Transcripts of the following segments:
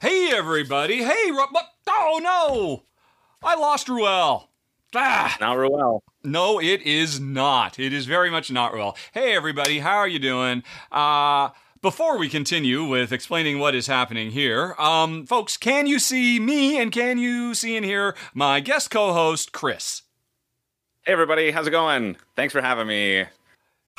Hey, everybody. Hey, Ru- Oh, no. I lost Ruel. Ah. Not Ruel. No, it is not. It is very much not Ruel. Hey, everybody. How are you doing? Uh, before we continue with explaining what is happening here, um, folks, can you see me and can you see and hear my guest co-host, Chris? Hey, everybody. How's it going? Thanks for having me.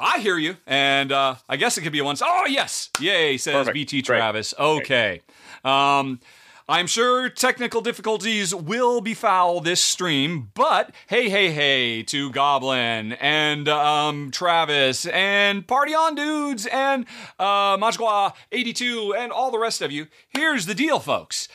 I hear you, and uh, I guess it could be a one. Oh yes, yay! Says Perfect. BT Great. Travis. Okay, um, I'm sure technical difficulties will befoul this stream, but hey, hey, hey to Goblin and um, Travis and Party On Dudes and uh, Majgwa82 and all the rest of you. Here's the deal, folks.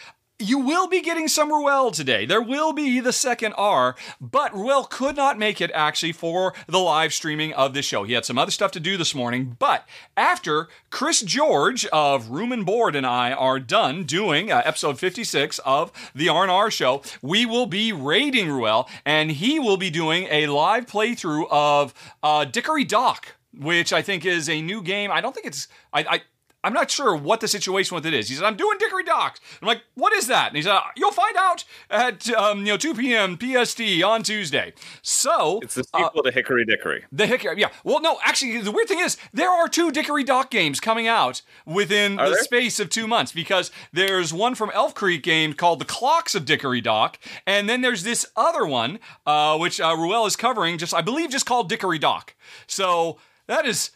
You will be getting some Ruel today. There will be the second R, but Ruel could not make it actually for the live streaming of this show. He had some other stuff to do this morning, but after Chris George of Room and Board and I are done doing uh, episode 56 of the R&R show, we will be raiding Ruel, and he will be doing a live playthrough of uh, Dickory Dock, which I think is a new game. I don't think it's... I, I I'm not sure what the situation with it is. He said, I'm doing Dickory Docks. I'm like, what is that? And he said, you'll find out at um, you know 2 p.m. PST on Tuesday. So It's the sequel to Hickory Dickory. the Hickory, yeah. Well, no, actually, the weird thing is there are two Dickory Dock games coming out within Are the there? space of two months because there's one from Elf Creek game called The Clocks of Dickory Dock, and then there's this other one uh, which uh, Ruel is covering, just I believe, just called Dickory Dock. So that is.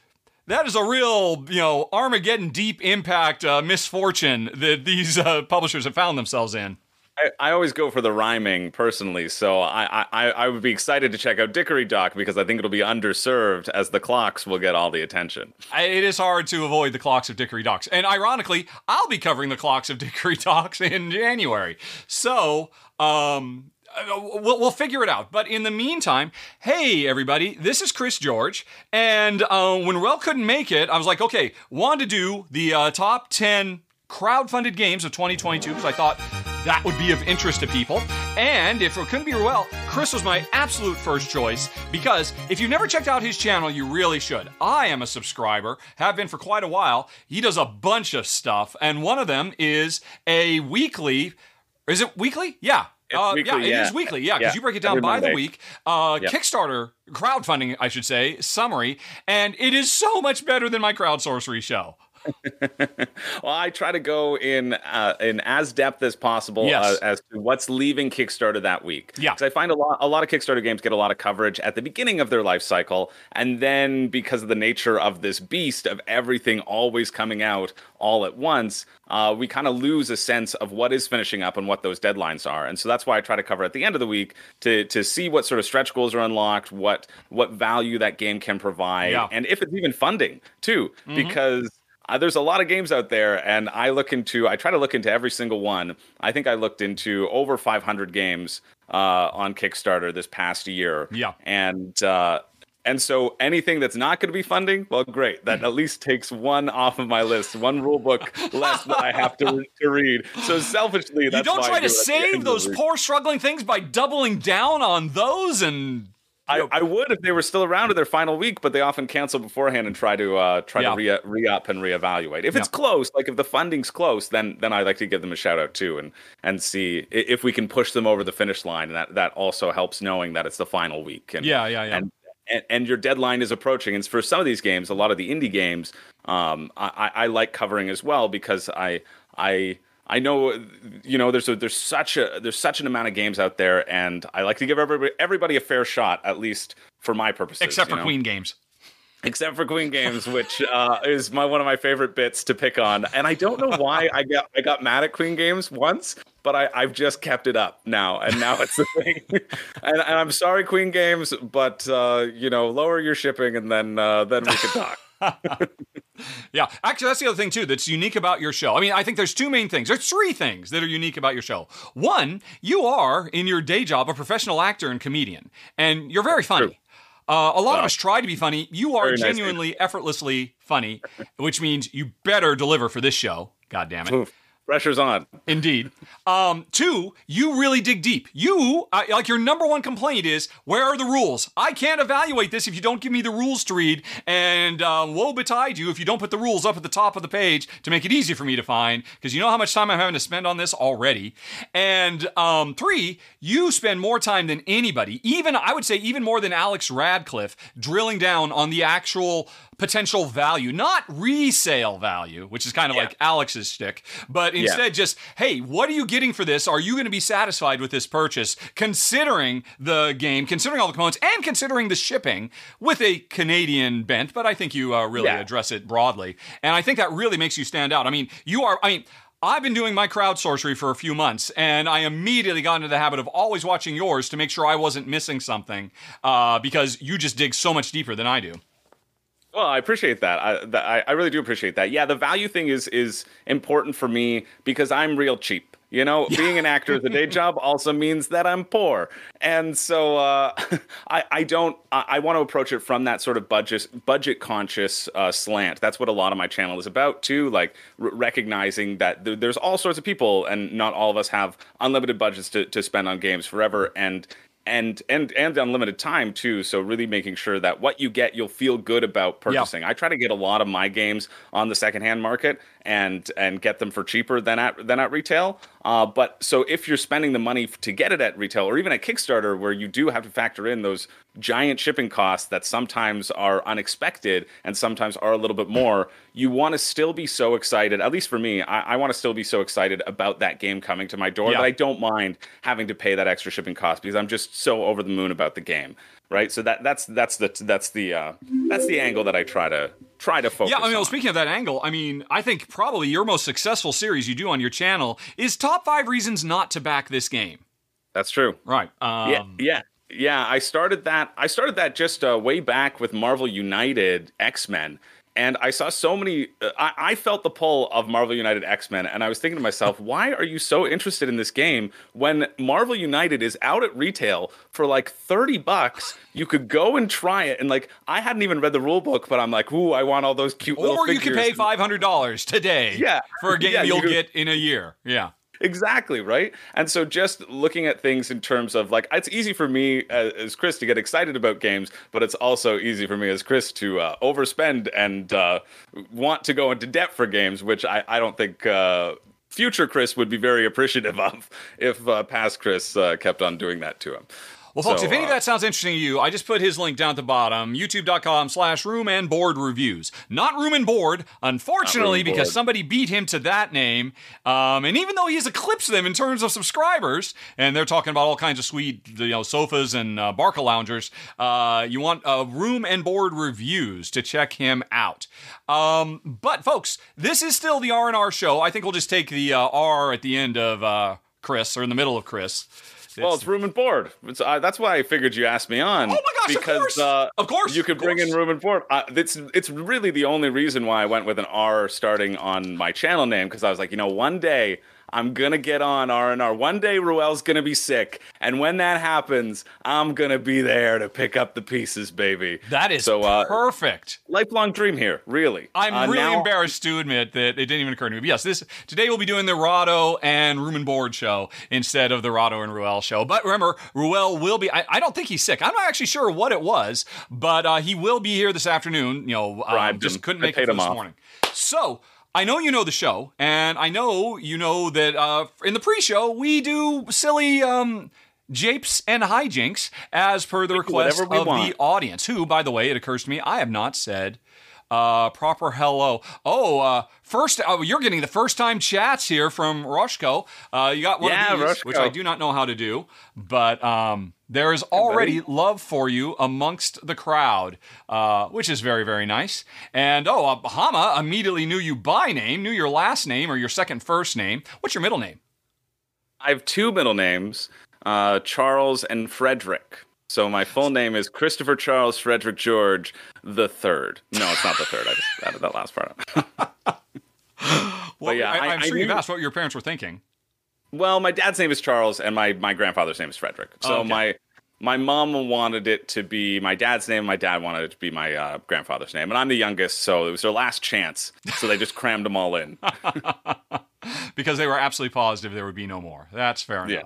That is a real, you know, Armageddon deep impact uh, misfortune that these uh, publishers have found themselves in. I, I always go for the rhyming personally, so I, I I would be excited to check out Dickory Dock because I think it'll be underserved as the clocks will get all the attention. I- It is hard to avoid the clocks of Dickory Docks. And ironically, I'll be covering the clocks of Dickory Docks in January. So, um, we'll, we'll figure it out. But in the meantime, hey, everybody, this is Chris George. And uh, when Ruel couldn't make it, I was like, okay, wanted to do the uh, top 10 crowd-funded games of 2022 because I thought that would be of interest to people. And if it couldn't be Ruel, Chris was my absolute first choice because if you've never checked out his channel, you really should. I am a subscriber, have been for quite a while. He does a bunch of stuff, and one of them is a weekly. Is it weekly? Yeah. Uh, weekly, yeah, it is weekly. Yeah, because you break it down every by the week. Uh. Kickstarter crowdfunding, I should say, summary, and it is so much better than my crowdsourcery show. Well, I try to go in uh, in as depth as possible Yes. uh, as to what's leaving Kickstarter that week. Yeah. because I find a lot a lot of Kickstarter games get a lot of coverage at the beginning of their life cycle, and then because of the nature of this beast of everything always coming out all at once, uh, we kind of lose a sense of what is finishing up and what those deadlines are. And so that's why I try to cover at the end of the week to to see what sort of stretch goals are unlocked, what what value that game can provide, Yeah. and if it's even funding too, because uh, there's a lot of games out there, and I look into, I try to look into every single one. I think I looked into over 500 games uh, on Kickstarter this past year. Yeah. and uh, and so anything that's not going to be funding, well, great. That at least takes one off of my list, one rule book less that I have to, to read. So selfishly, You don't try to do it at the end save those poor struggling things by doubling down on those and I, I would if they were still around in their final week, but they often cancel beforehand and try to uh, try Yeah. to re re up and reevaluate. If it's Yeah. close, like if the funding's close, then then I like to give them a shout out too, and and see if we can push them over the finish line. And that that also helps knowing that it's the final week. And, Yeah, yeah, yeah. And, and and your deadline is approaching. And for some of these games, a lot of the indie games, um, I, I I like covering as well because I I. I know, you know, there's a, there's such a there's such an amount of games out there, and I like to give everybody everybody a fair shot, at least for my purposes. except for know? Queen games. except for Queen Games, which uh, is my one of my favorite bits to pick on. And I don't know why I got I got mad at Queen Games once, but I, I've just kept it up now, and now it's the thing. and, and I'm sorry, Queen Games, but uh, you know, lower your shipping, and then uh, then we can talk. Yeah, actually, that's the other thing too that's unique about your show. I mean, I think there's two main things. There's three things that are unique about your show. One, you are in your day job a professional actor and comedian, and you're very funny. Uh, a lot of us try to be funny. You are Very nice, genuinely, effortlessly funny, which means you better deliver for this show. God damn it. Oof. Pressure's on. Indeed. Um, two, you really dig deep. You, uh, like, your number one complaint is, where are the rules? I can't evaluate this if you don't give me the rules to read, and uh, woe betide you if you don't put the rules up at the top of the page to make it easy for me to find, because you know how much time I'm having to spend on this already. And um, three, you spend more time than anybody, even, I would say, even more than Alex Radcliffe, drilling down on the actual potential value, not resale value, which is kind of Yeah. like Alex's shtick, but instead just, hey, what are you getting for this? Are you going to be satisfied with this purchase, considering the game, considering all the components, and considering the shipping with a Canadian bent? But I think you uh, really Yeah. address it broadly. And I think that really makes you stand out. I mean, you are, I mean, I've been doing my crowd sorcery for a few months, and I immediately got into the habit of always watching yours to make sure I wasn't missing something uh, because you just dig so much deeper than I do. Well, I appreciate that. I, that I, I really do appreciate that. Yeah, the value thing is is important for me because I'm real cheap. You know, being an actor as a day job also means that I'm poor, and so uh, I, I don't. I, I want to approach it from that sort of budget budget conscious uh, slant. That's what a lot of my channel is about too. Like r- recognizing that th- there's all sorts of people, and not all of us have unlimited budgets to, to spend on games forever, and and and and unlimited time too so really making sure that what you get you'll feel good about purchasing. I try to get a lot of my games on the secondhand market and and get them for cheaper than at than at retail uh, but so if you're spending the money to get it at retail or even at kickstarter where you do have to factor in those giant shipping costs that sometimes are unexpected and sometimes are a little bit more you want to still be so excited at least for me i, I want to still be so excited about that game coming to my door Yeah. that i don't mind having to pay that extra shipping cost because I'm just so over the moon about the game, right? So that that's that's the that's the uh, that's the angle that I try to try to focus. Yeah, I mean, well, speaking of that angle, I mean, I think probably your most successful series you do on your channel is top five reasons not to back this game. that's true. Right. Um, yeah, yeah, yeah. I started that. I started that just uh, way back with Marvel United X Men. And I saw so many. Uh, I, I felt the pull of Marvel United X Men, and I was thinking to myself, why are you so interested in this game when Marvel United is out at retail for like thirty bucks? You could go and try it, and like I hadn't even read the rule book, but I'm like, ooh, I want all those cute little Or you could pay five hundred dollars today. Yeah. For a game Yeah, you you'll could- get in a year. Yeah. Exactly, right? And so just looking at things in terms of like, it's easy for me as, as Chris to get excited about games, but it's also easy for me as Chris to uh, overspend and uh, want to go into debt for games, which I, I don't think. Uh, Future Chris would be very appreciative of if uh, past Chris uh, kept on doing that to him. Well, folks, So, if any of uh, that sounds interesting to you, I just put his link down at the bottom, youtube.com slash room and board reviews. Not room and board, unfortunately, and because Board. somebody beat him to that name. Um, and even though he has eclipsed them in terms of subscribers, and they're talking about all kinds of sweet you know, sofas and uh, Barca loungers, uh, you want uh, room and board reviews to check him out. Um, but, folks, this is still the R&R show. I think we'll just take the uh, R at the end of uh, Chris, or in the middle of Chris. Well, it's room and board. It's, uh, that's why I figured you asked me on. Oh my gosh, of because, course. Uh, Of course, you could of bring in room and board. Uh, it's it's really the only reason why I went with an R starting on my channel name because I was like, you know, one day I'm gonna get on R and R. One day Ruel's gonna be sick, and when that happens, I'm gonna be there to pick up the pieces, baby. That is so uh, perfect. lifelong dream here, really. I'm Uh, really now- embarrassed to admit that it didn't even occur to me. But yes, this today we'll be doing the Rahdo and Room and Board show instead of the Rahdo and Ruel show. But remember, Ruel will be. I, I don't think he's sick. I'm not actually sure what it was, but uh, he will be here this afternoon. You know, um, just couldn't make it this off. morning. So. I know you know the show, and I know you know that uh, in the pre-show we do silly um, japes and hijinks as per the request of want. the audience. Who, by the way, it occurs to me, I have not said uh, proper hello. Oh, uh, first, uh, you're getting the first time chats here from Roshko. Uh, you got one Yeah, of these, Roshko. which I do not know how to do, but um, there is already love for you amongst the crowd, uh, which is very, very nice. And oh, uh, Hama immediately knew you by name, knew your last name or your second first name. What's your middle name? I have two middle names, uh, Charles and Frederick. So my full name is Christopher Charles Frederick George the Third. No, it's not the third. I just added that last part. Up. Well, yeah, I, I- am I sure you've knew- asked what your parents were thinking. Well, my dad's name is Charles, and my my grandfather's name is Frederick. So Okay. my my mom wanted it to be my dad's name. My dad wanted it to be my uh, grandfather's name, and I'm the youngest, so it was their last chance. So they just crammed them all in. because they were absolutely positive there would be no more. That's fair Yeah.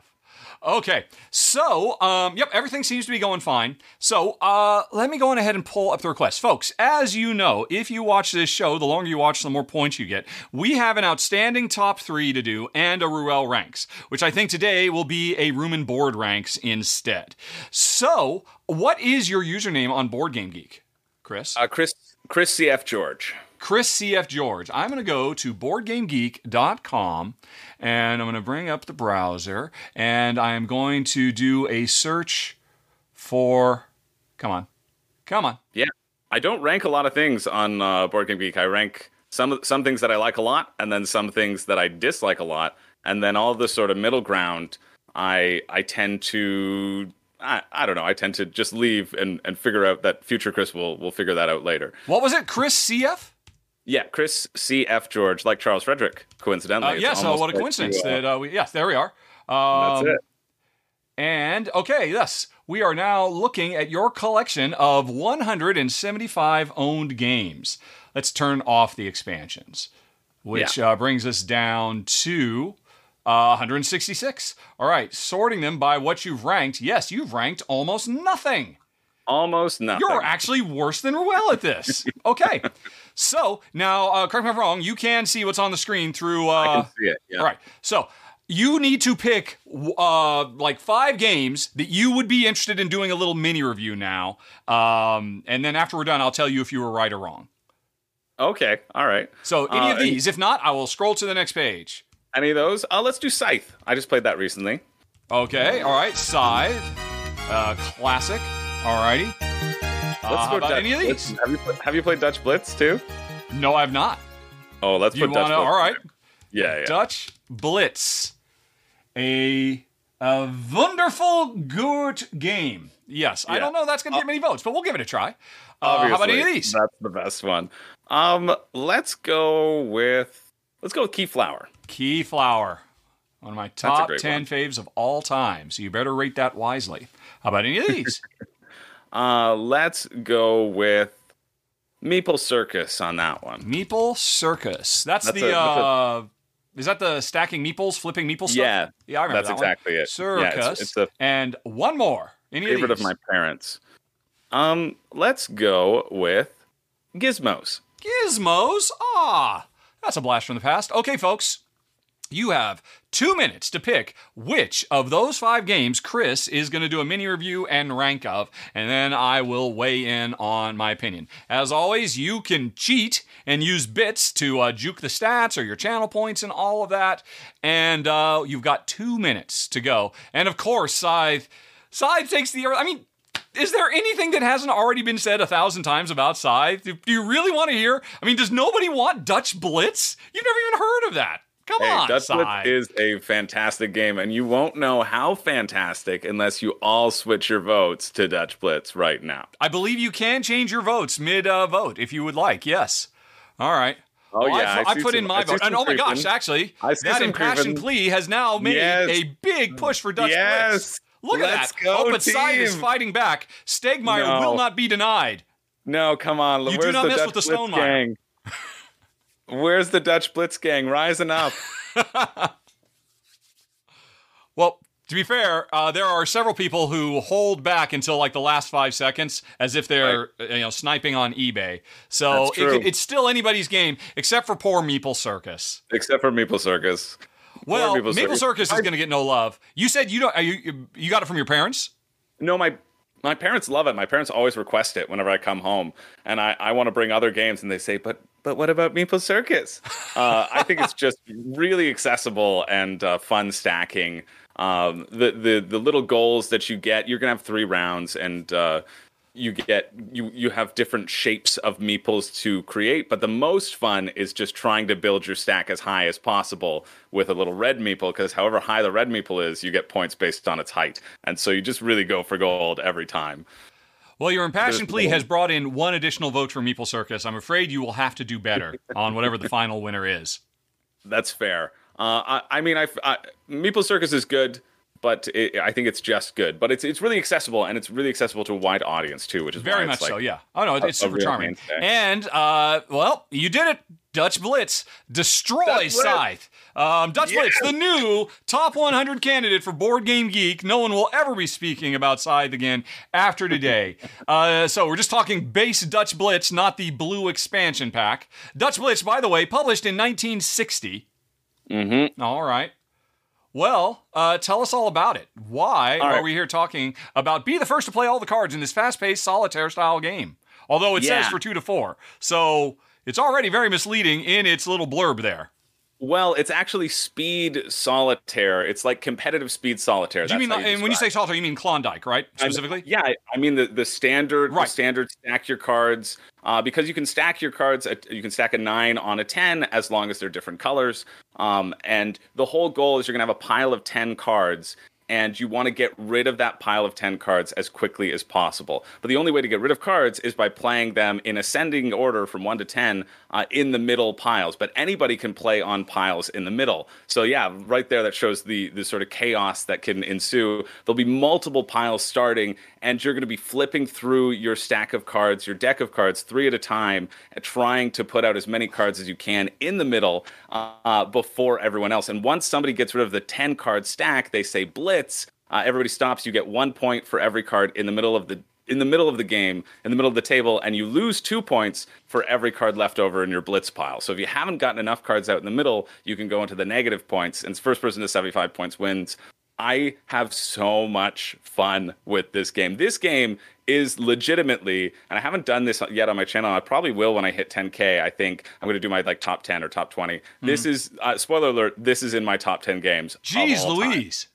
Okay, so um, yep, everything seems to be going fine. So uh, let me go on ahead and pull up the request, folks. As you know, if you watch this show, the longer you watch, the more points you get. We have an outstanding top three to do and a Ruel ranks, which I think today will be a room and board ranks instead. So, what is your username on Board Game Geek, Chris? Uh, Chris Chris CF George. Chris CF George. I'm going to go to boardgamegeek.com and I'm going to bring up the browser and I am going to do a search for. Come on. Come on. Yeah, I don't rank a lot of things on uh, Board Game Geek. I rank some some things that I like a lot, and then some things that I dislike a lot, and then all the sort of middle ground. I I tend to I, I don't know. I tend to just leave and, and figure out that future Chris will will figure that out later. What was it? Chris CF? Yeah, Chris C F George, like Charles Frederick, coincidentally. Uh, yeah, so what a coincidence uh, that uh, we, yes, there we are. Um, that's it. And okay, yes, we are now looking at your collection of 175 owned games. Let's turn off the expansions, which uh, brings us down to uh, 166. All right, sorting them by what you've ranked. Yes, you've ranked almost nothing. Almost nothing. You're actually worse than Ruel at this. Okay, so now, uh, correct me if I'm wrong. You can see what's on the screen through. Uh, I can see it. Yeah. all right. So you need to pick uh, like five games that you would be interested in doing a little mini review now. Um, and then after we're done, I'll tell you if you were right or wrong. Okay. All right. So any Uh, of these, if not, I will scroll to the next page. Any of those? Uh, let's do Scythe. I just played that recently. Okay. All right. Scythe. Uh, classic. All righty. Uh, Let's how go Dutch any of Blitz. these? Have you have you played Dutch Blitz too? No, I've not. Oh, let's You put Dutch want to? Blitz. All right. Yeah, yeah. Dutch Blitz. A a wonderful good game. Yes, I don't know that's going to get many votes, but we'll give it a try. Uh, how about any of these? That's the best one. Um, let's go with let's go with Keyflower. Keyflower. One of my top great 10 one. faves of all time. So you better rate that wisely. How about any of these? Uh, let's go with Meeple Circus on that one. Meeple Circus. That's, That's the. a- uh, is that the stacking meeples, flipping meeple stuff? Yeah, yeah, I remember that's that one. exactly it. Yeah, Circus. it's- it's a and one more. Any Favorite of of my parents. Um, let's go with Gizmos. Gizmos. Ah, that's a blast from the past. Okay, folks. You have two minutes to pick which of those five games Chris is going to do a mini review and rank of, and then I will weigh in on my opinion. As always, you can cheat and use bits to uh, juke the stats or your channel points and all of that. And uh, you've got two minutes to go. And of course, Scythe, Scythe takes the. I mean, is there anything that hasn't already been said a thousand times about Scythe? Do, do you really want to hear? I mean, does nobody want Dutch Blitz? You've never even heard of that. Come Hey, on, Dutch Scythe. Blitz is a fantastic game, and you won't know how fantastic unless you all switch your votes to Dutch Blitz right now. I believe you can change your votes mid uh, vote if you would like. Yes. All right. Oh, Well, yeah, I, I I put some- in my see vote, and oh my gosh, actually, I that impassioned creeping. plea has now made Yes. a big push for Dutch Yes. Blitz. Look at Let's that. go, oh, but Scythe is fighting back. Stegmaier No. will not be denied. No, come on. You do not mess Dutch with the Blitz Stonemaier. gang? Where's the Dutch Blitz gang rising up? Well, to be fair, uh, there are several people who hold back until like the last five seconds, as if they're uh, you know sniping on eBay. So it, it's still anybody's game, except for poor Meeple Circus. Except for Meeple Circus. Well, Meeple Maple Circus. Circus is going to get no love. You said you don't. Are you you got it from your parents? No, my my parents love it. My parents always request it whenever I come home, and I, I want to bring other games, and they say, "But but what about Meeple Circus?" Uh, I think it's just really accessible and uh, fun stacking. Um, the the the little goals that you get, you're gonna have three rounds, and uh, you get you you have different shapes of meeples to create but the most fun is just trying to build your stack as high as possible with a little red meeple because however high the red meeple is you get points based on its height. And so you just really go for gold every time. Well, your impassioned plea has brought in one additional vote for Meeple Circus. I'm afraid you will have to do better on whatever the final winner is. that's fair. Uh, I, I mean I, I meeple circus is good but it, I think it's just good. But it's it's really accessible and it's really accessible to a wide audience too, which is Very much like, so, yeah. Oh no, it's a super real charming. And uh, well, you did it, Dutch Blitz. Destroy Dutch. Scythe. Um, Dutch Blitz, the new top 100 candidate for Board Game Geek. No one will ever be speaking about Scythe again after today. uh, so we're just talking base Dutch Blitz, not the blue expansion pack. Dutch Blitz, by the way, published in 1960. Mm-hmm. All right. Well, uh, tell us all about it. Why are we here talking about be the first to play all the cards in this fast-paced solitaire style game? Although it says for two to four, so it's already very misleading in its little blurb there. Well, it's actually speed solitaire. It's like competitive speed solitaire. Do you mean, how and when you say solitaire, you mean Klondike, right? it. I- Specifically. yeah, I- I mean the the standard Right. the standard stack your cards uh, because you can stack your cards. At, you can stack a nine on a ten as long as they're different colors. Um, and the whole goal is you're gonna have a pile of ten cards. And you want to get rid of that pile of 10 cards as quickly as possible. But the only way to get rid of cards is by playing them in ascending order from 1 to 10 uh, in the middle piles. But anybody can play on piles in the middle. So, yeah, right there, that shows the, the sort of chaos that can ensue. There'll be multiple piles starting, and you're going to be flipping through your stack of cards, your deck of cards, three at a time, trying to put out as many cards as you can in the middle uh, before everyone else. And once somebody gets rid of the 10 card stack, they say blitz. Uh, everybody stops. You get one point for every card in the middle of the in the middle of the game, in the middle of the table, and you lose two points for every card left over in your blitz pile. So if you haven't gotten enough cards out in the middle, you can go into the negative points, and first person to 75 points wins. I have so much fun with this game. This game is legitimately, and I haven't done this yet on my channel. I probably will when I hit 10k. I think I'm going to do my like top 10 or top 20. This is uh, spoiler alert. This is in my top 10 games. Jeez all time. Louise.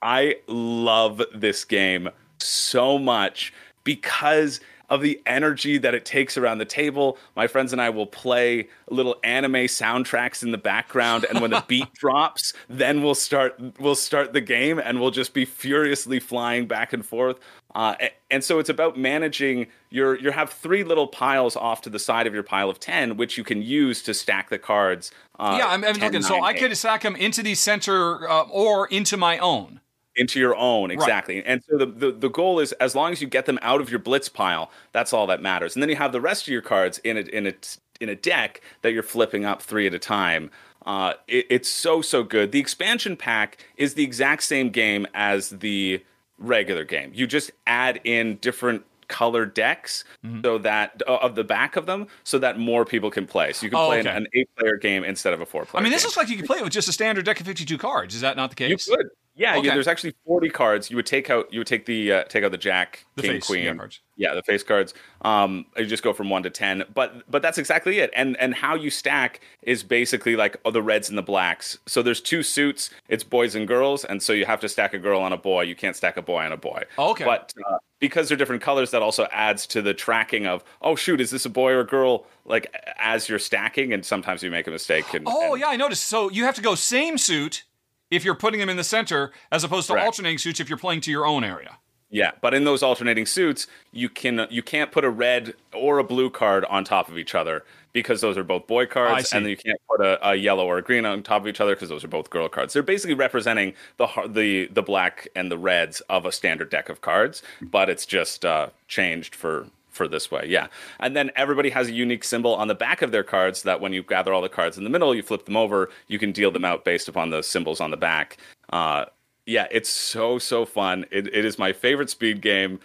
I love this game so much because of the energy that it takes around the table. My friends and I will play little anime soundtracks in the background and when the beat drops, then we'll start we'll start the game and we'll just be furiously flying back and forth. Uh, and so it's about managing your you have three little piles off to the side of your pile of 10 which you can use to stack the cards. Uh, yeah, I'm, I'm 10, looking. So 9, I 8 could stack them into the center uh, or into my own. Into your own exactly and so the, the the goal is as long as you get them out of your blitz pile that's all that matters and then you have the rest of your cards in a in a in a deck that you're flipping up three at a time uh, it, it's so so good the expansion pack is the exact same game as the regular game you just add in different color decks Mm-hmm. so that uh, of the back of them so that more people can play so you can Oh, play okay. an, an eight player game instead of a four player I mean, this game. looks like you can play it with just a standard deck of 52 cards. Is that not the case? You could. Yeah, Okay. yeah, there's actually 40 cards. You would take out you would take the uh, take out the jack, The king, face, queen. yeah, cards. Yeah, the face cards. Um you just go from 1 to 10. But but that's exactly it. And and how you stack is basically like oh, the reds and the blacks. So there's two suits. It's boys and girls, and so you have to stack a girl on a boy. You can't stack a boy on a boy. Okay. But uh, because they're different colors that also adds to the tracking of oh shoot, is this a boy or a girl like as you're stacking and sometimes you make a mistake and Oh and- yeah, I noticed. So you have to go same suit if you're putting them in the center, as opposed to Correct. alternating suits if you're playing to your own area. Yeah, but in those alternating suits, you can you can't put a red or a blue card on top of each other because those are both boy cards, and then you can't put a, a yellow or a green on top of each other because those are both girl cards. They're basically representing the the the black and the reds of a standard deck of cards, but it's just uh, changed for for this way. Yeah, and then everybody has a unique symbol on the back of their cards that when you gather all the cards in the middle, you flip them over, you can deal them out based upon those symbols on the back. Uh, yeah, it's so so fun. It, it is my favorite speed game.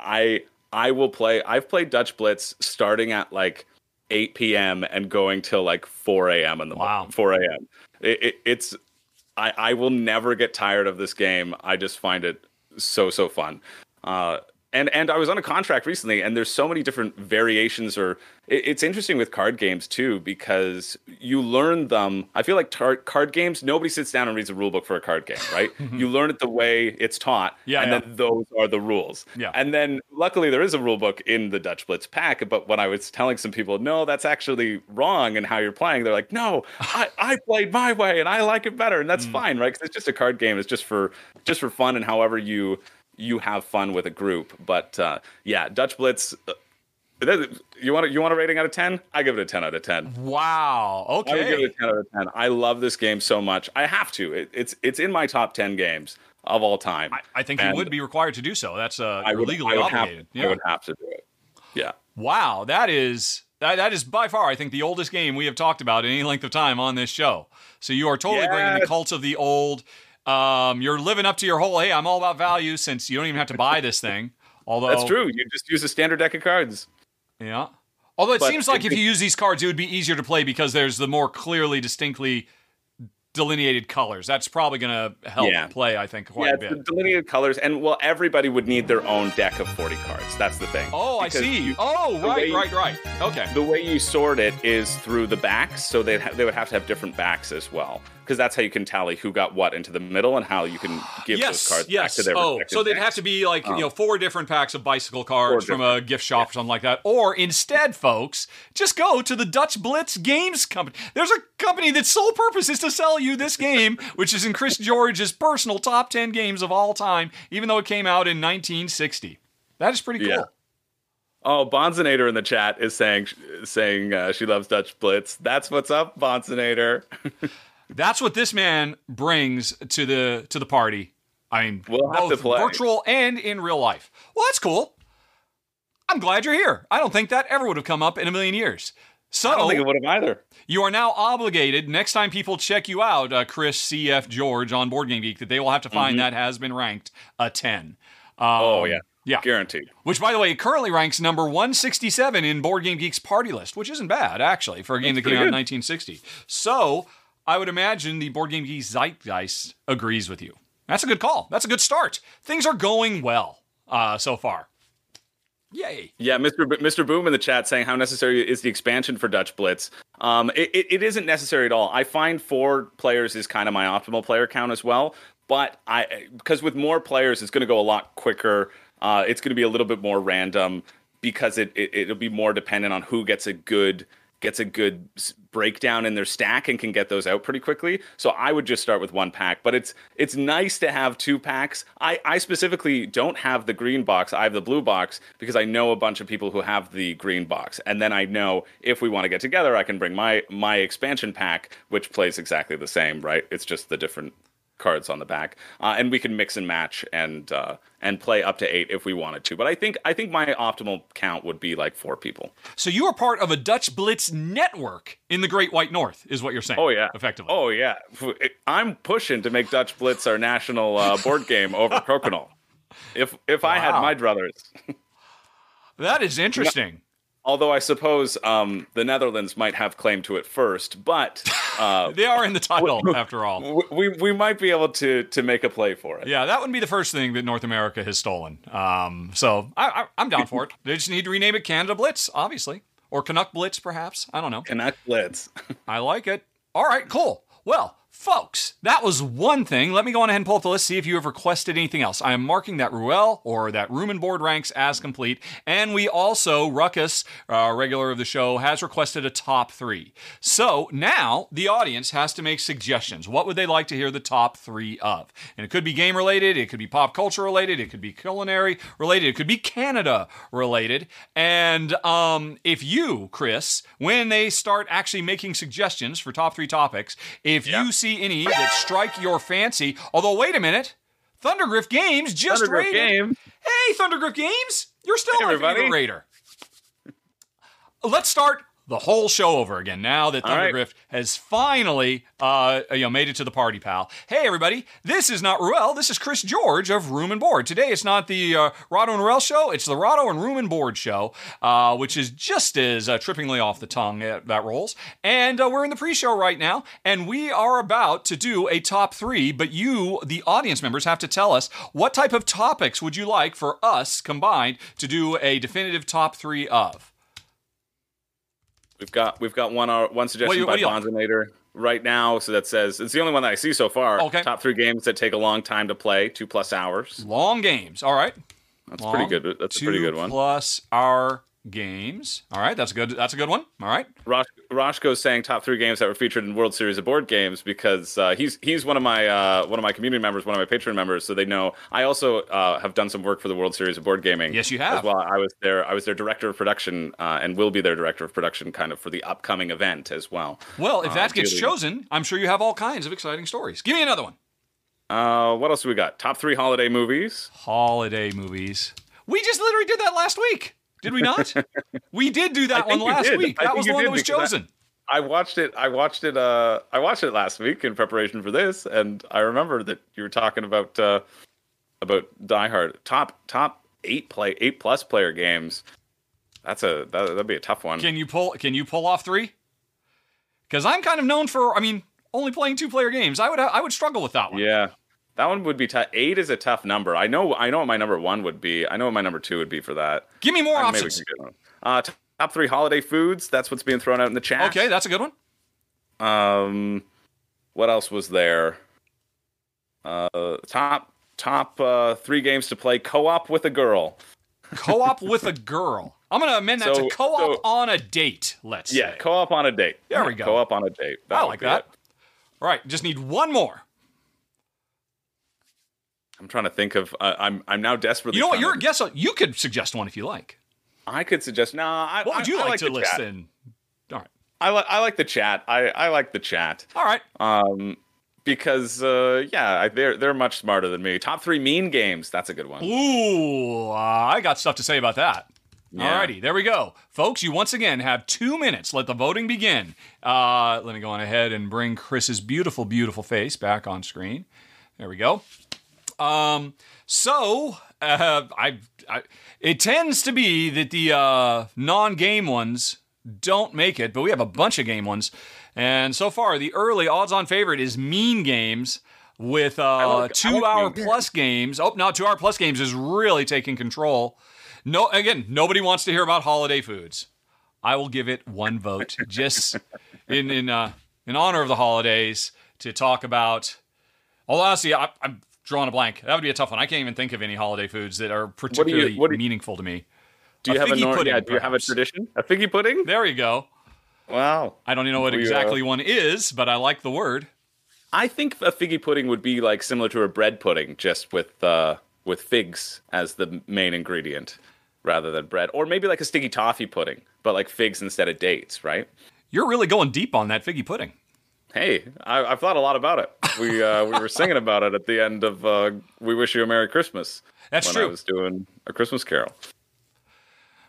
I I will play. I've played Dutch Blitz starting at like 8 p.m. and going till like 4 a.m. in the Wow. morning. 4 a.m. It, it, it's I I will never get tired of this game. I just find it so so fun. Uh, and and I was on a contract recently, and there's so many different variations. Or it, it's interesting with card games too because you learn them. I feel like tar- card games. Nobody sits down and reads a rule book for a card game, right? you learn it the way it's taught, Yeah, and yeah. then those are the rules. Yeah. and then luckily there is a rule book in the Dutch Blitz pack. But when I was telling some people, no, that's actually wrong, and how you're playing, they're like, no, I, I played my way, and I like it better, and that's Mm. fine, right? Because it's just a card game. It's just for just for fun, and however you you have fun with a group. But uh, yeah, Dutch Blitz. Uh, you want a, you want a rating out of ten? I give it a ten out of ten. Wow. Okay. I give it a ten out of ten. I love this game so much. I have to. It, it's it's in my top ten games of all time. I, I think you would be required to do so. That's uh, I would, legally I would have, obligated. I would have to do it. Yeah. Wow, that is that that is by far, I think, the oldest game we have talked about in any length of time on this show. So you are totally bringing the Yes. cult of the old. Um, you're living up to your whole. Hey, I'm all about value since you don't even have to buy this thing. Although That's true. You just use a standard deck of cards. Yeah. Although it But seems like it- if you use these cards, it would be easier to play because there's the more clearly, distinctly delineated colors. That's probably going to help Yeah. play, I think, quite yeah, a bit. delineated colors, and well, everybody would need their own deck of forty cards. That's the thing. Oh, I see. you- oh, right, you- right, right. Okay. the way you sort it is through the backs, so they ha- they would have to have different backs as well, because that's how you can tally who got what into the middle and how you can give yes, those cards yes. back to their oh, so they'd decks. have to be like you know four different packs of bicycle cards Four from a gift shop or something like that. Or instead, folks, just go to the Dutch Blitz Games Company. There's a company that's sole purpose is to sell you this game, which is in Chris George's personal top ten games of all time, even though it came out in 1960. That is pretty cool. Yeah. Oh, Bonzinator in the chat is saying saying uh, she loves Dutch Blitz. That's what's up, Bonzinator. That's what this man brings to the to the party. I mean, We'll both virtual and in real life. Well, that's cool. I'm glad you're here. I don't think that ever would have come up in a million years. So I don't think it would have either. you are now obligated next time people check you out, uh, Chris C.F. George on Board Game Geek, that they will have to find that has been ranked a 10. Um, Mm-hmm. Oh yeah, yeah. guaranteed. Which, by the way, currently ranks number 167 in Board Game Geek's party list, which isn't bad, actually, for a game That's that came out in 1960. So, I would imagine the Board Game Geek Zeitgeist agrees with you. That's a good call. That's a good start. Things are going well uh, so far. Yay. Yeah, Mr. B- Mr. Boom in the chat saying how necessary is the expansion for Dutch Blitz. Um, it, it, it isn't necessary at all. I find four players is kind of my optimal player count as well. But I because with more players, it's going to go a lot quicker. Uh, it's going to be a little bit more random because it, it it'll be more dependent on who gets a good gets a good breakdown in their stack and can get those out pretty quickly. So I would just start with one pack, but it's it's nice to have two packs. I I specifically don't have the green box. I have the blue box because I know a bunch of people who have the green box. And then I know if we want to get together, I can bring my my expansion pack which plays exactly the same, right? It's just the different cards on the back, uh, and we can mix and match and uh, and play up to eight if we wanted to. But I think I think my optimal count would be like four people. So, you are part of a Dutch Blitz network in the Great White North, is what you're saying. Oh yeah, Effectively. Oh yeah, I'm pushing to make Dutch Blitz our national uh, board game over Crokinole. If if I had my druthers, That is interesting. Although I suppose um, the Netherlands might have claim to it first, but uh, They are in the title, after all. we we might be able to to make a play for it. Yeah, that wouldn't be the first thing that North America has stolen. Um, so I, I, I'm down for it. They just need to rename it Canada Blitz, obviously, or Canuck Blitz, perhaps. I don't know. Connect Blitz. I like it. All right, cool. Well, folks, that was one thing. Let me go on ahead and pull up the list, see if you have requested anything else. I am marking that Ruel or that room and board ranks as complete. And we also, Ruckus, uh, regular of the show, has requested a top three. So now the audience has to make suggestions. What would they like to hear the top three of? And it could be game related, it could be pop culture related, it could be culinary related, it could be Canada related. And um, if you, Chris, when they start actually making suggestions for top three topics, if you see any that strike your fancy, although wait a minute, Thundergriff Games just Thundergriff rated. Game. Hey, Thundergriff Games, you're still Hey, my everybody. favorite raider. Let's start the whole show over again now that All right. Thundergriff has finally uh, you know made it to the party, pal. Hey everybody, this is not Ruel. This is Chris George of Room and Board. Today it's not the uh, Rahdo and Ruel show. It's the Rahdo and Room and Board show, uh, which is just as uh, trippingly off the tongue uh, that rolls. And uh, we're in the pre-show right now, and we are about to do a top three. But you, the audience members, have to tell us what type of topics would you like for us combined to do a definitive top three of. We've got we've got one uh, one suggestion you- by? Bonzinator right now. So that says it's the only one that I see so far. Okay. Top three games that take a long time to play, two plus hours. Long games. All right. That's Long, pretty good. That's a pretty good one. Plus our games. All right, that's a good. That's a good one. All right. Rosh, Roshko's saying top three games that were featured in World Series of Board Games because uh, he's he's one of my uh, one of my community members, one of my patron members, so they know. I also uh, have done some work for the World Series of Board Gaming. Yes, you have. As well, I was there. I was their director of production uh, and will be their director of production, kind of for the upcoming event as well. Well, if Uh, that gets chosen, I'm sure you have all kinds of exciting stories. Give me another one. Uh, what else do we got? Top three holiday movies. Holiday movies. We just literally did that last week. Did we not? we did do that one last did. week. I That was the one that was because I- chosen. I watched it. I watched it. Uh, I watched it last week in preparation for this, and I remember that you were talking about uh, about Die Hard. Top top eight play eight plus player games. That's a that, that'd be a tough one. Can you pull? Can you pull off three? Because I'm kind of known for. I mean, only playing two player games. I would. I would struggle with that one. yeah, that one would be tough. Eight is a tough number. I know. I know what my number one would be. I know what my number two would be for that. Give me more Uh, options. can get one. Uh, top three holiday foods. That's what's being thrown out in the chat. Okay, that's a good one. Um, what else was there? Uh, top top uh, three games to play co-op with a girl. Co-op with a girl. I'm gonna amend that So- to co-op so- on a date. Let's Yeah, say. co-op on a date. There we go. Co-op on a date. I like that. it. All right, just need one more. I'm trying to think of. Uh, I'm I'm now desperately. You know what? You're a to- guest. You could suggest one if you like. I could suggest. No, I, What would I- you I like, to the list chat. then? All right. I like I like the chat. I I like the chat. All right. Um, because uh, yeah, I, they're they're much smarter than me. Top three mean games. That's a good one. Ooh, uh, I got stuff to say about that. Yeah. Alrighty, there we go. Folks, you once again have two minutes. Let the voting begin. Uh, let me go on ahead and bring Chris's beautiful, beautiful face back on screen. There we go. Um, so, uh, I, I, it tends to be that the uh, non game ones don't make it, but we have a bunch of game ones. And so far, the early odds on favorite is Mean Games with uh, like- two-hour Games. plus games. Oh, now two hour plus games is really taking control. No, again, nobody wants to hear about holiday foods. I will give it one vote, just in in uh, in honor of the holidays, to talk about. Although honestly, I, I'm drawing a blank. That would be a tough one. I can't even think of any holiday foods that are particularly what do you- meaningful to me. Do you A have a figgy pudding, yeah, Do you have a tradition? A figgy pudding? There you go. Wow. I don't even know what We, uh, exactly one is, but I like the word. I think a figgy pudding would be like similar to a bread pudding, just with uh, with figs as the main ingredient rather than bread, or maybe like a sticky toffee pudding, but like figs instead of dates, right? You're really going deep on that figgy pudding. Hey, I, I've thought a lot about it. We uh, we were singing about it at the end of uh, "We Wish You a Merry Christmas." That's when true. I was doing a Christmas Carol.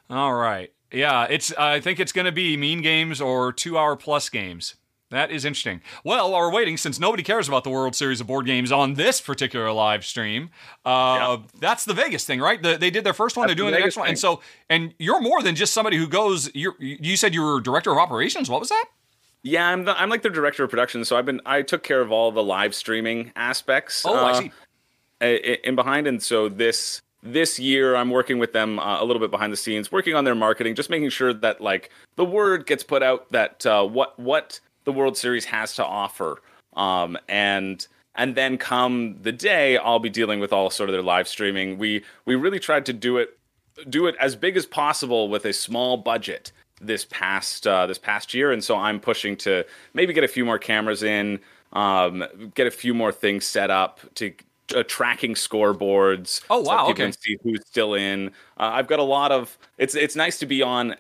All right. Yeah, it's. I think it's going to be mean games or two-hour plus games. That is interesting. Well, while we're waiting, since nobody cares about the World Series of Board Games on this particular live stream, uh, that's the Vegas thing, right? The, they did their first one, That's they're doing the the next Vegas one, and so and you're more than just somebody who goes. You're, you said you were director of operations. What was that? Yeah, I'm the, I'm like the director of production, so I've been I took care of all the live streaming aspects. Oh, I uh, see. in behind and so this this year i'm working with them uh, a little bit behind the scenes working on their marketing just making sure that like the word gets put out that uh, what what the world series has to offer um, and and then come the day i'll be dealing with all sort of their live streaming we we really tried to do it do it as big as possible with a small budget this past uh, this past year, and so I'm pushing to maybe get a few more cameras in, um, get a few more things set up to uh, tracking scoreboards. Oh, so wow, people okay. can see who's still in. Uh, I've got a lot of. It's it's nice to be on.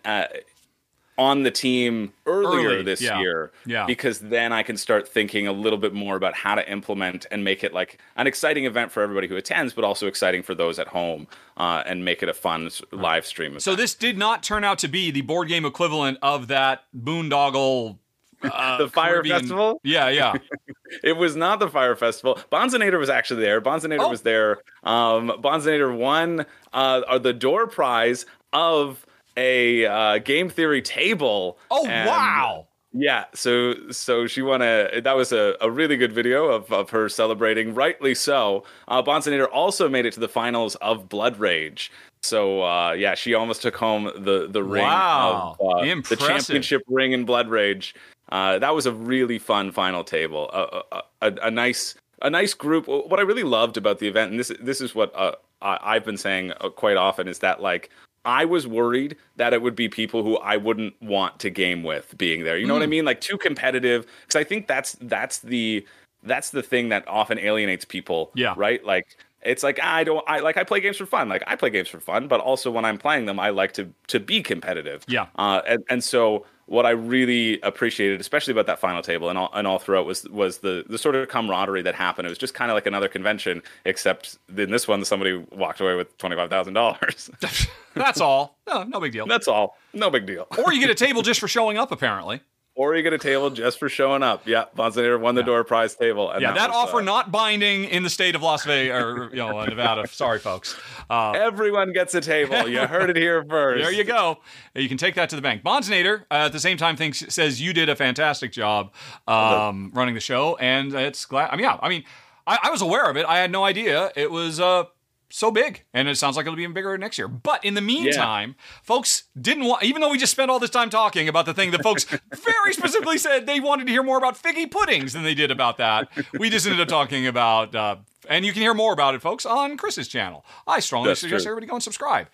On the team earlier Early, this yeah. year Yeah. because then I can start thinking a little bit more about how to implement and make it like an exciting event for everybody who attends, but also exciting for those at home uh, and make it a fun live stream. So this did not turn out to be the board game equivalent of that boondoggle. Uh, The Fire Caribbean- Festival? Yeah, yeah. It was not the Fire Festival. Bonzinator was actually there. Bonzinator Oh. was there. Um, won uh, the door prize of a uh, game theory table. Oh And- wow! Yeah, so so she won a that was a, a really good video of, of her celebrating, rightly so. Uh, Bonzinator also made it to the finals of Blood Rage. So uh, yeah, she almost took home the the ring Wow, of uh, the championship ring in Blood Rage. Uh, that was a really fun final table. A, a, a, a nice a nice group. What I really loved about the event, and this this is what uh, I've been saying uh, quite often, is that like I was worried that it would be people who I wouldn't want to game with being there. You know what I mean? Like too competitive. Because I think that's that's the that's the thing that often alienates people. Yeah. Right. Like it's like I don't I like I play games for fun. Like I play games for fun, but also when I'm playing them, I like to to be competitive. Yeah. Uh, and and so what I really appreciated, especially about that final table and all, and all throughout, was was the the sort of camaraderie that happened. It was just kind of like another convention, except in this one, somebody walked away with twenty five thousand dollars. That's all. No, no big deal. That's all. No big deal. Or you get a table just for showing up. Apparently. Or you get a table just for showing up. Yeah, Bonzinator won the door prize table. And Yeah, that, was, offer uh, not binding in the state of Las Vegas or you know uh, Nevada. Sorry, folks. Uh, Everyone gets a table. You heard it here first. there you go. You can take that to the bank. Bondsnader, uh, at the same time, thinks says you did a fantastic job um, running the show, and it's glad. I mean, yeah, I mean, I, I was aware of it. I had no idea it was uh, so big, and it sounds like it'll be even bigger next year. But in the meantime, folks didn't want, even though we just spent all this time talking about the thing that folks very specifically said they wanted to hear more about figgy puddings than they did about that. We just ended up talking about. Uh, and you can hear more about it, folks, on Chris's channel. I strongly That's suggest true. everybody go and subscribe.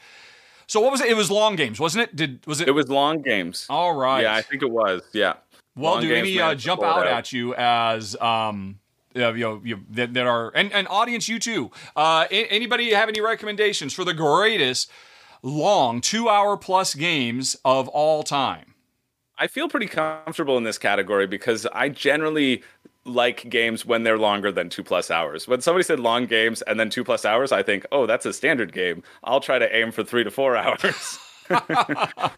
So what was it? It was long games, wasn't it? Did was it? It was long games. all right. Yeah, I think it was. Yeah. well, Long do games any uh, jump it out at you as um, uh, you know, you, that, that are and, and audience you too? Uh, anybody have any recommendations for the greatest long two hour plus games of all time? I feel pretty comfortable in this category because I generally like games when they're longer than two plus hours. When somebody said long games and then two plus hours, I think, oh, that's a standard game. I'll try to aim for three to four hours.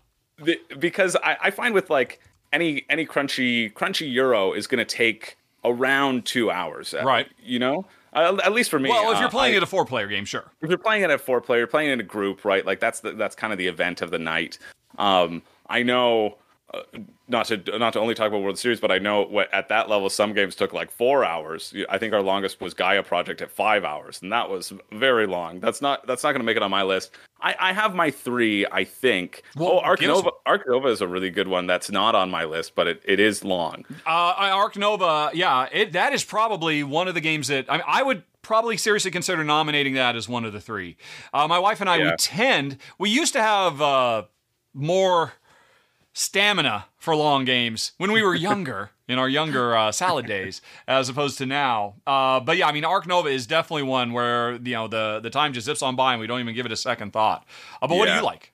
The- because I, I find with like any any crunchy crunchy euro is going to take around two hours. uh, Right. You know, uh, at least for me. Well, if uh, you're playing I- it a four player game, sure. if you're playing it a four player, playing in a group, right? Like that's the, that's kind of the event of the night. Um, I know uh, not to not to only talk about World Series, but I know what, at that level some games took like four hours. I think our longest was Gaia Project at five hours, and that was very long. That's not that's not going to make it on my list. I, I have my three, I think. Well, oh, Arc Nova, Arc Nova is a really good one. That's not on my list, but it, it is long. Uh, Arc Nova, yeah, it, that is probably one of the games that I, mean, I would probably seriously consider nominating that as one of the three. Uh, my wife and I, we tend, we used to have uh, more stamina for long games when we were younger, in our younger uh, salad days, as opposed to now. Uh, but yeah, I mean, Arc Nova is definitely one where you know the the time just zips on by and we don't even give it a second thought. Uh, but what do you like?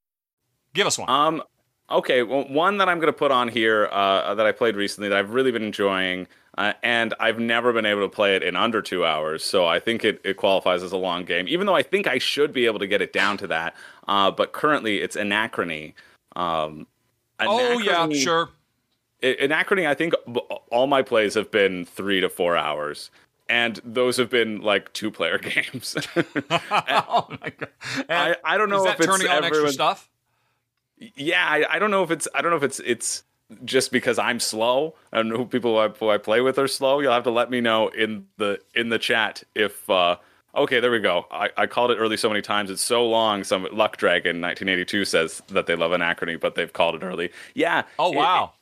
Give us one. Um, okay, well, one that I'm going to put on here uh, that I played recently that I've really been enjoying, uh, and I've never been able to play it in under two hours, so I think it, it qualifies as a long game, even though I think I should be able to get it down to that. Uh, but currently, it's Anachrony. Um, Oh yeah, sure. Anachrony, I think b- all my plays have been three to four hours. And those have been like two player games. oh my god. I, I don't know Is that if it's turning on extra stuff? Yeah, I, I don't know if it's I don't know if it's it's just because I'm slow. I don't know who people I, who I play with are slow. You'll have to let me know in the in the chat if uh okay, there we go. I, I called it early so many times. It's so long. Some Luck Dragon 1982 says that they love Anachrony, but they've called it early. Yeah. Oh it- wow.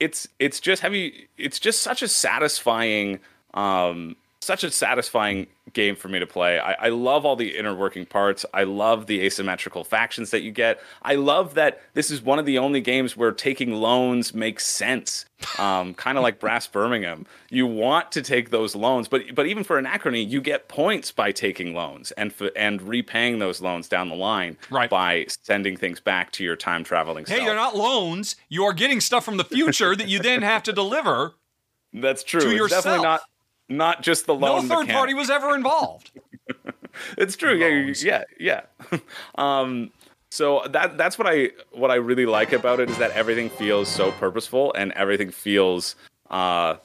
it's it's just have you it's just such a satisfying um such a satisfying game for me to play. I, I love all the inner working parts. I love the asymmetrical factions that you get. I love that this is one of the only games where taking loans makes sense. Um, kind of like Brass Birmingham. You want to take those loans, but but even for Anachrony, you get points by taking loans and f- and repaying those loans down the line Right. by sending things back to your time traveling Hey, self. they're not loans. You are getting stuff from the future that you then have to deliver. That's true. to it's yourself. definitely not not just the loan. No third mechanic. party was ever involved. It's true. Yeah, yeah, yeah. um, so that that's what I what I really like about it is that everything feels so purposeful and everything feels uh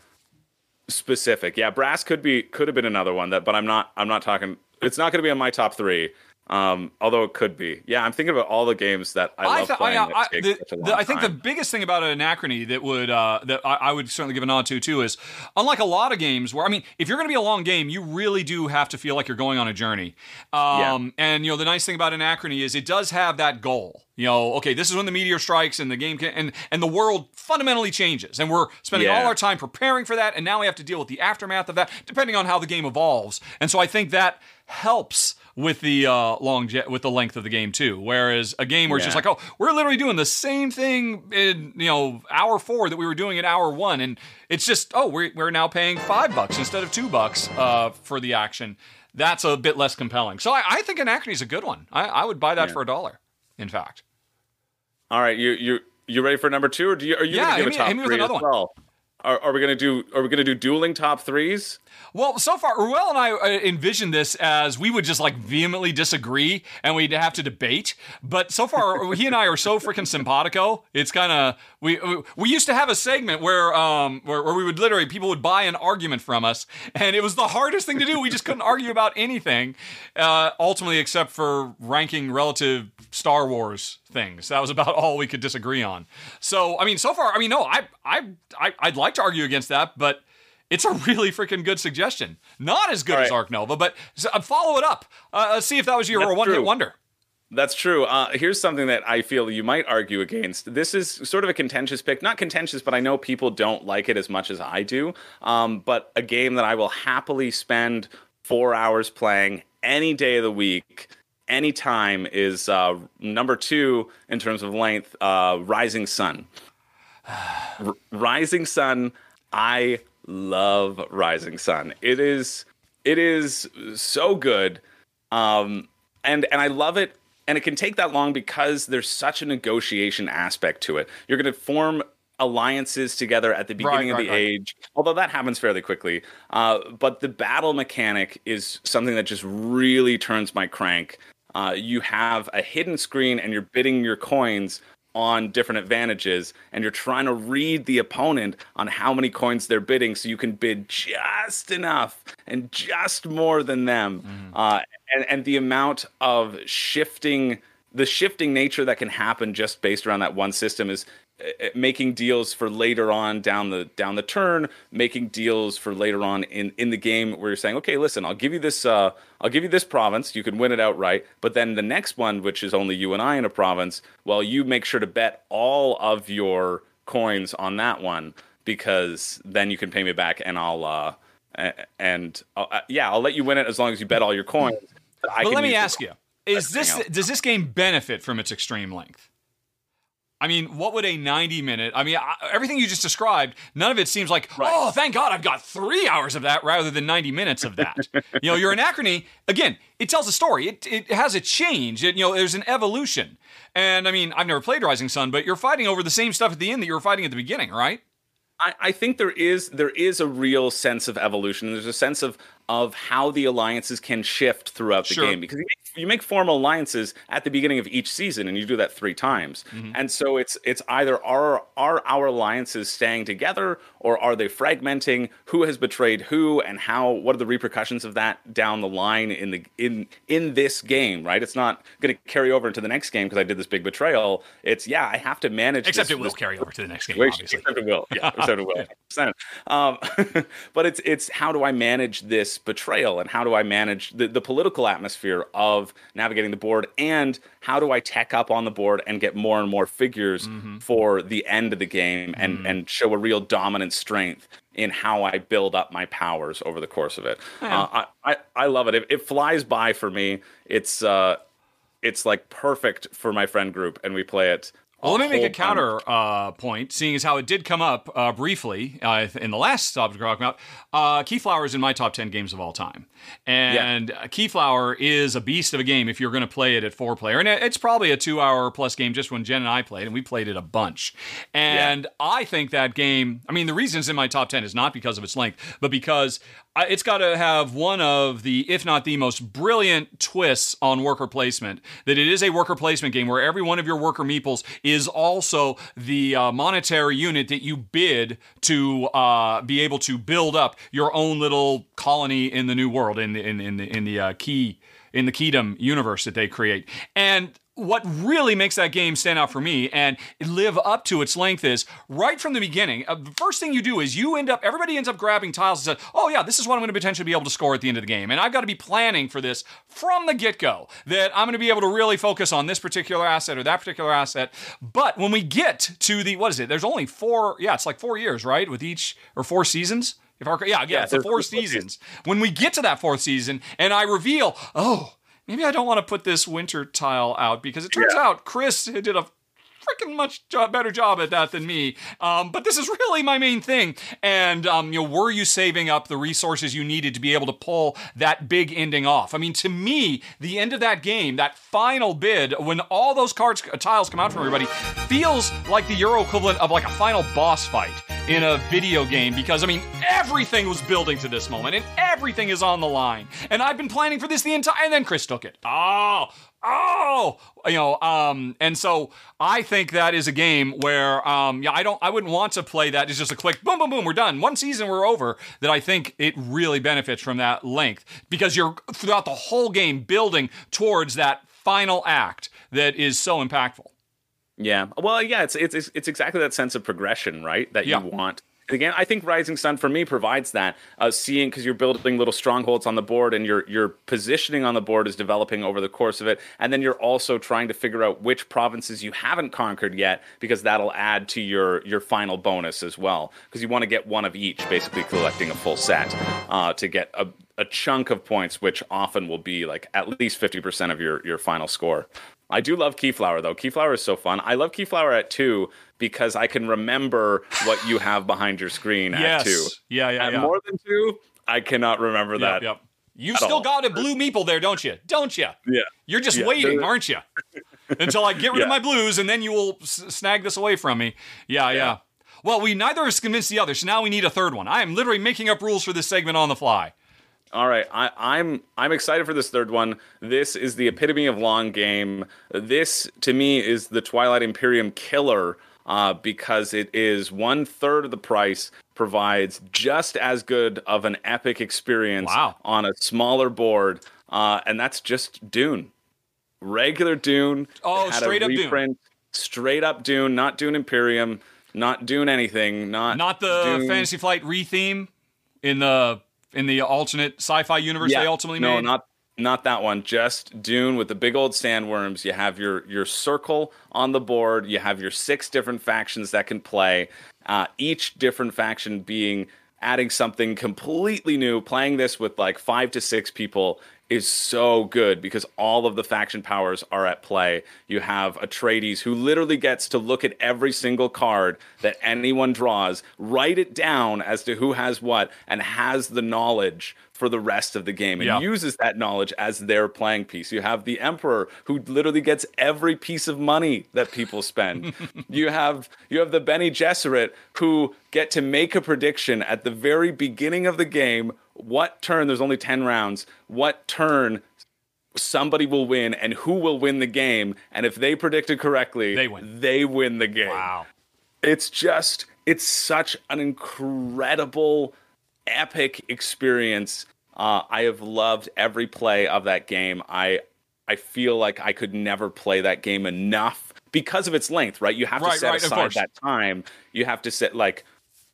specific. Yeah, brass could be could have been another one that, but I'm not I'm not talking. It's not going to be on my top three. Um, although it could be. Yeah, I'm thinking about all the games that I love th- playing. I, I, the, the- I think the biggest thing about anachrony that would uh, that I, I would certainly give a nod to too is unlike a lot of games where I mean if you're going to be a long game you really do have to feel like you're going on a journey. Um, And you know the nice thing about anachrony is it does have that goal. You know, okay, this is when the meteor strikes and the game can, and and the world fundamentally changes, and we're spending Yeah. all our time preparing for that, and now we have to deal with the aftermath of that, depending on how the game evolves. And so I think that helps with the uh, long with the length of the game too. Whereas a game where it's just like, oh, we're literally doing the same thing in you know hour four that we were doing at hour one, and it's just oh, we're we're now paying five bucks instead of two bucks uh, for the action. That's a bit less compelling. So I, I think Anachrony is a good one. I, I would buy that Yeah. for a dollar. In fact. All right, you you you ready for number two, or do you are you Yeah, going to give hit a me- top me three as another one. Are, are we going to do Are we going to do dueling top threes? Well, so far, Ruel and I uh, envisioned this as we would just like vehemently disagree and we'd have to debate. But so far, he and I are so freaking simpatico. It's kind of we we used to have a segment where um where, where we would literally people would buy an argument from us, and it was the hardest thing to do. We just couldn't argue about anything, uh, ultimately, except for ranking relative Star Wars things. That was about all we could disagree on. So, I mean, so far, I mean, no, I I, I I'd like to argue against that, but. It's a really freaking good suggestion. Not as good All as right. Arc Nova, but uh, follow it up. Uh, see if that was your one hit wonder. That's true. Uh, here's something that I feel you might argue against. This is sort of a contentious pick. Not contentious, but I know people don't like it as much as I do. Um, but a game that I will happily spend four hours playing any day of the week, any time, is uh, number two in terms of length uh, Rising Sun. R- Rising Sun, I love Rising Sun. It is it is so good. Um and and I love it and it can take that long because there's such a negotiation aspect to it. You're going to form alliances together at the beginning right, of the right. age, although that happens fairly quickly. Uh, but the battle mechanic is something that just really turns my crank. Uh, you have a hidden screen and you're bidding your coins on different advantages and you're trying to read the opponent on how many coins they're bidding so you can bid just enough and just more than them. Uh, and, and the amount of shifting the shifting nature that can happen just based around that one system is making deals for later on down the down the turn, making deals for later on in in the game where you're saying, okay, listen, I'll give you this, uh, I'll give you this province, you can win it outright, but then the next one, which is only you and I in a province, well, you make sure to bet all of your coins on that one because then you can pay me back and I'll uh and uh, uh, yeah, I'll let you win it as long as you bet all your coins. But, But let me ask you: Is this does this game benefit from its extreme length? I mean, what would a 90 minute? I mean, I, everything you just described, none of it seems like, oh, thank God I've got three hours of that rather than 90 minutes of that. you know, your anachrony, again, it tells a story. It, it has a change. It, you know, there's an evolution. And I mean, I've never played Rising Sun, but you're fighting over the same stuff at the end that you were fighting at the beginning, right? I, I think there is there is a real sense of evolution. There's a sense of of how the alliances can shift throughout the Sure. game because you make, you make formal alliances at the beginning of each season and you do that three times Mm-hmm. and so it's it's either are are our alliances staying together or are they fragmenting who has betrayed who and how what are the repercussions of that down the line in the in in this game right it's not going to carry over into the next game because i did this big betrayal it's yeah i have to manage Except this, it will this carry over to the next game, obviously. Except it will. Yeah, except it will. 100%. Um, but it's it's how do I manage this betrayal and how do I manage the, the political atmosphere of navigating the board and how do I tech up on the board and get more and more figures Mm-hmm. for the end of the game and and show a real dominant strength in how I build up my powers over the course of it. Uh, I, I I love it. it. It flies by for me. It's uh it's like perfect for my friend group and we play it Well, let me make a counter uh, point, seeing as how it did come up uh, briefly uh, in the last topic we're talking about. Uh, Keyflower is in my top 10 games of all time. And uh Keyflower is a beast of a game if you're going to play it at four player. And it's probably a two hour plus game just when Jen and I played, and we played it a bunch. And I think that game, I mean, the reason it's in my top 10 is not because of its length, but because it's got to have one of the, if not the most brilliant twists on worker placement. That it is a worker placement game where every one of your worker meeples is also the uh, monetary unit that you bid to uh, be able to build up your own little colony in the new world in the in, in the in the uh, key in the Keydom universe that they create. And what really makes that game stand out for me and live up to its length is right from the beginning. Uh, the first thing you do is you end up, everybody ends up grabbing tiles and says, "Oh yeah, this is what I'm going to potentially be able to score at the end of the game," and I've got to be planning for this from the get go. That I'm going to be able to really focus on this particular asset or that particular asset. But when we get to the what is it? There's only four. Yeah, it's like four years, right? With each or four seasons. If our, yeah, yeah, it's the four seasons. When we get to that fourth season, and I reveal, oh, maybe I don't want to put this winter tile out because it turns out Chris did a freaking much job, better job at that than me. Um, but this is really my main thing. And um, you know, were you saving up the resources you needed to be able to pull that big ending off? I mean, to me, the end of that game, that final bid, when all those cards uh, tiles come out from everybody, feels like the Euro equivalent of like a final boss fight in a video game because I mean everything was building to this moment and everything is on the line. And I've been planning for this the entire and then Chris took it. Oh, oh, you know, um, and so I think that is a game where, um, yeah, I don't, I wouldn't want to play that. It's just a quick boom, boom, boom, we're done. One season, we're over. That I think it really benefits from that length because you're throughout the whole game building towards that final act that is so impactful. Yeah. Well, yeah, it's it's it's- exactly that sense of progression, right? That Yeah. you want. And again, I think Rising Sun for me provides that. Uh, seeing because you're building little strongholds on the board, and your your positioning on the board is developing over the course of it, and then you're also trying to figure out which provinces you haven't conquered yet, because that'll add to your your final bonus as well. Because you want to get one of each, basically collecting a full set uh, to get a a chunk of points, which often will be like at least fifty percent of your your final score. I do love Keyflower though. Keyflower is so fun. I love Keyflower at two because I can remember what you have behind your screen Yes. at two. Yeah, yeah, At yeah. more than two, I cannot remember Yep, that. yep. You still all. got a blue meeple there, don't you? Don't you? Yeah. You're just Yeah. waiting, aren't you? Until I get rid of my blues, and then you will s- snag this away from me. Yeah, yeah, Well, we neither has convinced the other, so now we need a third one. I am literally making up rules for this segment on the fly. All right, I, I'm I'm excited for this third one. This is the epitome of long game. This to me is the Twilight Imperium killer uh, because it is one third of the price, provides just as good of an epic experience Wow. on a smaller board, uh, and that's just Dune, regular Dune. Oh, It had a straight up Dune. straight up Dune, not Dune Imperium, not Dune anything, not Not the Dune- Fantasy Flight retheme in the in the alternate sci-fi universe they ultimately no, made. not not that one. Just Dune with the big old sandworms. You have your your circle on the board. You have your six different factions that can play. Uh, each different faction being adding something completely new. Playing this with like five to six people is so good because all of the faction powers are at play. You have Atreides who literally gets to look at every single card that anyone draws, write it down as to who has what, and has the knowledge for the rest of the game and Yeah. uses that knowledge as their playing piece. You have the Emperor who literally gets every piece of money that people spend. you have you have the Bene Gesserit who get to make a prediction at the very beginning of the game what turn there's only 10 rounds. What turn somebody will win and who will win the game. And if they predicted correctly They win. they win the game. Wow. it's just it's such an incredible epic experience. Uh, i have loved every play of that game. I i feel like i could never play that game enough because of its length right? You have Right, to set right, aside that time. You have to set like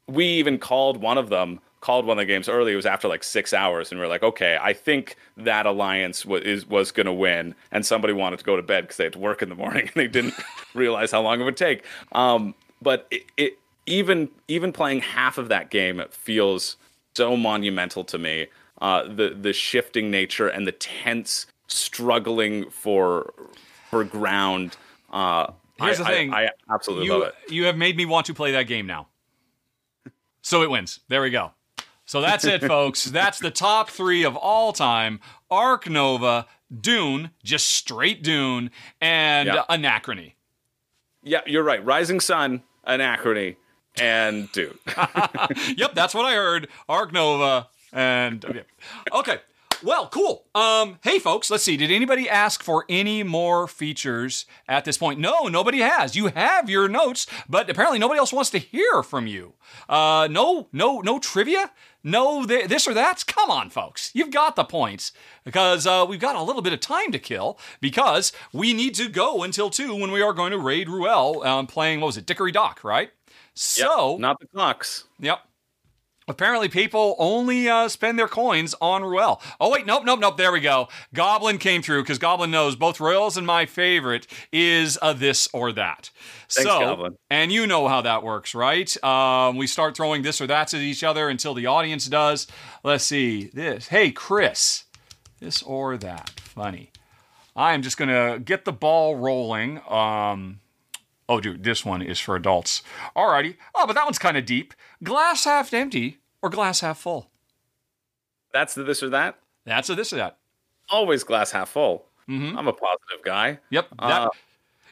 we even called one of them called one of the games early it was after like six hours and we are like okay i think that alliance was, is, was going to win and somebody wanted to go to bed because they had to work in the morning and they didn't realize how long it would take um, but it, it even even playing half of that game feels so monumental to me uh, the the shifting nature and the tense struggling for for ground uh, Here's I, the thing. I, I absolutely you, love it you have made me want to play that game now. So it wins. There we go. So that's it, folks. That's the top three of all time Arc Nova, Dune, just straight Dune, and Yeah. Anachrony. Yeah, you're right. Rising Sun, Anachrony, and Dune. yep, that's what I heard. Arc Nova and okay. okay. Well, cool. Um, hey folks, let's see. Did anybody ask for any more features at this point? No, nobody has. You have your notes, but apparently nobody else wants to hear from you. Uh, no, no, no trivia. No, th- this or that. Come on, folks. You've got the points because uh, we've got a little bit of time to kill because we need to go until two when we are going to raid Ruel um, playing what was it, Dickory Dock, right? So Not the clocks. Yep. Apparently, people only uh, spend their coins on Ruel. Oh, wait, nope, nope, nope. There we go. Goblin came through because Goblin knows both Royals and my favorite is a this or that. Thanks, so, Goblin. and you know how that works, right? Um, we start throwing this or that at each other until the audience does. Let's see. This. Hey, Chris. This or that. Funny. I am just going to get the ball rolling. Um, Oh, dude, this one is for adults. Alrighty. Oh, but that one's kind of deep. Glass half empty or glass half full? That's the this or that. That's a this or that. Always glass half full. Mm-hmm. I'm a positive guy. Yep. That, Uh,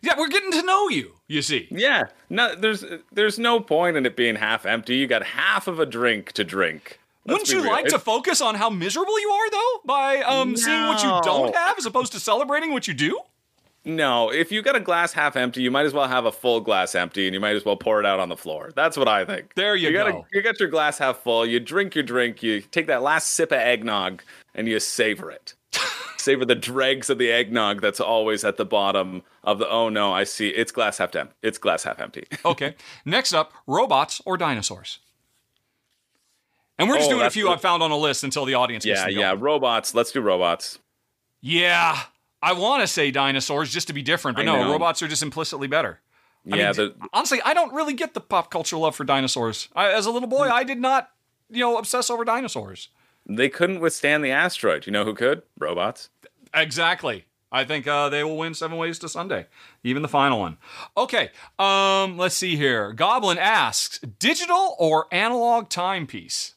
yeah, we're getting to know you, you see. Yeah. No, there's there's no point in it being half empty. You got half of a drink to drink. Let's Wouldn't you real. like to focus on how miserable you are, though, by um, seeing what you don't have as opposed to celebrating what you do? No, if you got a glass half empty, you might as well have a full glass empty, and you might as well pour it out on the floor. That's what I think. There you gotta, go. You got your glass half full. You drink your drink. You take that last sip of eggnog, and you savor it. savor the dregs of the eggnog that's always at the bottom of the. Oh no, I see. It's glass half empty. It's glass half empty. Okay. Next up, robots or dinosaurs? And we're just Oh, doing a few I found on a list until the audience gets yeah, yeah. Robots. Let's do robots. Yeah. I want to say dinosaurs just to be different, but I no, know. robots are just implicitly better. I Yeah, mean, the, honestly, I don't really get the pop culture love for dinosaurs. I, as a little boy, I did not, you know, obsess over dinosaurs. they couldn't withstand the asteroid. You know who could? Robots. Exactly. I think uh, they will win seven ways to Sunday, even the final one. Okay, um, let's see here. Goblin asks: digital or analog timepiece?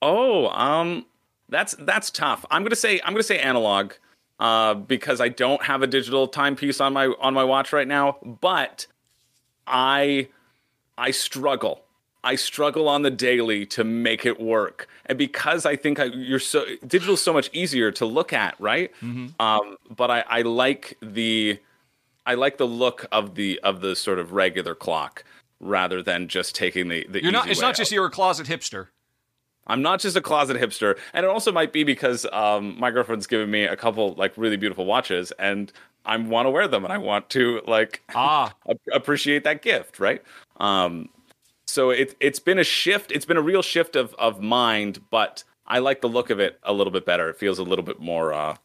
Oh, um, that's that's tough. I'm gonna say I'm gonna say analog, uh, because I don't have a digital timepiece on my on my watch right now. But I I struggle. I struggle on the daily to make it work, and because I think I, you're so digital's so much easier to look at, right? Um, but I, I like the I like the look of the of the sort of regular clock rather than just taking the the You're not. It's not just out. you're a closet hipster. I'm not just a closet hipster, and it also might be because um, my girlfriend's given me a couple like really beautiful watches, and I want to wear them, and I want to like Ah, appreciate that gift, right? Um, so it it's been a shift. It's been a real shift of of mind, but I like the look of it a little bit better. It feels a little bit more, uh,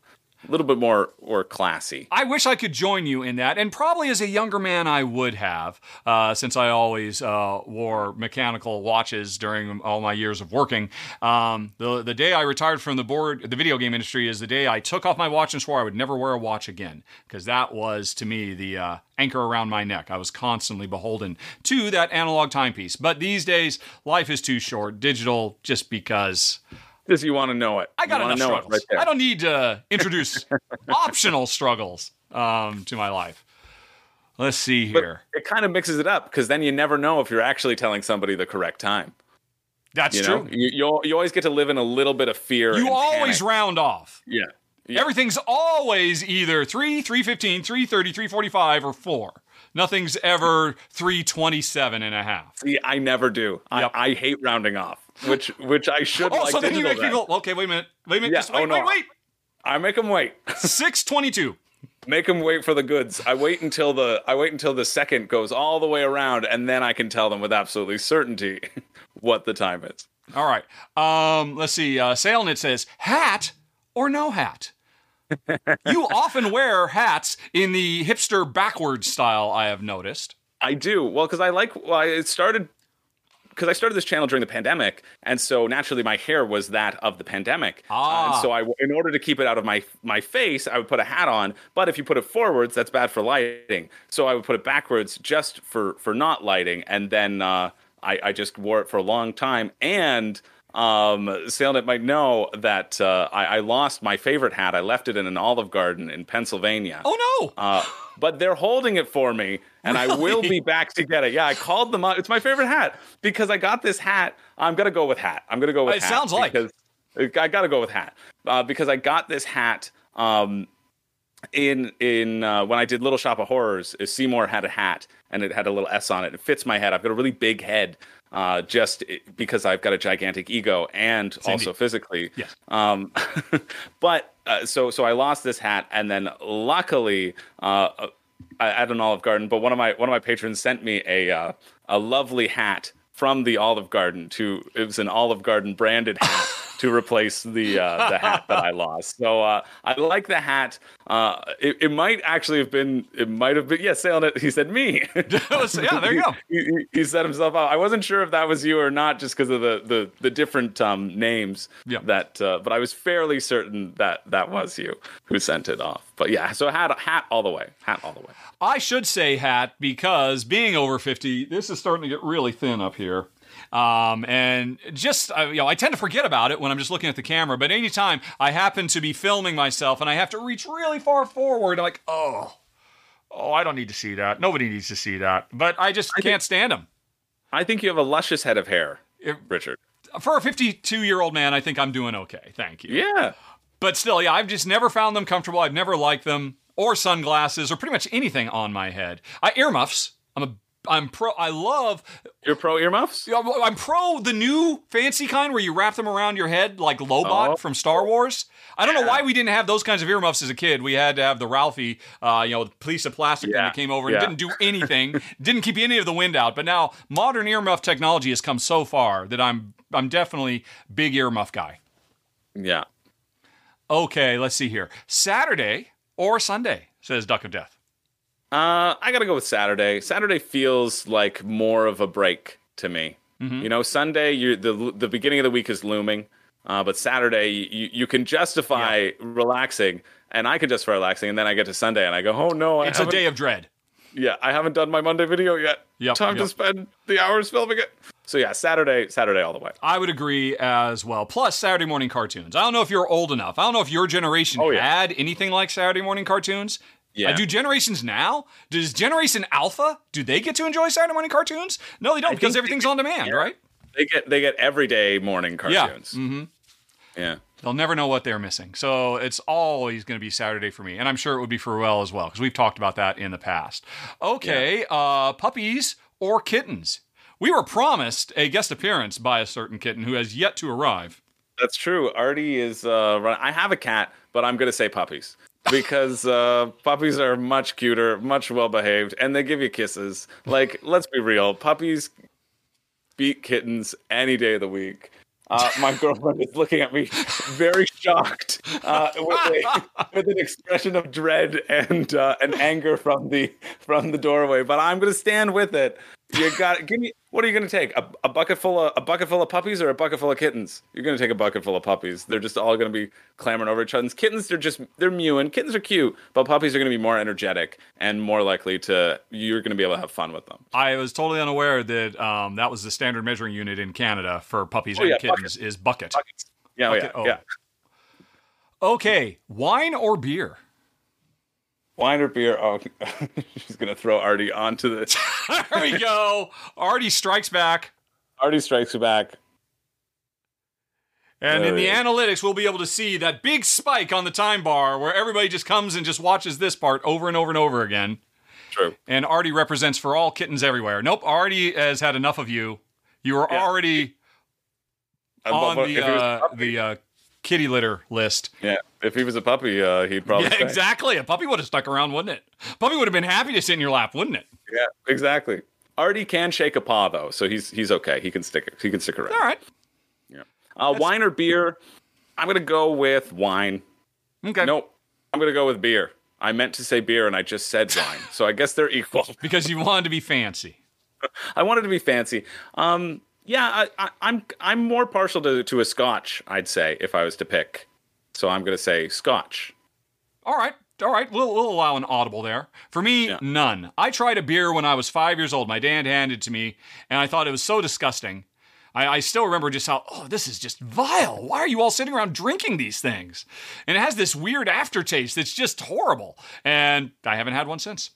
a little bit more or classy. I wish I could join you in that, and probably as a younger man, I would have, uh, since I always uh, wore mechanical watches during all my years of working. Um, the the day I retired from the board, the video game industry, is the day I took off my watch and swore I would never wear a watch again, because that was to me the uh, anchor around my neck. I was constantly beholden to that analog timepiece. But these days, life is too short. Digital, just because. Because you want to know it. I got enough know struggles. Right. I don't need to introduce optional struggles um, to my life. Let's see But here. it kind of mixes it up because then you never know if you're actually telling somebody the correct time. That's You true. you, you you always get to live in a little bit of fear. You always panic. round off. yeah. yeah. Everything's always either 3, 315, 330, 345, or 4. Nothing's ever 327 and a half. See, I never do. Yep. I, I hate rounding off, which which I should Oh, like. so then you make then. people. Okay, wait a minute. Wait a minute. Yeah, Just wait, oh, no. wait, wait. I make them wait. 622. make them wait for the goods. I wait until the I wait until the second goes all the way around, and then I can tell them with absolutely certainty what the time is. All right. Um, let's see. Uh, SailNet says hat or no hat. you often wear hats in the hipster backwards style. I have noticed. I do well because I like. Well, I started because I started this channel during the pandemic, and so naturally my hair was that of the pandemic. Ah. and so I, in order to keep it out of my my face, I would put a hat on. But if you put it forwards, that's bad for lighting. So I would put it backwards just for for not lighting, and then uh, I, I just wore it for a long time. And um, Sailnet might know that uh, I, I lost my favorite hat. I left it in an Olive Garden in Pennsylvania. Oh no! But they're holding it for me, and I will be back to get it. Yeah, I called them up. It's my favorite hat because I got this hat. I'm gonna go with hat. I'm gonna go with It hat. sounds like. I gotta go with hat uh, because I got this hat. Um, in in uh, when I did Little Shop of Horrors, uh, Seymour had a hat and it had a little S on it. It fits my head. I've got a really big head, uh, just because I've got a gigantic ego and also indeed. physically. Yes. Um, but uh, so so I lost this hat, and then luckily uh, uh, at an Olive Garden. But one of my one of my patrons sent me a uh, a lovely hat from the Olive Garden. To it was an Olive Garden branded hat. To replace the uh, the hat that I lost, so uh, I like the hat. Uh, it, it might actually have been. It might have been. Yeah, saying it. He said me. yeah, there you go. he, he- he set himself out. I wasn't sure if that was you or not, just because of the the, the different um, names. Yeah. That, uh, but I was fairly certain that that was you who sent it off. But yeah, so hat hat all the way, hat all the way. I should say hat because being over 50, this is starting to get really thin up here. Um, and just, uh, you know, I tend to forget about it when I'm just looking at the camera, but anytime I happen to be filming myself and I have to reach really far forward, I'm like, oh, oh, I don't need to see that. Nobody needs to see that. But I just I can't stand them. I think you have a luscious head of hair, If- Richard. For a 52 year old man, I think I'm doing okay. Thank you. Yeah. But still, yeah, I've just never found them comfortable. I've never liked them or sunglasses or pretty much anything on my head. I earmuffs. I'm a I'm pro. I love. You're pro earmuffs? yeah, I'm pro the new fancy kind where you wrap them around your head like Lobot Oh. from Star Wars. I don't know why we didn't have those kinds of earmuffs as a kid. We had to have the Ralphie, uh, you know, piece of plastic Yeah, that came over and yeah. didn't do anything, didn't keep any of the wind out. But now modern earmuff technology has come so far that I'm I'm definitely big earmuff guy. Yeah. Okay, let's see here. Saturday or Sunday, says Duck of Death. Uh, I gotta go with Saturday. Saturday feels like more of a break to me. You know, Sunday, you the the beginning of the week is looming, uh, but Saturday you you can justify relaxing, and I can justify relaxing, and then I get to Sunday and I go, oh no, I It's a day of dread. yeah, I haven't done my Monday video yet. Yep, Time yep. to spend the hours filming it. So yeah, Saturday, Saturday all the way. I would agree as well. Plus Saturday morning cartoons. I don't know if you're old enough. I don't know if your generation Oh, yeah. had anything like Saturday morning cartoons. Yeah. Uh, do generations now? Does Generation Alpha? Do they get to enjoy Saturday morning cartoons? No, they don't because think everything's on demand, right? They get they get everyday morning cartoons. Mm-hmm. Yeah. They'll never know what they're missing. So it's always going to be Saturday for me. And I'm sure it would be for Ruel as well, because we've talked about that in the past. Okay, uh, puppies or kittens? We were promised a guest appearance by a certain kitten who has yet to arrive. That's true. Artie is. Uh, I have a cat, but I'm gonna say puppies because uh, puppies are much cuter, much well behaved, and they give you kisses. Like, let's be real, puppies beat kittens any day of the week. Uh, my girlfriend is looking at me very shocked uh, with, a, with an expression of dread and uh, and anger from the from the doorway. But I'm gonna stand with it. You got give me. What are you gonna take? A, a bucket full of a bucket full of puppies or a bucket full of kittens? You're gonna take a bucket full of puppies. They're just all gonna be clamoring over each other. Kittens, they're just they're mewing. Kittens are cute, but puppies are gonna be more energetic and more likely to. You're gonna be able to have fun with them. I was totally unaware that um, that was the standard measuring unit in Canada for puppies Oh, and yeah, kittens is bucket. Buckets. Yeah, oh, yeah, oh. yeah. Okay, wine or beer? Wine or beer? Oh, she's gonna throw Artie onto the. There we go. Artie strikes back. Artie strikes back. And in the Uh, analytics, we'll be able to see that big spike on the time bar where everybody just comes and just watches this part over and over and over again. True. And Artie represents for all kittens everywhere. Nope, Artie has had enough of you. You are Yeah. already Uh, on the if he was a uh, the uh, kitty litter list. yeah, if he was a puppy, uh, he'd probably. yeah, stay. exactly. A puppy would have stuck around, wouldn't it? Puppy would have been happy to sit in your lap, wouldn't it? Yeah, exactly. Artie can shake a paw though, so he's he's okay. He can stick he can stick around. All right. Uh, wine or beer? I'm gonna go with wine. Okay. Nope, I'm gonna go with beer. I meant to say beer and I just said wine, so I guess they're equal. Because you wanted to be fancy. I wanted to be fancy. Um, yeah, I, I, I'm I'm more partial to to a Scotch. I'd say if I was to pick, so I'm gonna say Scotch. All right. All right, we'll, we'll allow an audible there. For me, Yeah. none. I tried a beer when I was five years old. My dad handed it to me, and I thought it was so disgusting. I, I still remember just how, oh, this is just vile. Why are you all sitting around drinking these things? And it has this weird aftertaste that's just horrible. And I haven't had one since.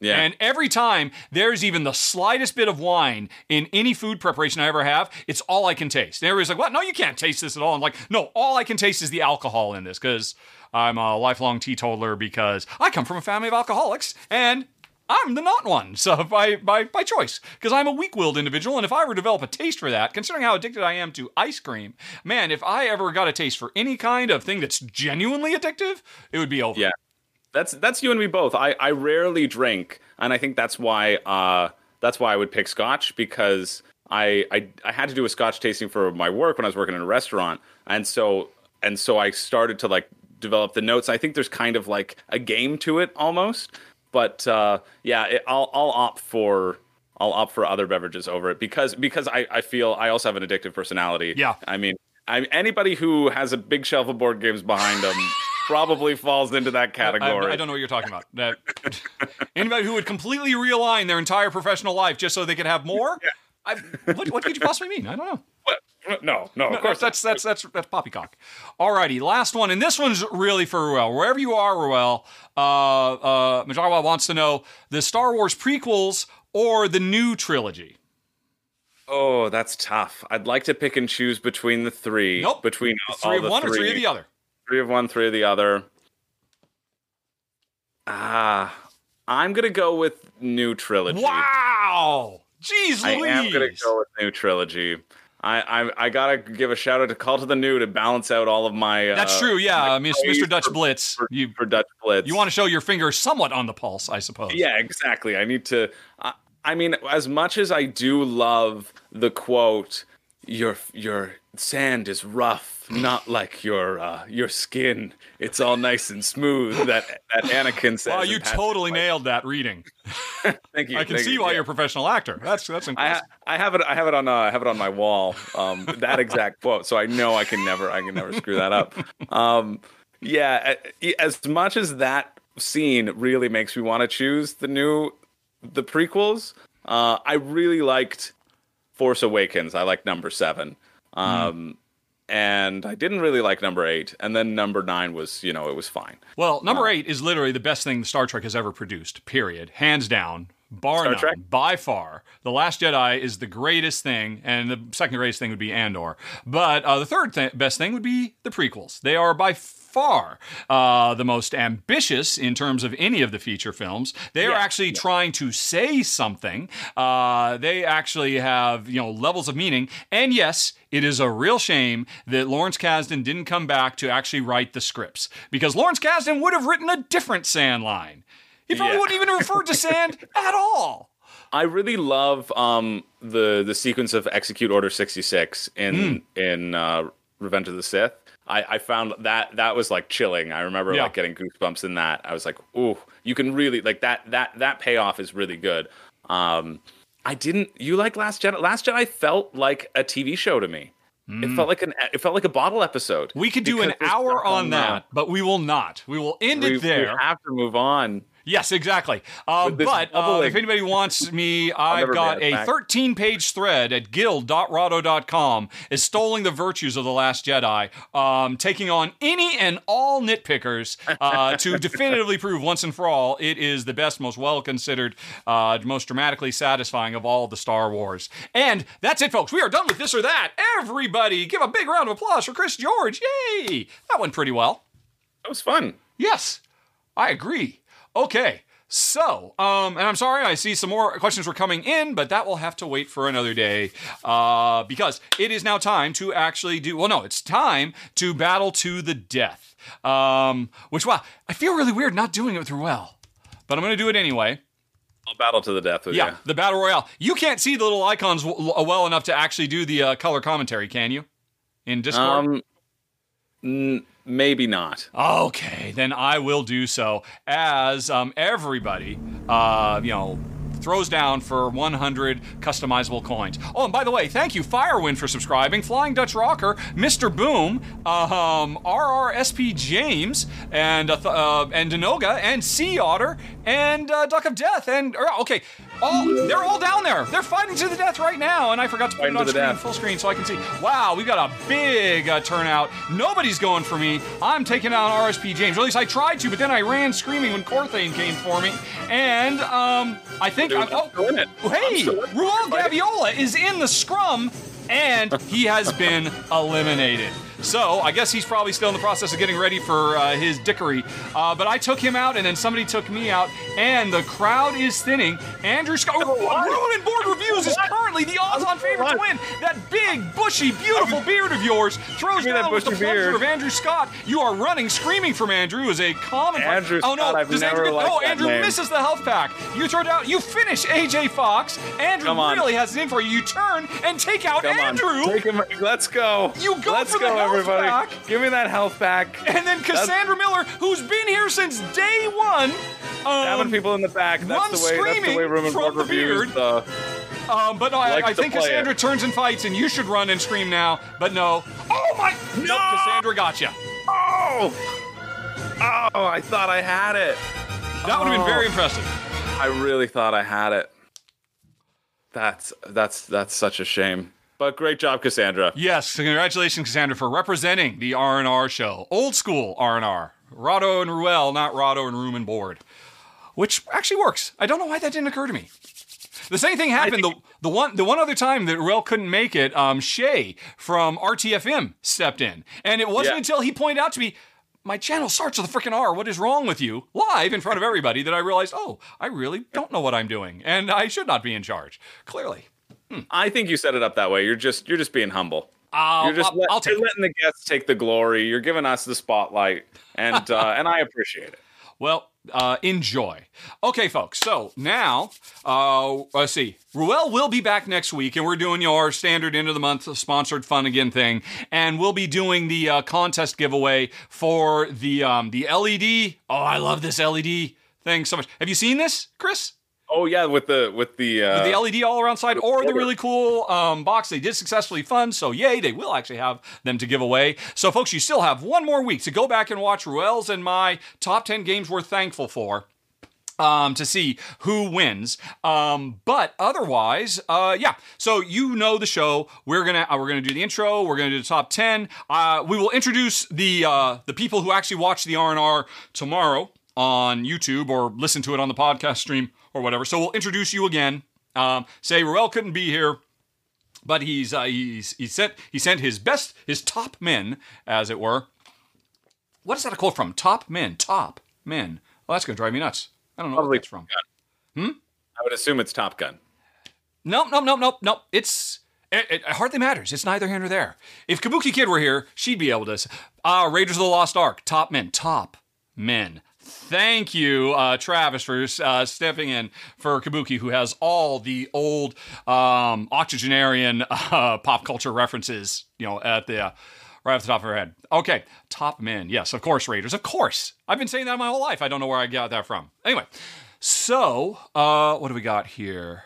Yeah, And every time there's even the slightest bit of wine in any food preparation I ever have, it's all I can taste. And everybody's like, what? No, you can't taste this at all. I'm like, no, all I can taste is the alcohol in this because I'm a lifelong teetotaler because I come from a family of alcoholics and I'm the not one. So by by by choice. Because I'm a weak-willed individual, and if I were to develop a taste for that, considering how addicted I am to ice cream, man, if I ever got a taste for any kind of thing that's genuinely addictive, it would be over. yeah. That's that's you and me both. I, I rarely drink, and I think that's why uh that's why I would pick Scotch because I, I I had to do a Scotch tasting for my work when I was working in a restaurant, and so and so I started to like develop the notes. I think there's kind of like a game to it almost, but uh, yeah, it, I'll I'll opt for. I'll opt for other beverages over it because because I, I feel I also have an addictive personality. Yeah. I mean, I, anybody who has a big shelf of board games behind them probably falls into that I, category. I don't know what you're talking about. That anybody who would completely realign their entire professional life just so they could have more. I, what, what could you possibly mean? I don't know. No, no, of course. that's that's that's that's poppycock. Alrighty, last one, and this one's really for Ruel. Wherever you are, Ruel, uh, uh, Majarwa wants to know the Star Wars prequels or the new trilogy. Oh, that's tough. I'd like to pick and choose between the three. Nope. Between Three all of the one or three of the other. Three of one, three of the other. Ah, I'm gonna go with new trilogy. Wow! Jeez I am gonna go with new trilogy. I, I I gotta give a shout out to Call to the New to balance out all of my. Uh, That's true. Yeah, Miss- praise Mr. Dutch for, Blitz. for, You for Dutch Blitz. you want to show your finger somewhat on the pulse, I suppose. Yeah, exactly. I need to. I, I mean, as much as I do love the quote, "Your your sand is rough, not like your uh, your skin. It's all nice and smooth." That that Anakin says. Wow, you totally Play. nailed that reading. Thank you. I can see you. why Yeah. you're a professional actor. That's that's I, impressive. ha- I have it. I have it on. Uh, I have it on my wall. Um, that exact quote. So I know I can never. I can never screw that up. Um, yeah. As much as that scene really makes me want to choose the new, the prequels. Uh, I really liked Force Awakens. I like number seven. Um, and I didn't really like number eight. And then number nine was, you know, it was fine. Well, number eight is literally the best thing Star Trek has ever produced. Period. Hands down. Bar none, by far. The Last Jedi is the greatest thing, and the second greatest thing would be Andor. But uh, the third th- best thing would be the prequels. They are by far uh, the most ambitious in terms of any of the feature films. They are Yeah, actually trying to say something. Uh, they actually have you know levels of meaning. And yes, it is a real shame that Lawrence Kasdan didn't come back to actually write the scripts because Lawrence Kasdan would have written a different sand line. He probably Yeah. wouldn't even have referred to sand at all. I really love um, the the sequence of execute Order sixty six in Hmm. in uh, Revenge of the Sith. I, I found that that was like chilling. I remember Yeah. like getting goosebumps in that. I was like, ooh, you can really like that that that payoff is really good. Um, I didn't. You like Last Jedi? Last Jedi felt like a TV show to me. It felt like an it felt like a bottle episode. Hmm. We could do an hour on that, but we will not. We will end We, it there. we have to move on. Yes, exactly. Uh, but uh, if anybody wants me, I've got a back. 13 page thread at guild.rahdo.com extolling the virtues of The Last Jedi, um, taking on any and all nitpickers uh, to definitively prove once and for all it is the best, most well considered, uh, most dramatically satisfying of all the Star Wars. And that's it, folks. We are done with this or that. Everybody, give a big round of applause for Chris George. Yay! That went pretty well. That was fun. Yes, I agree. Okay. So, um, and I'm sorry, I see some more questions were coming in, but that will have to wait for another day, uh, because it is now time to actually do. Well, no, it's time to battle to the death. Um, which wow, I feel really weird not doing it through well, but I'm going to do it anyway. I'll battle to the death with Yeah, you. the battle royale. You can't see the little icons w- well enough to actually do the uh, color commentary, can you? In Discord. Um, n- maybe not. Okay, then I will do so as um, everybody, uh, you know, throws down for 100 customizable coins. Oh, and by the way, thank you, Firewind, for subscribing, Flying Dutch Rocker, Mr. Boom, um, RRSP James, and uh, uh, and Denoga, and Sea Otter, and uh, Duck of Death, and er, okay, all they're all down there. They're fighting to the death right now, and I forgot to put Fighting it on screen, death. full screen, so I can see. Wow, we got a big uh, turnout. Nobody's going for me. I'm taking out RSP James. Or at least I tried to, but then I ran screaming when Corthane came for me. And um, I think Dude, I'm, in it. Hey. Ruel Gaviola is in the scrum, and he has been eliminated. So I guess he's probably still in the process of getting ready for uh, his dickery. Uh, but I took him out, and then somebody took me out, and the crowd is thinning. Andrew Scott, Ruin and Board Reviews is currently the odds-on favorite to win. That big, bushy, beautiful beard of yours throws Give me that down with the pleasure beard. of Andrew Scott. You are running, screaming from Andrew as a common. Andrew oh no, Scott, I've does never Andrew get? liked Oh, Andrew name. misses the health pack. You throw down. You finish AJ Fox. Andrew really has it in for you. You turn and take out Come Andrew. on. Take him. Let's go. You go Let's for the go, everybody. pack. Give me that health back. and then Cassandra Miller, who's been here since day one. Um, Having people in the back. That's the way. That's the screaming way Room and from Board reviews. beard. Uh, Um, but no, I, I think Cassandra it. turns and fights, and you should run and scream now. But no. Oh my! Nope, Cassandra got you. oh. Oh, I thought I had it. That would have been very impressive. I really thought I had it. That's that's that's such a shame. But great job, Cassandra. Yes, congratulations, Cassandra, for representing the R and R show, old school R and R. Rahdo and Ruel, not Rahdo and Room and Board, which actually works. I don't know why that didn't occur to me. The same thing happened the the one the one other time that Ruel couldn't make it. Um, Shay from RTFM stepped in, and it wasn't Yeah. until he pointed out to me. My channel starts with a freaking R. What is wrong with you? Live in front of everybody, that I realized, oh, I really don't know what I'm doing, and I should not be in charge. Clearly, I think you set it up that way. You're just you're just being humble. I'll, You're just I'll, let- I'll you're letting the guests take the glory. You're giving us the spotlight, and uh, and I appreciate it. Well, uh, enjoy. Okay, folks. So now, uh, let's see. Ruel will be back next week, and we're doing your standard end of the month sponsored fun again thing, and we'll be doing the uh, contest giveaway for the um, the LED. Oh, I love this LED thing so much. Have you seen this, Chris? Oh yeah, with the with the uh, the LED all around side, or the really cool um, box they did successfully fund. So yay, they will actually have them to give away. So folks, you still have one more week to go back and watch Ruel's and my top ten games we're thankful for. Um, to see who wins, um, but otherwise, uh, yeah. So you know the show. We're gonna uh, we're gonna do the intro. We're gonna do the top ten. Uh, we will introduce the uh, the people who actually watch the R and R tomorrow on YouTube or listen to it on the podcast stream or whatever. So we'll introduce you again. Um, say Ruel couldn't be here, but he's uh, he's he sent he sent his best his top men, as it were. What is that a quote from? Top men, top men. Well, that's gonna drive me nuts. I don't know Probably what that's from. Hmm? I would assume it's Top Gun. Nope, nope, nope, nope, nope. It's it, it hardly matters. It's neither here nor there. If Kabuki Kid were here, she'd be able to. Ah, Raiders of the Lost Ark, top men, top men. Thank you, uh, Travis, for uh, stepping in for Kabuki, who has all the old um, octogenarian uh, pop culture references, you know, at the uh, right off the top of her head. Okay, top men. Yes, of course, Raiders. Of course. I've been saying that my whole life. I don't know where I got that from. Anyway, so uh, what do we got here?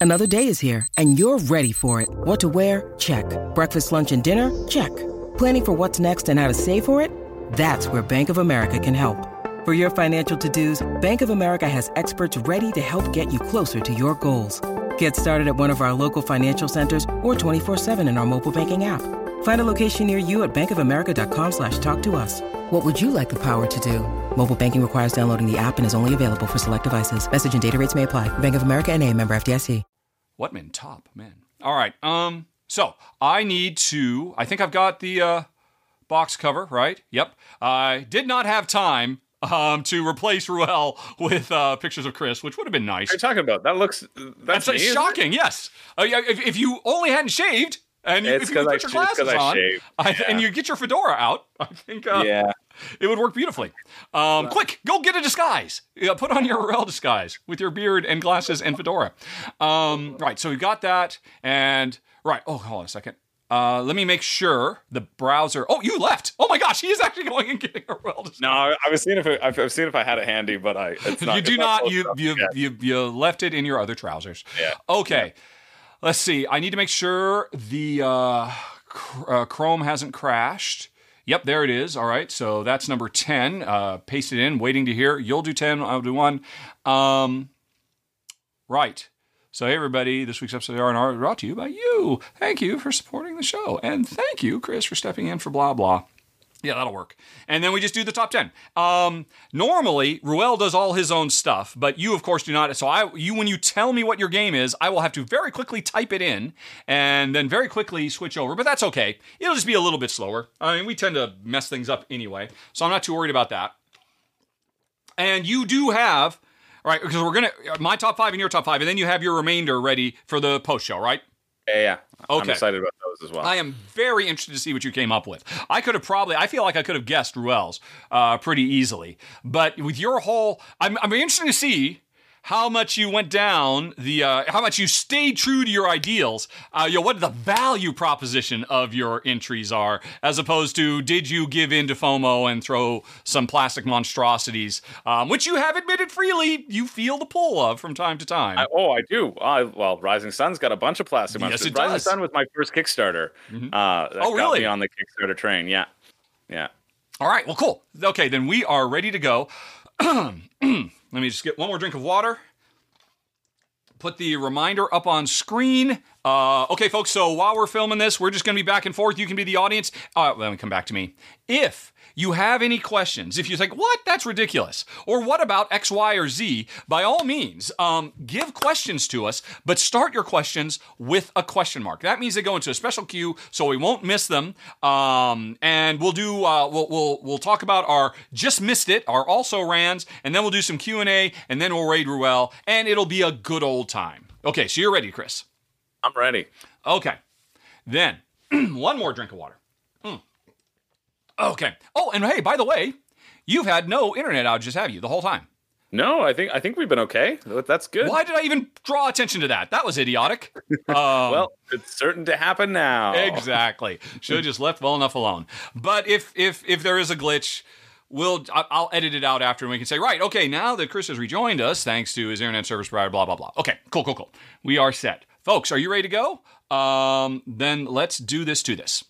Another day is here, and you're ready for it. What to wear? Check. Breakfast, lunch, and dinner? Check. Planning for what's next and how to save for it? That's where Bank of America can help. For your financial to-dos, Bank of America has experts ready to help get you closer to your goals. Get started at one of our local financial centers or 24-7 in our mobile banking app. Find a location near you at bankofamerica.com slash talk to us. What would you like the power to do? Mobile banking requires downloading the app and is only available for select devices. Message and data rates may apply. Bank of America and a member FDIC. What men? top men. All right. Um. So I need to. I think I've got the uh, box cover right. Yep. I did not have time um, to replace Ruel with uh, pictures of Chris, which would have been nice. What are you talking about? That looks that's, That's uh, me, shocking. Yes. Uh, if, if you only hadn't shaved and you, if you 'cause I put your sh- it's 'cause glasses on. I- Yeah. and you get your fedora out, I think uh, Yeah. it would work beautifully. Um, quick, go get a disguise. Yeah, put on your Ruel disguise with your beard and glasses and fedora. Um, right. So we got that, and right. Oh, hold on a second. Uh, let me make sure the browser. Oh, you left. Oh my gosh, he is actually going and getting a disguise. No, I was seeing if it, I've I've seen if I had it handy, but I it's not. you do not. You you, you you left it in your other trousers. Yeah. Okay. Let's see. I need to make sure the uh, cr- uh, Chrome hasn't crashed. Yep, there it is. All right, so that's number ten. Uh, paste it in. Waiting to hear. You'll do ten. I'll do one. Um, right. So hey everybody, this week's episode of R&R is brought to you by you. Thank you for supporting the show, and thank you, Chris, for stepping in for blah blah. Yeah, that'll work. And then we just do the top 10. Um, normally, Ruel does all his own stuff, but you, of course, do not. So, I, you, when you tell me what your game is, I will have to very quickly type it in and then very quickly switch over. But that's okay. It'll just be a little bit slower. I mean, we tend to mess things up anyway, so I'm not too worried about that. And you do have, all right, because we're going to, my top five and your top five, and then you have your remainder ready for the post show, right? Yeah, yeah. Okay. I'm excited about those as well. I am very interested to see what you came up with. I could have probably, I feel like I could have guessed Ruel's uh, pretty easily. But with your whole, I'm, I'm interested to see how much you went down the, uh, how much you stayed true to your ideals. Uh, you know, what the value proposition of your entries are, as opposed to did you give in to FOMO and throw some plastic monstrosities, um, which you have admitted freely you feel the pull of from time to time. I, oh, I do. Uh, well, Rising Sun's got a bunch of plastic Yes, monsters. Rising does. Mm-hmm. Sun was my first Kickstarter. Uh, that Oh, really? on the Kickstarter train. Yeah, yeah. All right, well, cool. Okay, then we are ready to go. Let me just get one more drink of water. Put the reminder up on screen. Uh, okay, folks, so while we're filming this, we're just going to be back and forth. You can be the audience. Uh, let me come back to me. If you have any questions, if you think, what, that's ridiculous, or what about X, Y, or Z, by all means, um, give questions to us, but start your questions with a question mark. That means they go into a special queue, so we won't miss them. Um, and we'll do, uh, we'll, we'll, we'll talk about our just missed it, our also rans, and then we'll do some Q and A, and then we'll raid Ruel, and it'll be a good old time. Okay, so you're ready, Chris. I'm ready. Okay. Then, one more drink of water. Okay. Oh, and hey, by the way, you've had no internet outages, have you, the whole time? No, I think I think we've been okay. That's good. Why did I even draw attention to that? That was idiotic. Um, Well, it's certain to happen now. exactly. Should have just left well enough alone. But if if if there is a glitch, we'll I'll edit it out after, and we can say, right, okay, now that Chris has rejoined us, thanks to his internet service provider, blah blah blah. Okay, cool, cool, cool. We are set, folks. Are you ready to go? Um, then let's do this to this.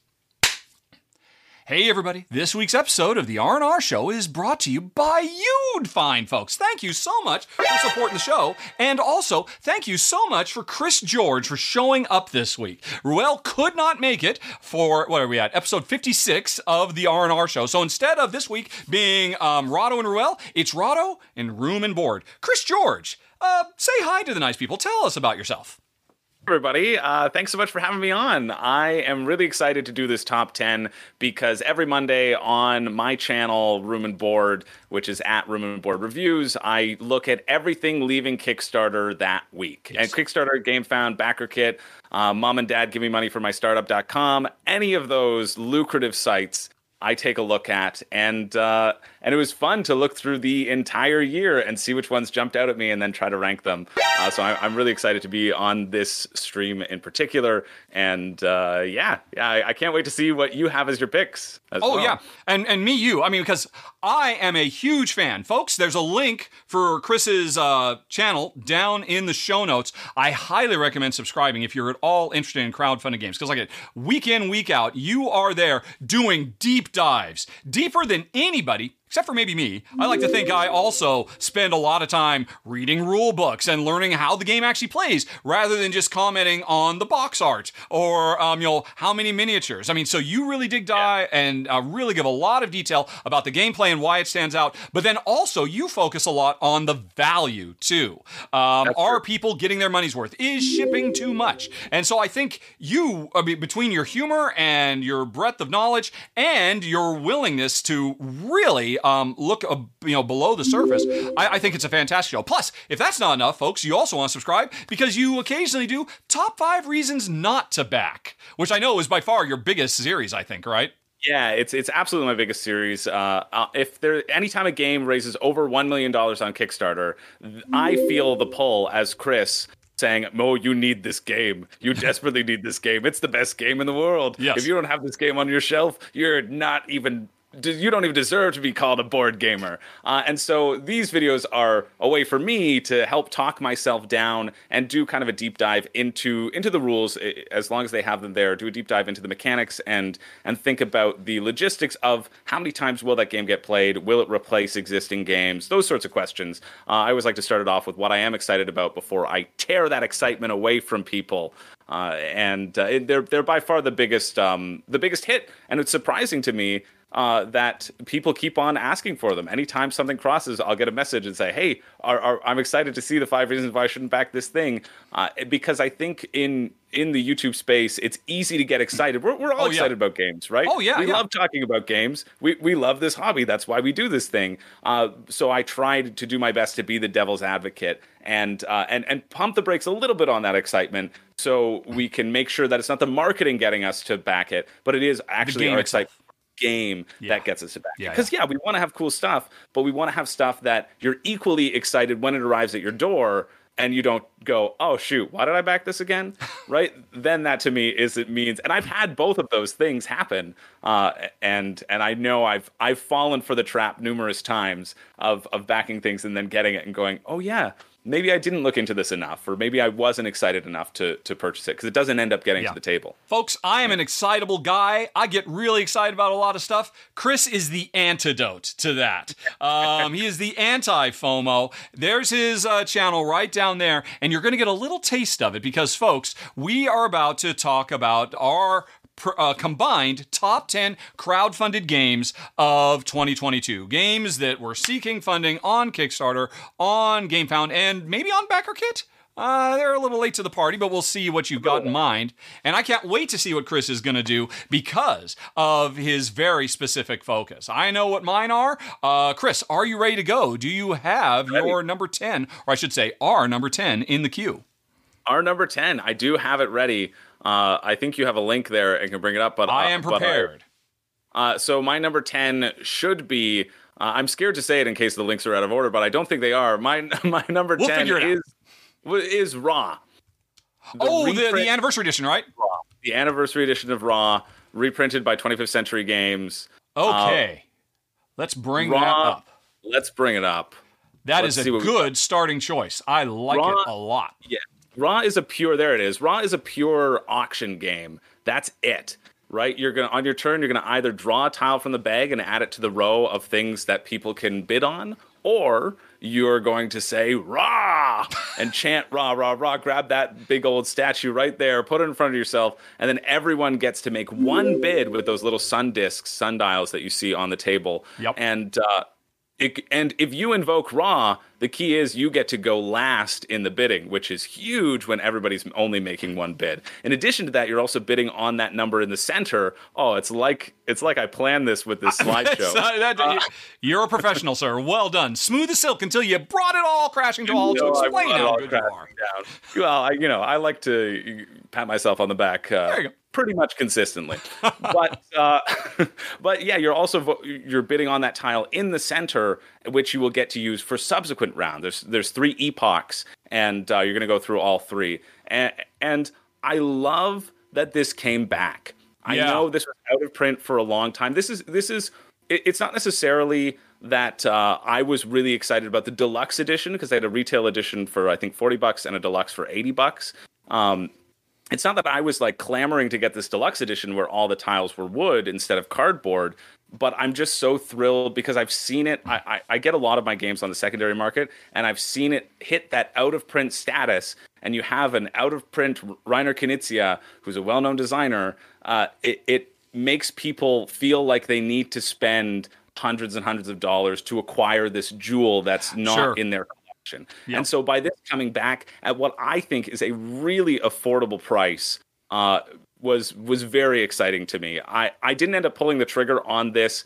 Hey everybody, this week's episode of the R&R Show is brought to you by you fine folks. Thank you so much for supporting the show and also thank you so much for Chris George for showing up this week. Ruel could not make it for what are we at? Episode 56 of the R&R Show. So instead of this week being um, Rahdo and Ruel, it's Rahdo and Room and Board. Chris George, uh, say hi to the nice people. Tell us about yourself. Everybody. Uh, thanks so much for having me on. I am really excited to do this top 10 because every Monday on my channel, Room and Board, which is at Room and Board Reviews, I look at everything leaving Kickstarter that week. And Kickstarter, Game Found, Backer Kit, uh, Mom and Dad Give Me Money for My Startup.com, any of those lucrative sites. I take a look at, and uh, and it was fun to look through the entire year and see which ones jumped out at me, and then try to rank them. Uh, so I, I'm really excited to be on this stream in particular, and uh, yeah, yeah, I, I can't wait to see what you have as your picks. As Oh well. yeah, and and me, you. I mean, because I am a huge fan, folks. There's a link for Chris's uh, channel down in the show notes. I highly recommend subscribing if you're at all interested in crowdfunding games, because like it, week in, week out, you are there doing deep dives, deeper than anybody. Except for maybe me, I like to think I also spend a lot of time reading rule books and learning how the game actually plays rather than just commenting on the box art or, um, you know, how many miniatures. I mean, so you really dig dive and uh, really give a lot of detail about the gameplay and why it stands out, but then also you focus a lot on the value too. Um, are people getting their money's worth? Is shipping too much? And so I think you, I mean, between your humor and your breadth of knowledge and your willingness to really um, look, uh, you know, below the surface, I, I think it's a fantastic show. Plus, if that's not enough, folks, you also want to subscribe because you occasionally do top five reasons not to back, which I know is by far your biggest series. I think, right? Yeah, it's it's absolutely my biggest series. Uh, uh, if there anytime a game raises over one million dollars on Kickstarter, I feel the pull as Chris saying, "Mo, you need this game. You desperately need this game. It's the best game in the world. Yes. If you don't have this game on your shelf, you're not even." You don't even deserve to be called a board gamer. Uh, and so these videos are a way for me to help talk myself down and do kind of a deep dive into into the rules, eh, as long as they have them there. Do a deep dive into the mechanics and and think about the logistics of how many times will that game get played? Will it replace existing games? Those sorts of questions. Uh, I always like to start it off with what I am excited about before I tear that excitement away from people. Uh, and uh, they're they're by far the biggest um, the biggest hit, and it's surprising to me uh, that people keep on asking for them. Anytime something crosses, I'll get a message and say, "Hey, are, are, I'm excited to see the five reasons why I shouldn't back this thing," uh, because I think in in the YouTube space, it's easy to get excited. We're, we're all Oh, yeah. excited about games, right? Oh, yeah, we yeah. love talking about games. We we love this hobby. That's why we do this thing. Uh, so I tried to do my best to be the devil's advocate and uh, and and pump the brakes a little bit on that excitement, so we can make sure that it's not the marketing getting us to back it, but it is actually our excitement game Yeah. that gets us to back Yeah, because yeah. we want to have cool stuff but we want to have stuff that you're equally excited when it arrives at your door and you don't go oh shoot why did i back this again right then that to me is it means and i've had both of those things happen uh, and and i know i've i've fallen for the trap numerous times of of backing things and then getting it and going oh yeah maybe i didn't look into this enough or maybe i wasn't excited enough to to purchase it because it doesn't end up getting Yeah. to the table Folks, I am an excitable guy. I get really excited about a lot of stuff. Chris is the antidote to that. Um, he is the anti FOMO. There's his uh, channel right down there, and you're going to get a little taste of it because, folks, we are about to talk about our uh, combined top 10 crowdfunded games of 2022. Games that were seeking funding on Kickstarter, on GameFound, and maybe on BackerKit. Uh, they're a little late to the party, but we'll see what you've got in mind. And I can't wait to see what Chris is going to do because of his very specific focus. I know what mine are. Uh, Chris, are you ready to go? Do you have your number 10, or I should say, our number 10 in the queue? Our number 10, I do have it ready. Uh, I think you have a link there and can bring it up. But I uh, am but I- prepared. uh, so my number 10 should be. Uh, I'm scared to say it in case the links are out of order, but I don't think they are. My my number We'll 10 figure it out. is is Ra. oh, the, the anniversary edition, right? Ra. The anniversary edition of Ra, reprinted by 25th Century Games. Okay. Let's bring that up. Let's bring it up. That let's is a see what we- good starting choice. I like Ra- it a lot. Yeah. Ra is a pure there it is. Ra is a pure auction game. That's it. Right? You're gonna on your turn, you're gonna either draw a tile from the bag and add it to the row of things that people can bid on, or you're going to say rah and chant rah rah rah grab that big old statue right there put it in front of yourself and then everyone gets to make one bid with those little sun discs sundials that you see on the table Yep. and uh, it, and if you invoke Ra, the key is you get to go last in the bidding, which is huge when everybody's only making one bid. In addition to that, you're also bidding on that number in the center. Oh, it's like it's like I planned this with this slideshow. That- you're a professional, sir. Well done. Smooth as silk until you brought it all crashing to a halt to explain it how good you are. down. Well, I, you know, I like to pat myself on the back uh, There you go. Pretty much consistently. but uh, but yeah, you're also vo- you're bidding on that tile in the center, which you will get to use for subsequent rounds. There's there's three epochs, and uh, you're going to go through all three. And, and I love that this came back. I Yeah. know this was out of print for a long time. This is this is it- it's not necessarily that uh, I was really excited about the deluxe edition because they had a retail edition for I think forty bucks and a deluxe for eighty bucks. Um, it's not that I was like clamoring to get this deluxe edition where all the tiles were wood instead of cardboard, but I'm just so thrilled because I've seen it. I, I, I, get a lot of my games on the secondary market, and I've seen it hit that out of print status. And you have an out of print Reiner Knizia, who's a well known designer. Uh, it, it makes people feel like they need to spend hundreds and hundreds of dollars to acquire this jewel that's not sure. in their Yep. And so by this coming back at what I think is a really affordable price, uh, was was very exciting to me. I I didn't end up pulling the trigger on this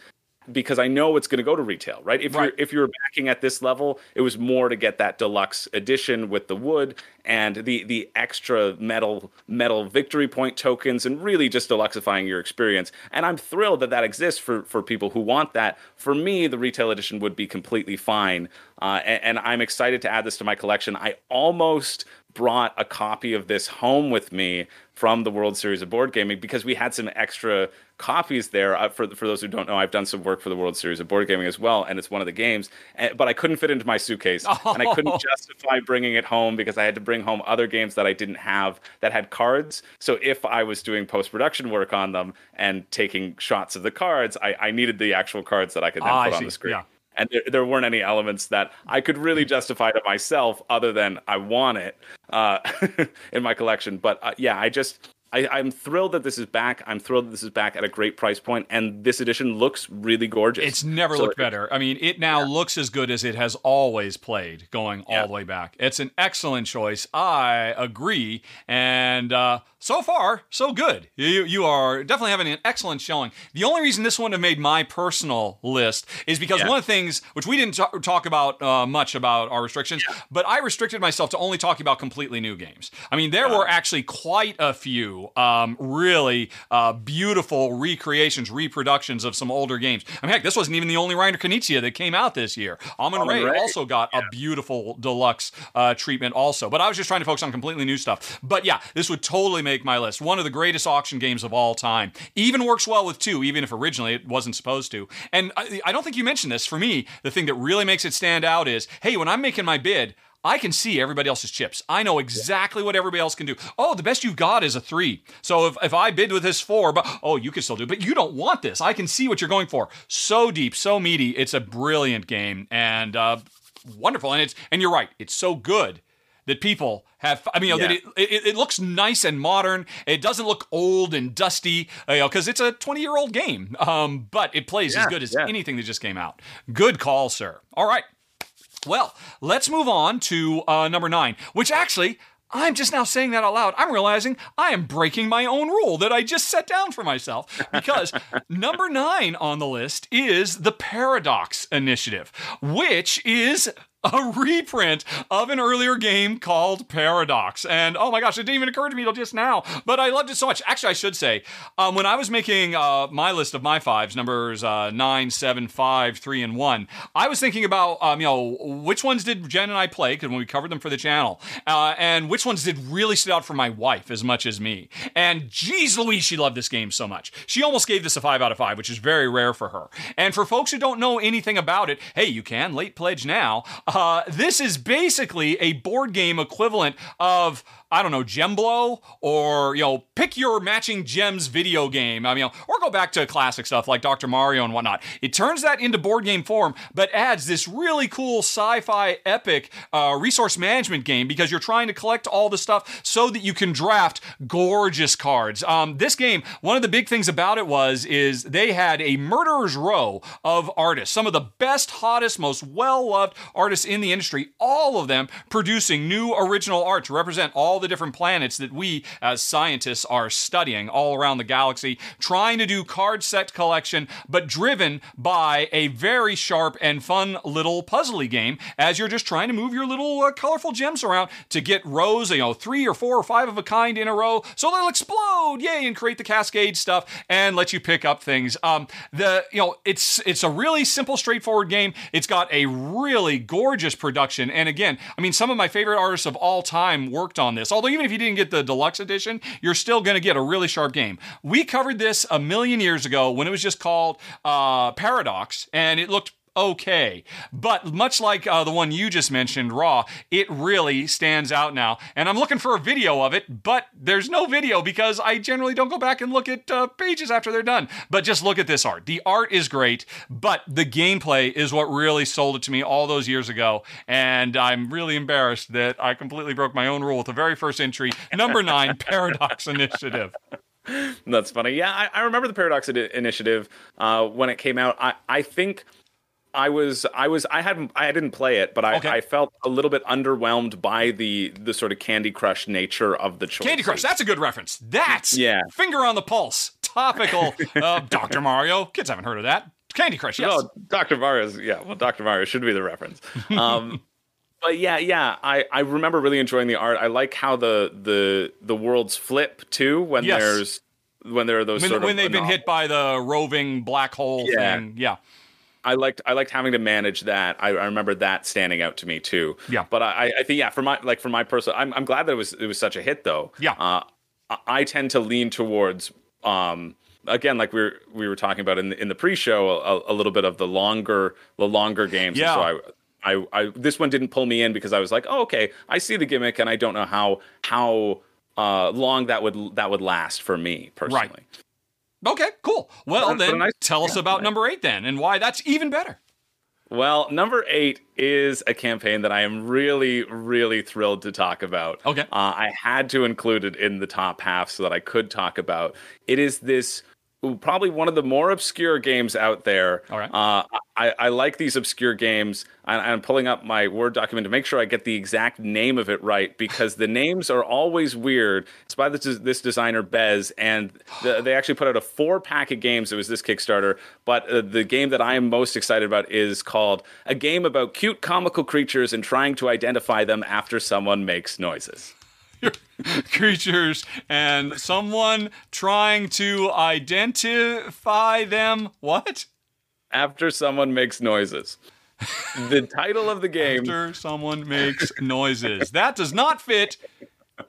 because I know it's going to go to retail, right? If right. you're if you're backing at this level, it was more to get that deluxe edition with the wood and the the extra metal metal victory point tokens, and really just deluxifying your experience. And I'm thrilled that that exists for for people who want that. For me, the retail edition would be completely fine, uh, and, and I'm excited to add this to my collection. I almost brought a copy of this home with me from the World Series of Board Gaming because we had some extra copies there. Uh, for for those who don't know, I've done some work for the World Series of Board Gaming as well, and it's one of the games. And, but I couldn't fit into my suitcase, oh. and I couldn't justify bringing it home because I had to bring home other games that I didn't have that had cards. So if I was doing post production work on them and taking shots of the cards, I, I needed the actual cards that I could then ah, put on the screen. Yeah and there, there, weren't any elements that I could really justify to myself other than I want it uh, in my collection. But uh, yeah, I just I, am thrilled that this is back. I'm thrilled that this is back at a great price point, and this edition looks really gorgeous. It's never so looked it, better. I mean, it now yeah. looks as good as it has always played, going yeah. all the way back. It's an excellent choice. I agree, and uh, so far, so good. You you are definitely having an excellent showing. The only reason this one have made my personal list is because yeah. one of the things which we didn't t- talk about uh, much about our restrictions, but I restricted myself to only talking about completely new games. I mean, there were actually quite a few um, really uh, beautiful recreations, reproductions of some older games. I mean, heck, this wasn't even the only Reiner Knizia that came out this year. Amun-Re also got yeah. a beautiful deluxe uh, treatment, also. But I was just trying to focus on completely new stuff. But yeah, this would totally make my list. One of the greatest auction games of all time. Even works well with two, even if originally it wasn't supposed to. And I, I don't think you mentioned this. For me, the thing that really makes it stand out is hey, when I'm making my bid, I can see everybody else's chips. I know exactly what everybody else can do. Oh, the best you've got is a three. So if, if I bid with this four, but oh, you can still do it, but you don't want this. I can see what you're going for. So deep, so meaty. It's a brilliant game and uh, wonderful. And it's and you're right. It's so good that people have. I mean, you know, yeah. that it, it, it, looks nice and modern. It doesn't look old and dusty, you know, because it's a 20 year old game. Um, but it plays yeah, as good as yeah. anything that just came out. Good call, sir. All right. Well, let's move on to uh, number nine, which actually I'm just now saying that out loud. I'm realizing I am breaking my own rule that I just set down for myself because number nine on the list is the Paradox Initiative, which is a reprint of an earlier game called Paradox. And oh my gosh, it didn't even occur to me till just now, but I loved it so much. Actually, I should say, um, when I was making uh, my list of my fives, numbers uh, nine, seven, five, three, and one, I was thinking about, um, you know, which ones did Jen and I play, because when we covered them for the channel, uh, and which ones did really sit out for my wife as much as me. And geez Louise, she loved this game so much. She almost gave this a five out of five, which is very rare for her. And for folks who don't know anything about it, hey, you can late pledge now. Uh, this is basically a board game equivalent of I don't know, Gemblow or, you know, pick your matching gems video game. I mean, or go back to classic stuff like Dr. Mario and whatnot. It turns that into board game form, but adds this really cool sci fi epic uh, resource management game because you're trying to collect all the stuff so that you can draft gorgeous cards. Um, this game, one of the big things about it was, is they had a murderer's row of artists, some of the best, hottest, most well loved artists in the industry, all of them producing new original art to represent all all the different planets that we as scientists are studying all around the galaxy, trying to do card set collection, but driven by a very sharp and fun little puzzly game as you're just trying to move your little uh, colorful gems around to get rows, you know, three or four or five of a kind in a row, so they'll explode, yay, and create the cascade stuff and let you pick up things. Um, the you know, it's it's a really simple, straightforward game. It's got a really gorgeous production, and again, I mean, some of my favorite artists of all time worked on this this. Although even if you didn't get the deluxe edition, you're still going to get a really sharp game. We covered this a million years ago when it was just called uh, Paradox, and it looked okay. But much like uh, the one you just mentioned, Ra, it really stands out now. And I'm looking for a video of it, but there's no video because I generally don't go back and look at uh, pages after they're done. But just look at this art. The art is great, but the gameplay is what really sold it to me all those years ago. And I'm really embarrassed that I completely broke my own rule with the very first entry, number nine, Paradox Initiative. That's funny. Yeah, I, I remember the Paradox Initiative uh, when it came out. I, I think I was I was I hadn't I didn't play it, but I, Okay. I felt a little bit underwhelmed by the the sort of Candy Crush nature of the choice. Candy Crush, that's a good reference. That's Yeah. finger on the pulse, topical. uh, Dr. Mario, kids haven't heard of that. Candy Crush, yes. No, Dr. Mario's yeah, well Dr. Mario should be the reference. Um but yeah, yeah, I, I remember really enjoying the art. I like how the the the worlds flip too when Yes. there's when there are those when, when they've been hit by the roving black hole Yeah. thing. Yeah. I liked I liked having to manage that. I, I remember that standing out to me too. Yeah. But I, I think yeah, for my like for my personal, I'm I'm glad that it was it was such a hit though. Yeah. Uh, I- tend to lean towards um again like we were we were talking about in the, in the pre-show a, a little bit of the longer the longer games. And Yeah. So I. I, I this one didn't pull me in because I was like, oh, okay, I see the gimmick, and I don't know how how uh, long that would that would last for me personally. Okay, cool. Well, But- but then nice- tell us yeah, about nice. number eight then and why that's even better. Well, number eight is a campaign that I am really, really thrilled to talk about. Okay. Uh, I had to include it in the top half so that I could talk about. It is this ooh, probably one of the more obscure games out there. All right. Uh, I, I like these obscure games. I, I'm pulling up my Word document to make sure I get the exact name of it right because the names are always weird. It's by this, this designer, Bez, and the, they actually put out a four pack of games. It was this Kickstarter. But uh, the game that I am most excited about is called A Game About Cute Comical Creatures and Trying to Identify Them After Someone Makes Noises. Creatures and someone trying to identify them. What? After someone makes noises. the title of the game. After someone makes noises. That does not fit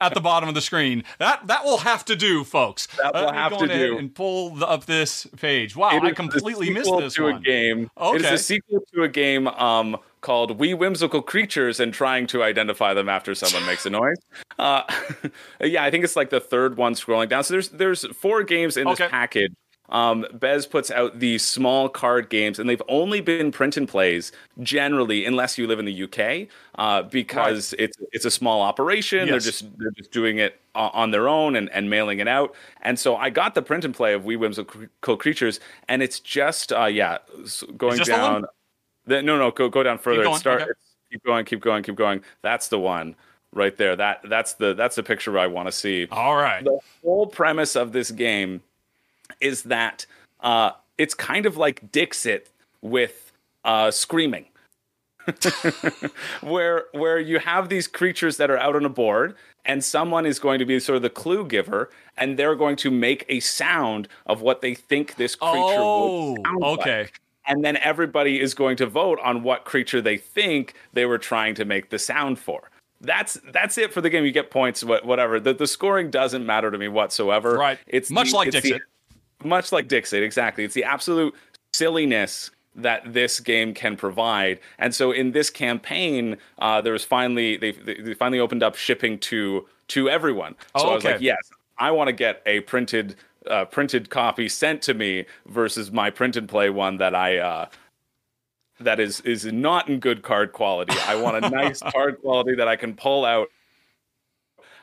at the bottom of the screen. That that will have to do, folks. That will have to do. And pull the, up this page. Wow, It I completely missed this to one. a game. Okay. is a sequel to a game um, called We Whimsical Creatures and trying to identify them after someone makes a noise. Uh, yeah, I think it's like the third one scrolling down. So there's there's four games in Okay. this package. Um, Bez puts out these small card games, and they've only been print and plays generally, unless you live in the UK, uh, because it's it's a small operation. They're just they're just doing it on their own and, and mailing it out. And so I got the print and play of We Whimsical Creatures, and it's just uh, yeah, going this the one? down. The, no, no, go go down further. going, start, okay. keep going, keep going, keep going. That's the one right there. That that's the that's the picture I want to see. All right. The whole premise of this game is that uh, it's kind of like Dixit with uh, screaming. where where you have these creatures that are out on a board and someone is going to be sort of the clue giver and they're going to make a sound of what they think this creature Oh, would sound like. Okay. and then everybody is going to vote on what creature they think they were trying to make the sound for that's that's it for the game you get points whatever the, the scoring doesn't matter to me whatsoever Right. it's Much the- like it's the- much like Dixit, exactly. It's the absolute silliness that this game can provide. And so in this campaign, uh, there was finally they they finally opened up shipping to to everyone. So Oh, I was okay. like, yes, I want to get a printed uh, printed copy sent to me versus my print and play one that I. Uh, that is is not in good card quality. I want a nice card quality that I can pull out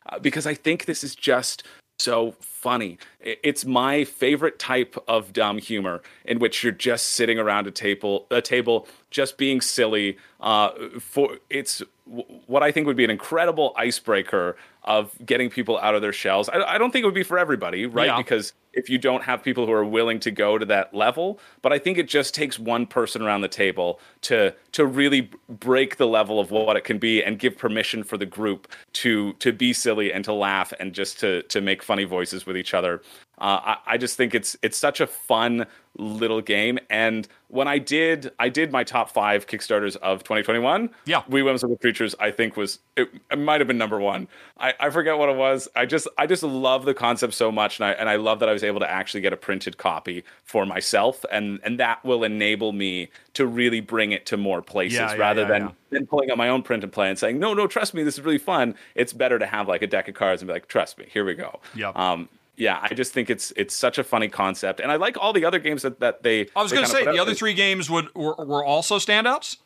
uh, because I think this is just so funny. It's my favorite type of dumb humor in which you're just sitting around a table, a table, just being silly. Uh, for it's w- what I think would be an incredible icebreaker of getting people out of their shells. I, I don't think it would be for everybody, right? Yeah. Because if you don't have people who are willing to go to that level, but I think it just takes one person around the table to to really break the level of what it can be and give permission for the group to to be silly and to laugh and just to to make funny voices with each other. Uh, I, I just think it's it's such a fun little game. And when I did, I did my top five Kickstarters of 2021. Yeah. We Whimsical Creatures, I think was it, it might have been number one. I, I forget what it was. I just I just love the concept so much, and I and I love that I was able to actually get a printed copy for myself, and and that will enable me to really bring it to more places Yeah, yeah, rather yeah, than yeah. than pulling out my own print and play and saying no no trust me this is really fun. It's better to have like a deck of cards and be like trust me here we go. Yep. Um, yeah, I just think it's it's such a funny concept, and I like all the other games that, that they. I was going to say the other three games would were, were also standouts.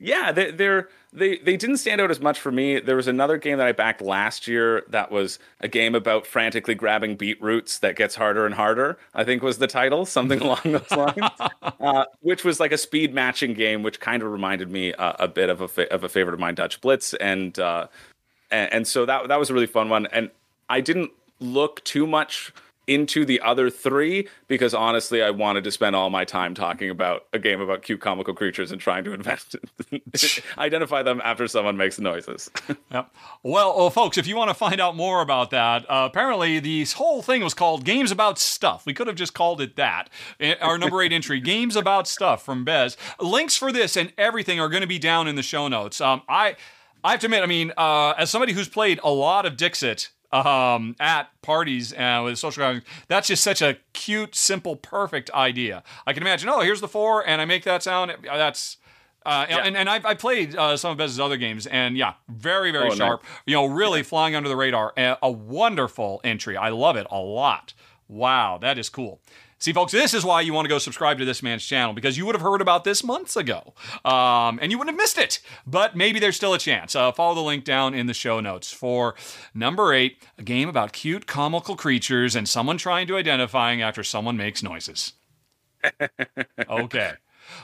Yeah, they, they're they they didn't stand out as much for me. There was another game that I backed last year that was a game about frantically grabbing beetroots that gets harder and harder. I think was the title, something along those lines. uh, which was like a speed matching game, which kind of reminded me uh, a bit of a fa- of a favorite of mine, Dutch Blitz, and uh, and, and so that that was a really fun one. And I didn't look too much into the other three because honestly, I wanted to spend all my time talking about a game about cute comical creatures and trying to identify them after someone makes noises. Yep. Well, well, folks, if you want to find out more about that, uh, apparently this whole thing was called Games About Stuff. We could have just called it that. Our number eight entry, Games About Stuff from Bez. Links for this and everything are going to be down in the show notes. Um, I, I have to admit, I mean, uh, as somebody who's played a lot of Dixit um, at parties uh, with social gatherings, that's just such a cute, simple, perfect idea. I can imagine, oh, here's the four, and I make that sound. That's uh, and, and I've, I played uh, some of Bez's other games, and yeah, very, very Oh, nice. sharp. You know, really flying under the radar. A, a wonderful entry. I love it a lot. Wow, that is cool. See, folks, this is why you want to go subscribe to this man's channel because you would have heard about this months ago, um, and you wouldn't have missed it. But maybe there's still a chance. Uh, follow the link down in the show notes for number eight, a game about cute, comical creatures and someone trying to identifying after someone makes noises. Okay,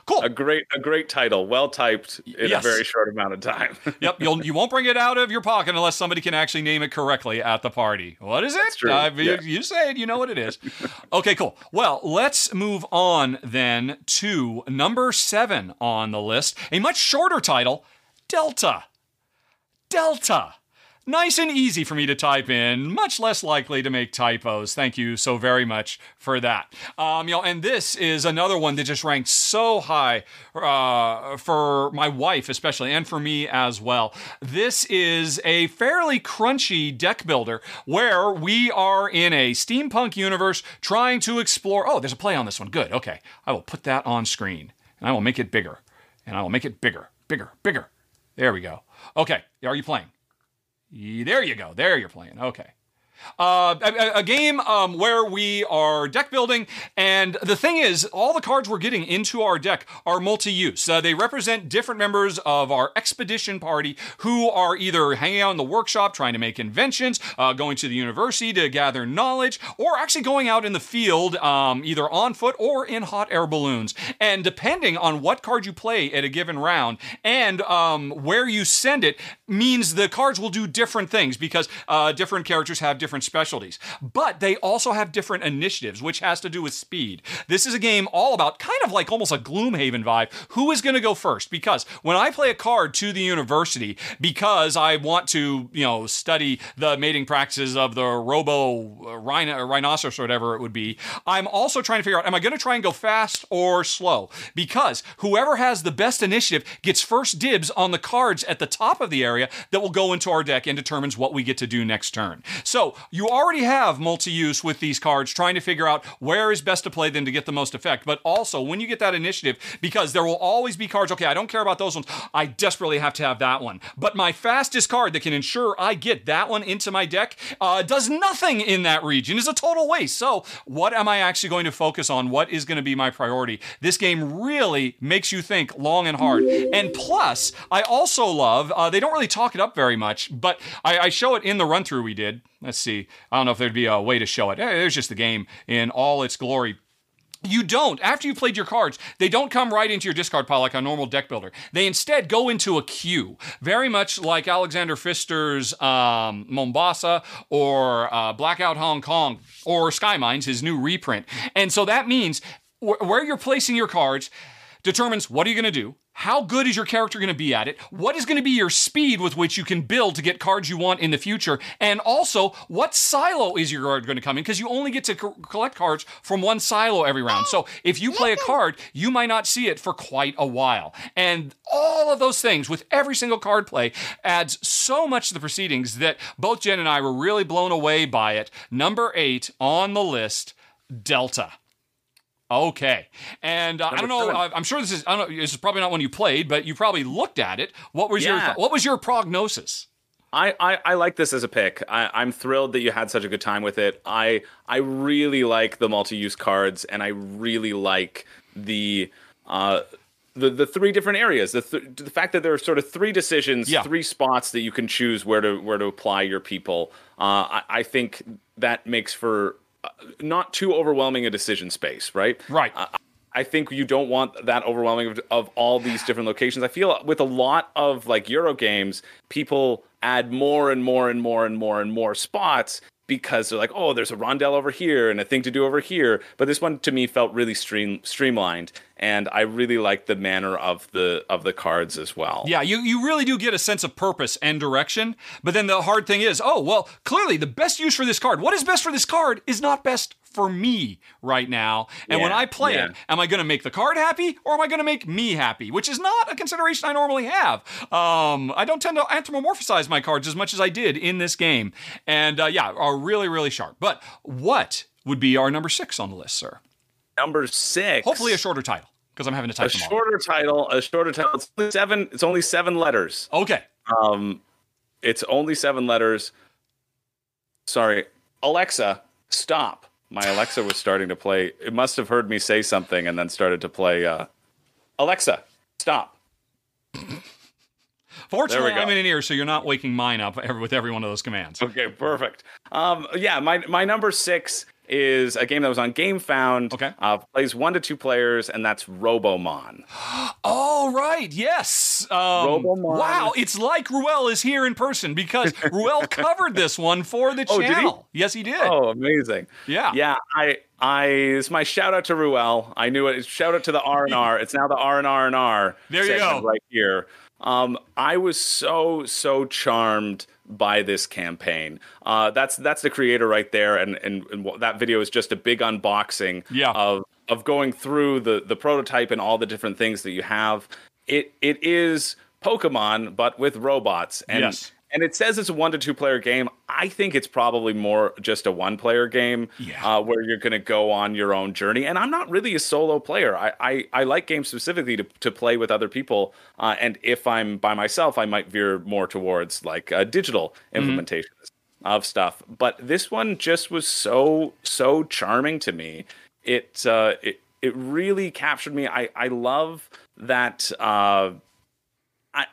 cool. a great a great title, well typed in Yes. a very short amount of time. Yep, you'll you won't bring it out of your pocket unless somebody can actually name it correctly at the party. What is it? Uh, yeah. you say it, you know what it is. okay, cool. Well, let's move on then to number seven on the list. A much shorter title, Delta. Delta. Nice and easy for me to type in, much less likely to make typos. Thank you so very much for that. Um, you know, and this is another one that just ranked so high uh, for my wife, especially, and for me as well. This is a fairly crunchy deck builder where we are in a steampunk universe trying to explore. Oh, there's a play on this one. Good. Okay. I will put that on screen and I will make it bigger. And I will make it bigger, bigger, bigger. There we go. Okay. Are you playing? There you go. There you're playing. Okay. Uh, a, a- game um, where we are deck building, and the thing is, all the cards we're getting into our deck are multi-use. Uh, they represent different members of our expedition party who are either hanging out in the workshop trying to make inventions, uh, going to the university to gather knowledge, or actually going out in the field, um, either on foot or in hot air balloons. And depending on what card you play at a given round and um, where you send it, means the cards will do different things because uh, different characters have different specialties. But they also have different initiatives, which has to do with speed. This is a game all about kind of like almost a Gloomhaven vibe. Who is going to go first? Because when I play a card to the university, because I want to, you know, study the mating practices of the robo uh, rhino, rhinoceros or whatever it would be, I'm also trying to figure out am I going to try and go fast or slow? Because whoever has the best initiative gets first dibs on the cards at the top of the area that will go into our deck and determines what we get to do next turn. So you already have multi use with these cards, trying to figure out where is best to play them to get the most effect. But also, when you get that initiative, because there will always be cards, okay, I don't care about those ones. I desperately have to have that one. But my fastest card that can ensure I get that one into my deck uh, does nothing in that region, is a total waste. So, what am I actually going to focus on? What is going to be my priority? This game really makes you think long and hard. And plus, I also love, uh, they don't really talk it up very much, but I, I show it in the run through we did. Let's see. I don't know if there'd be a way to show it. Eh, There's just the game in all its glory. You don't. After you've played your cards, they don't come right into your discard pile like a normal deck builder. They instead go into a queue, very much like Alexander Pfister's um, Mombasa or uh, Blackout Hong Kong or Sky Mines, his new reprint. And so that means wh- where you're placing your cards determines what are you going to do, how good is your character going to be at it? What is going to be your speed with which you can build to get cards you want in the future? And also, what silo is your card going to come in? Because you only get to co- collect cards from one silo every round. So if you play a card, you might not see it for quite a while. And all of those things with every single card play adds so much to the proceedings that both Jen and I were really blown away by it. Number eight on the list, Delta. Okay, and uh, I don't know. Uh, I'm sure this is. I don't know. This is probably not one you played, but you probably looked at it. What was Yeah. your What was your prognosis? I, I, I like this as a pick. I, I'm thrilled that you had such a good time with it. I I really like the multi-use cards, and I really like the uh, the the three different areas. The th- the fact that there are sort of three decisions, Yeah. three spots that you can choose where to where to apply your people. Uh, I, I think that makes for not too overwhelming a decision space, right? Right. I think you don't want that overwhelming of, of all these different locations. I feel with a lot of like Euro games, people add more and more and more and more and more spots because they're like, oh, there's a rondel over here and a thing to do over here. But this one to me felt really stream streamlined, and I really like the manner of the of the cards as well. Yeah, you, you really do get a sense of purpose and direction. But then the hard thing is, oh, well, clearly the best use for this card, what is best for this card, is not best for me right now. And when I play yeah. it, am I going to make the card happy or am I going to make me happy? Which is not a consideration I normally have. Um, I don't tend to anthropomorphize my cards as much as I did in this game. And uh, yeah, are really, really sharp. But what would be our number six on the list, sir? Number six. Hopefully a shorter title because I'm having to type a them all. A shorter title. A shorter title. It's only seven. It's only seven letters. Okay. Um, it's only seven letters. Sorry, Alexa, stop. My Alexa was starting to play. It must have heard me say something and then started to play. Uh, Alexa, stop. Fortunately. I'm in an ear, so you're not waking mine up with every one of those commands. Okay, perfect. Um, yeah, my my number six is a game that was on Game Found. Okay. uh, plays one to two players, and that's Robomon. Oh, right. Yes. Um, Robomon. wow. It's like Ruel is here in person because Ruel covered this one for the Oh, did he? Yes, he did. Oh, amazing! Yeah. yeah. I, I, it's my shout out to Ruel. I knew it. Shout out to the R and R. It's now the R and R and R. There you go. right here. Um, I was so so charmed by this campaign. Uh, that's that's the creator right there, and and, and that video is just a big unboxing Yeah. of of going through the the prototype and all the different things that you have. It it is Pokemon, but with robots. And Yes. And it says it's a one to two player game. I think it's probably more just a one player game Yeah. uh, where you're going to go on your own journey. And I'm not really a solo player. I, I, I like games specifically to, to play with other people. Uh, and if I'm by myself, I might veer more towards like uh, digital implementations of stuff. But this one just was so, so charming to me. It, uh, it, it really captured me. I, I love that. Uh,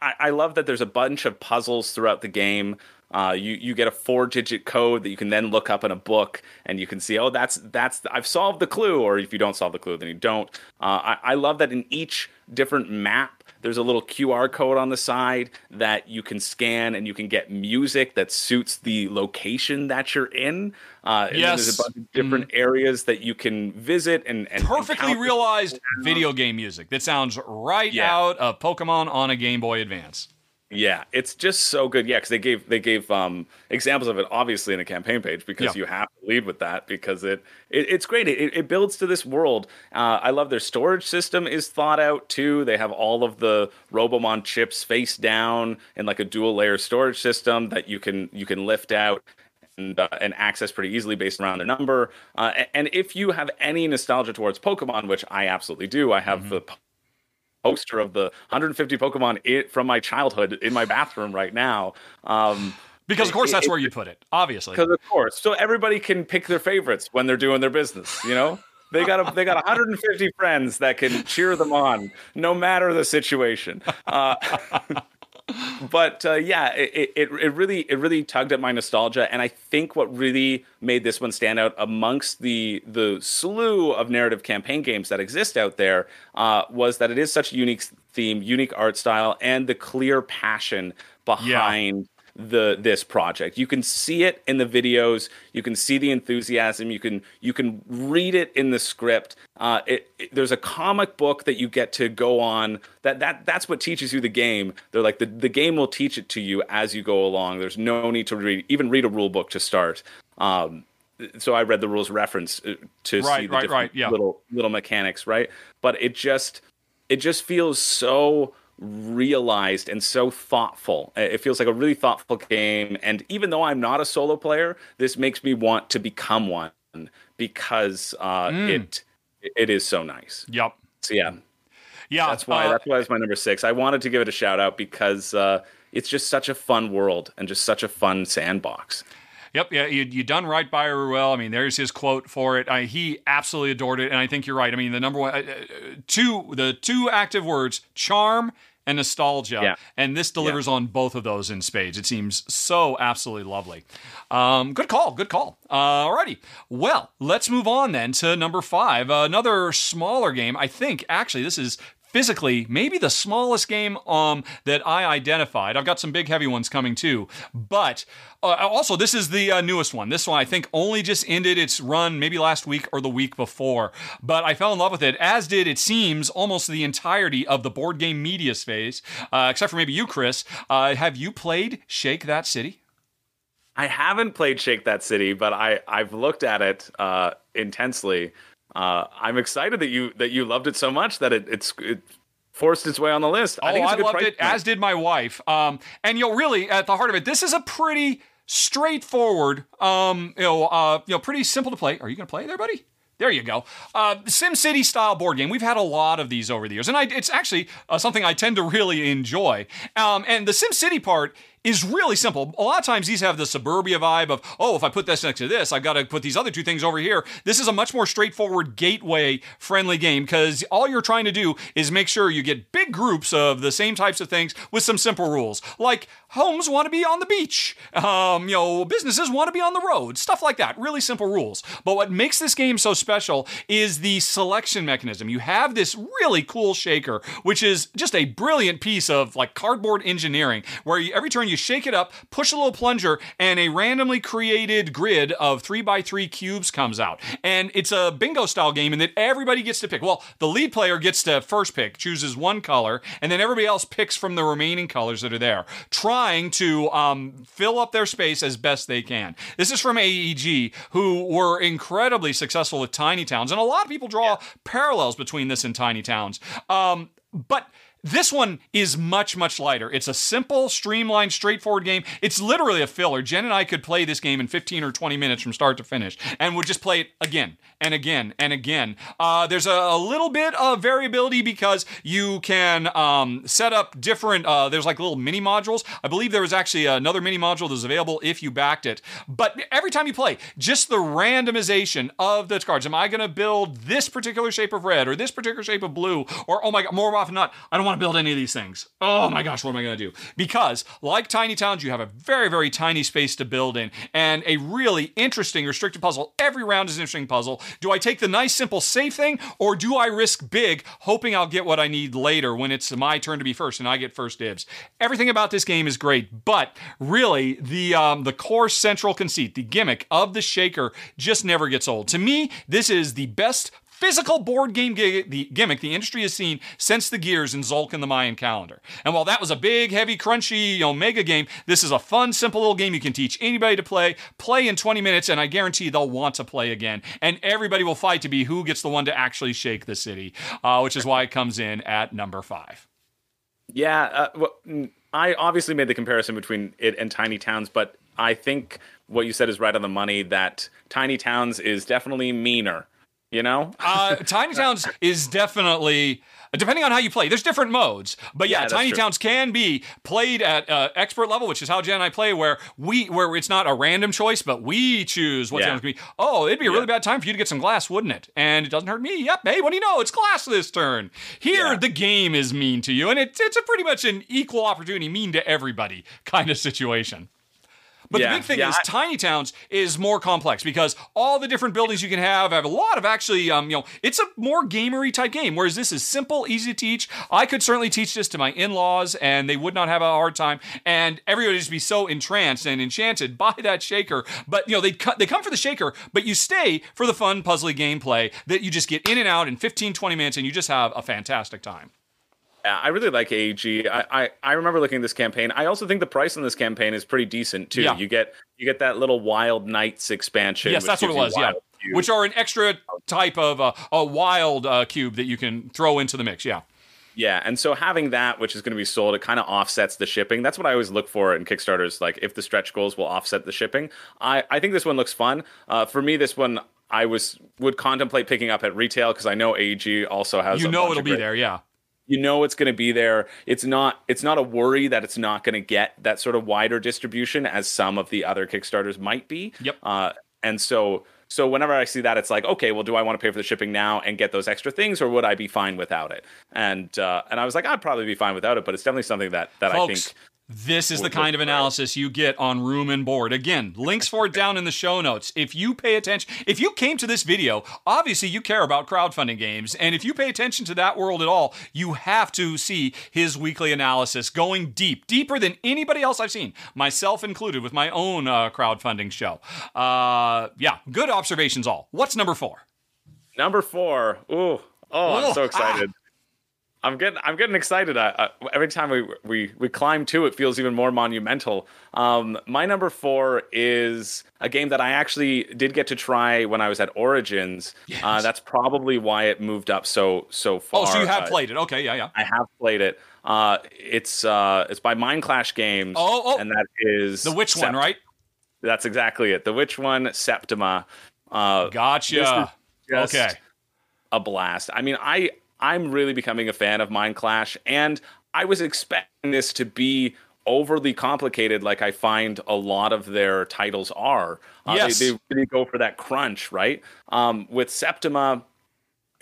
I, I- love that there's a bunch of puzzles throughout the game. Uh, you you get a four digit code that you can then look up in a book, and you can see, oh, that's that's I've solved the clue. Or if you don't solve the clue, then you don't. Uh, I, I love that in each different map, there's a little QR code on the side that you can scan, and you can get music that suits the location that you're in. Uh, Yes. there's a bunch of different areas that you can visit and, and Perfectly realized video game music that sounds right Yeah. out of Pokemon on a Game Boy Advance. Yeah, it's just so good. Yeah, because they gave they gave um, examples of it obviously in a campaign page because Yeah. you have to lead with that because it, it it's great. It, it builds to this world. Uh, I love their storage system is thought out too. They have all of the Robomon chips face down in like a dual layer storage system that you can you can lift out and, uh, and access pretty easily based around their number. Uh, and if you have any nostalgia towards Pokemon, which I absolutely do, I have the poster of the 150 Pokemon i from my childhood in my bathroom right now. Um, Because, of course, that's it- where you put it, obviously. because of course, so everybody can pick their favorites when they're doing their business. You know, they got a, they got 150 friends that can cheer them on no matter the situation. Uh, but uh, yeah, it, it it really it really tugged at my nostalgia, and I think what really made this one stand out amongst the the slew of narrative campaign games that exist out there uh, was that it is such a unique theme, unique art style, and the clear passion behind the this project. You can see it in the videos, you can see the enthusiasm, you can you can read it in the script. Uh, it, it, there's a comic book that you get to go on. That that that's what teaches you the game. They're like the the game will teach it to you as you go along. There's no need to read even read a rule book to start. Um, so I read the rules reference uh, to Right, see the right, different right, yeah. little little mechanics, right? But it just it just feels so realized and so thoughtful. It feels like a really thoughtful game. And even though I'm not a solo player, this makes me want to become one because uh, Mm. it it is so nice. Yep. So yeah, Yeah. that's why uh, that's why it's my number six. I wanted to give it a shout out because uh, it's just such a fun world and just such a fun sandbox. Yep, yeah, you you done right by Ruel. I mean, there's his quote for it. I, he absolutely adored it, and I think you're right. I mean, the number one, uh, uh, two, the two active words, charm and nostalgia, Yeah. and this delivers on both of those in spades. It seems so absolutely lovely. Um, good call, good call. Uh, alrighty, well, let's move on then to number five, uh, another smaller game. I think actually this is physically maybe the smallest game um, that I identified. I've got some big heavy ones coming too, but uh, also this is the uh, newest one. This one I think only just ended its run maybe last week or the week before, but I fell in love with it. As did it seems almost the entirety of the board game media space, uh, except for maybe you, Chris. Uh, have you played Shake That City? I haven't played Shake That City, but I I've looked at it uh, intensely. Uh, I'm excited that you that you loved it so much that it it's it forced its way on the list. Oh, I think it's a good loved it, point. as did my wife. Um, and you know, really, at the heart of it, this is a pretty straightforward, um, you know, uh, you know, pretty simple to play. Are you going to play there, buddy? There you go. Uh, Sim City style board game. We've had a lot of these over the years, and I, it's actually uh, something I tend to really enjoy. Um, and the Sim City part is really simple. A lot of times these have the suburbia vibe of, oh, if I put this next to this, I've got to put these other two things over here. This is a much more straightforward gateway friendly game because all you're trying to do is make sure you get big groups of the same types of things with some simple rules. Like homes want to be on the beach, um, you know, businesses want to be on the road, stuff like that. Really simple rules. But what makes this game so special is the selection mechanism. You have this really cool shaker, which is just a brilliant piece of like cardboard engineering, where you, every turn you shake it up, push a little plunger, and a randomly created grid of three by three cubes comes out. And it's a bingo style game in that everybody gets to pick. Well, the lead player gets to first pick, chooses one color, and then everybody else picks from the remaining colors that are there, trying to um, fill up their space as best they can. This is from AEG, who were incredibly successful with Tiny Towns, and a lot of people draw parallels between this and Tiny Towns. Um, but this one is much, much lighter. It's a simple, streamlined, straightforward game. It's literally a filler. Jen and I could play this game in 15 or 20 minutes from start to finish, and would just play it again and again and again. Uh, there's a, a little bit of variability because you can um, set up different, uh, there's like little mini modules. I believe there was actually another mini module that was available if you backed it. But every time you play, just the randomization of the cards. Am I going to build this particular shape of red or this particular shape of blue? Or, oh my God, more often not, I don't want to build any of these things. Oh my gosh, what am I going to do? Because, like Tiny Towns, you have a very, very tiny space to build in and a really interesting restricted puzzle. Every round is an interesting puzzle. Do I take the nice, simple, safe thing or do I risk big, hoping I'll get what I need later when it's my turn to be first and I get first dibs? Everything about this game is great, but really, the, um, the core central conceit, the gimmick of the shaker just never gets old. To me, this is the best physical board game the gimmick the industry has seen since the gears in Tzolk'in the Mayan calendar. And while that was a big, heavy, crunchy, you know, mega game, this is a fun, simple little game you can teach anybody to play, play in 20 minutes, and I guarantee they'll want to play again. And everybody will fight to be who gets the one to actually shake the city, uh, which is why it comes in at number five. Yeah, uh, well, mm, I obviously made the comparison between it and Tiny Towns, but I think what you said is right on the money. That Tiny Towns is definitely meaner. You know, Uh, Tiny Towns is definitely depending on how you play. There's different modes, but yeah, Yeah, Tiny true. Towns can be played at uh, expert level, which is how Jen and I play, where we where it's not a random choice, but we choose what's Yeah. going to be. Oh, it'd be a really Yeah. bad time for you to get some glass, wouldn't it? And it doesn't hurt me. Yep. Hey, what do you know? It's glass this turn. Here, the game is mean to you, and it's it's a pretty much an equal opportunity, mean to everybody kind of situation. But Yeah, the big thing yeah, is, I- Tiny Towns is more complex because all the different buildings you can have have a lot of actually, um, you know, it's a more gamery type game. Whereas this is simple, easy to teach. I could certainly teach this to my in-laws, and they would not have a hard time. And everybody would just be so entranced and enchanted by that shaker. But you know, they co- they come for the shaker, but you stay for the fun, puzzly gameplay that you just get in and out in 15, 20 minutes, and you just have a fantastic time. Yeah, I really like AEG. I, I, I remember looking at this campaign. I also think the price on this campaign is pretty decent too. Yeah. You get you get that little Wild Knights expansion. Yes, that's what it was. Yeah, cubes. which are an extra type of uh, a wild uh, cube that you can throw into the mix. Yeah. Yeah, and so having that, which is going to be sold, it kind of offsets the shipping. That's what I always look for in Kickstarters. Like if the stretch goals will offset the shipping. I, I think this one looks fun. Uh, for me, this one I was would contemplate picking up at retail because I know AEG also has. You know it'll be great- there. Yeah. You know it's going to be there. It's not it's not a worry that it's not going to get that sort of wider distribution as some of the other Kickstarters might be. Yep. Uh, and so so whenever I see that, it's like, okay, well, do I want to pay for the shipping now and get those extra things, or would I be fine without it? And uh, and I was like, I'd probably be fine without it, but it's definitely something that that I think. This is the kind of analysis you get on Room and Board. Again, links for it down in the show notes. If you pay attention, if you came to this video, obviously you care about crowdfunding games. And if you pay attention to that world at all, you have to see his weekly analysis going deep, deeper than anybody else I've seen, myself included, with my own uh, crowdfunding show. Uh, yeah, good observations all. What's number four? Number four. Ooh, oh, Oh, I'm so excited. I'm getting, I'm getting excited. I, I, every time we, we we climb to, it feels even more monumental. Um, my number four is a game that I actually did get to try when I was at Origins. Uh, that's probably why it moved up so so far. Oh, so you have Uh, played it. Okay, yeah, yeah. I have played it. Uh, it's uh, it's by Mindclash Games. Oh, oh. and that is The Witch one, right? That's exactly it. The Witch one, Septima. Uh, Gotcha. Okay. a blast. I mean, I I'm really becoming a fan of Mindclash, and I was expecting this to be overly complicated, like I find a lot of their titles are. Uh, Yes. they, they really go for that crunch, right? Um, with Septima,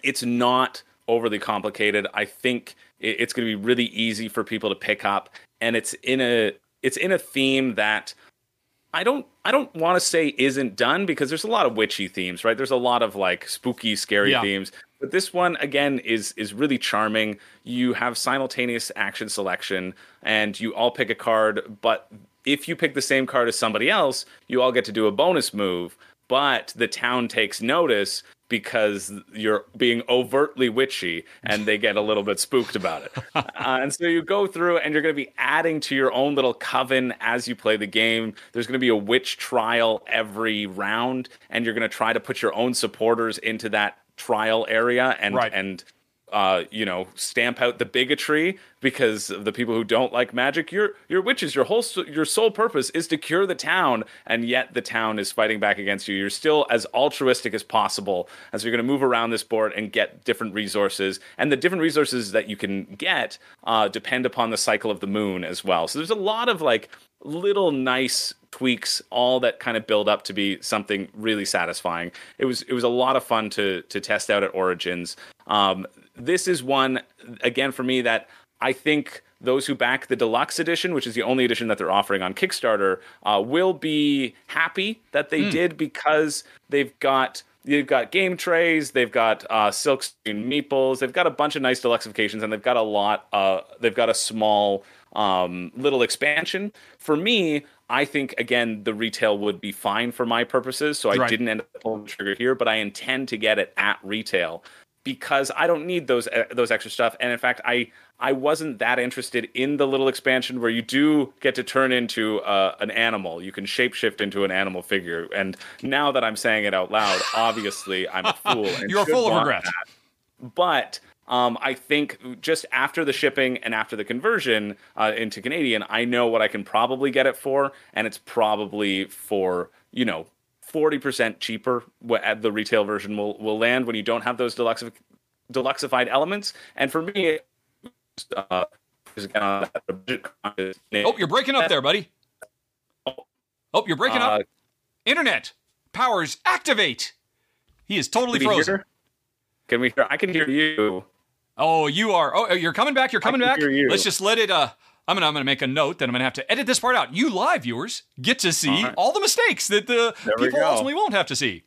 it's not overly complicated. I think it- it's going to be really easy for people to pick up, and it's in a it's in a theme that I don't I don't want to say isn't done because there's a lot of witchy themes, right? There's a lot of like spooky, scary Yeah. themes. But this one again is is really charming. You have simultaneous action selection and you all pick a card, but if you pick the same card as somebody else, you all get to do a bonus move, but the town takes notice because you're being overtly witchy and they get a little bit spooked about it. uh, and so you go through and you're going to be adding to your own little coven as you play the game. There's going to be a witch trial every round and you're going to try to put your own supporters into that trial area and Right. and uh, you know, stamp out the bigotry because of the people who don't like magic. You're you're witches. Your whole your sole purpose is to cure the town, and yet the town is fighting back against you. You're still as altruistic as possible, and so you're going to move around this board and get different resources. And the different resources that you can get uh, depend upon the cycle of the moon as well. So there's a lot of like little nice tweaks all that kind of build up to be something really satisfying it was it was a lot of fun to to test out at origins um, this is one again for me that i think those who back the deluxe edition which is the only edition that they're offering on kickstarter uh, will be happy that they did because they've got They've got game trays, they've got uh, silk screen meeples, they've got a bunch of nice deluxifications, and they've got a lot. Uh, they've got a small um, little expansion. For me, I think again the retail would be fine for my purposes, so I Right. didn't end up pulling the trigger here, but I intend to get it at retail because I don't need those uh, those extra stuff. And in fact, I I wasn't that interested in the little expansion where you do get to turn into uh, an animal. You can shapeshift into an animal figure. And now that I'm saying it out loud, obviously I'm a fool. And You're full of regret. that. But um, I think just after the shipping and after the conversion uh, into Canadian, I know what I can probably get it for, and it's probably for you know forty percent cheaper. At the retail version will will land when you don't have those deluxe deluxified elements. And for me, uh, is again on that budget Oh, you're breaking up there, buddy. Oh, you're breaking Uh, up. Internet powers activate. He is totally Can frozen. hear? Can we hear? I can hear you. Oh, you are. Oh, you're coming back. You're coming back. Let's just let it. Uh, I'm gonna I'm gonna make a note that I'm gonna have to edit this part out. You live viewers get to see All right. all the mistakes that the There people ultimately won't have to see.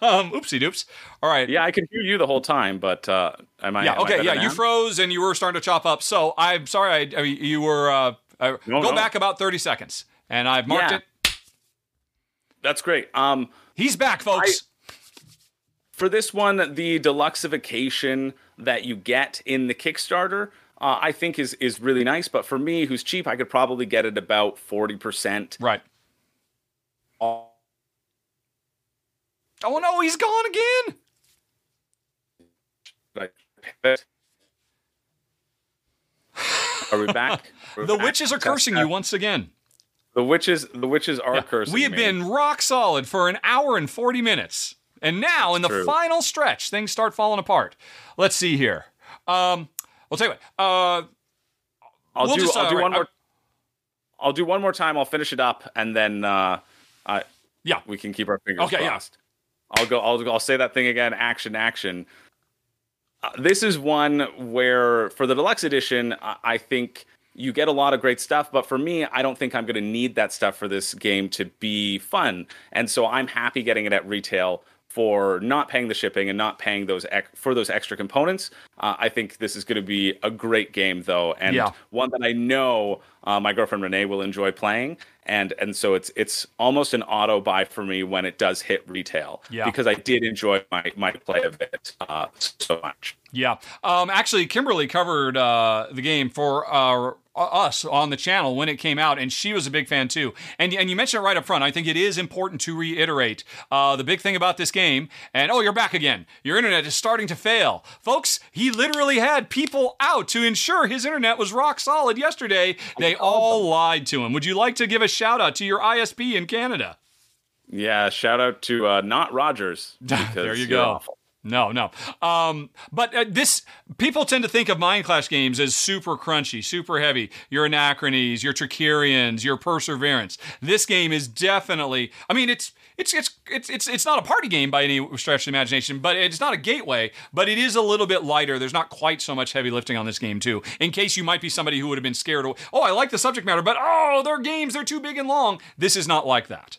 Um, oopsie doops. All right. Yeah, I could hear you the whole time, but uh, am I? Yeah. am Okay. better Yeah. You froze and you were starting to chop up. So I'm sorry. I, I you were. Uh, uh, No, go no. back about 30 seconds, and I've marked Yeah. it. That's great. Um, He's back, folks. for this one, the deluxeification that you get in the Kickstarter, uh, I think is is really nice. But for me, who's cheap, I could probably get it about forty percent. right. Oh no, he's gone again. Are we back? We're The back. witches are cursing you once again. The witches, the witches are cursing. We have me. been rock solid for an hour and 40 minutes. And now, in the True. final stretch, things start falling apart. Let's see here. Um, I'll tell you what. Uh, I'll we'll do. just, I'll uh, do right, one more. I'll do one more time. I'll finish it up, and then uh, I yeah. we can keep our fingers Okay, yeah. crossed. I'll go. I'll, I'll say that thing again. Action, action. Uh, this is one where, for the deluxe edition, I, I think you get a lot of great stuff. But for me, I don't think I'm going to need that stuff for this game to be fun. And so I'm happy getting it at retail for not paying the shipping and not paying those ec- for those extra components. Uh, I think this is going to be a great game, though, and Yeah. one that I know uh, my girlfriend Renee will enjoy playing. And and so it's it's almost an auto buy for me when it does hit retail Yeah. because I did enjoy my my play of it uh, so much. Yeah. Um, actually, Kimberly covered uh, the game for uh, us on the channel when it came out, and she was a big fan too. And, and you mentioned it right up front. I think it is important to reiterate uh, the big thing about this game. And oh, you're back again. Your internet is starting to fail. Folks, he literally had people out to ensure his internet was rock solid yesterday. They all lied to him. Would you like to give a shout out to your ISP in Canada? Yeah, shout out to uh, not Rogers. there you go. awful. No, no. Um, but uh, this people tend to think of Mindclash games as super crunchy, super heavy. Your Anachronies, your Trickerions, your Perseverance. This game is definitely. I mean, it's it's it's it's it's it's not a party game by any stretch of the imagination, but it's not a gateway. But it is a little bit lighter. There's not quite so much heavy lifting on this game too. In case you might be somebody who would have been scared. Of, oh, I like the subject matter, but oh, their games they're too big and long. This is not like that.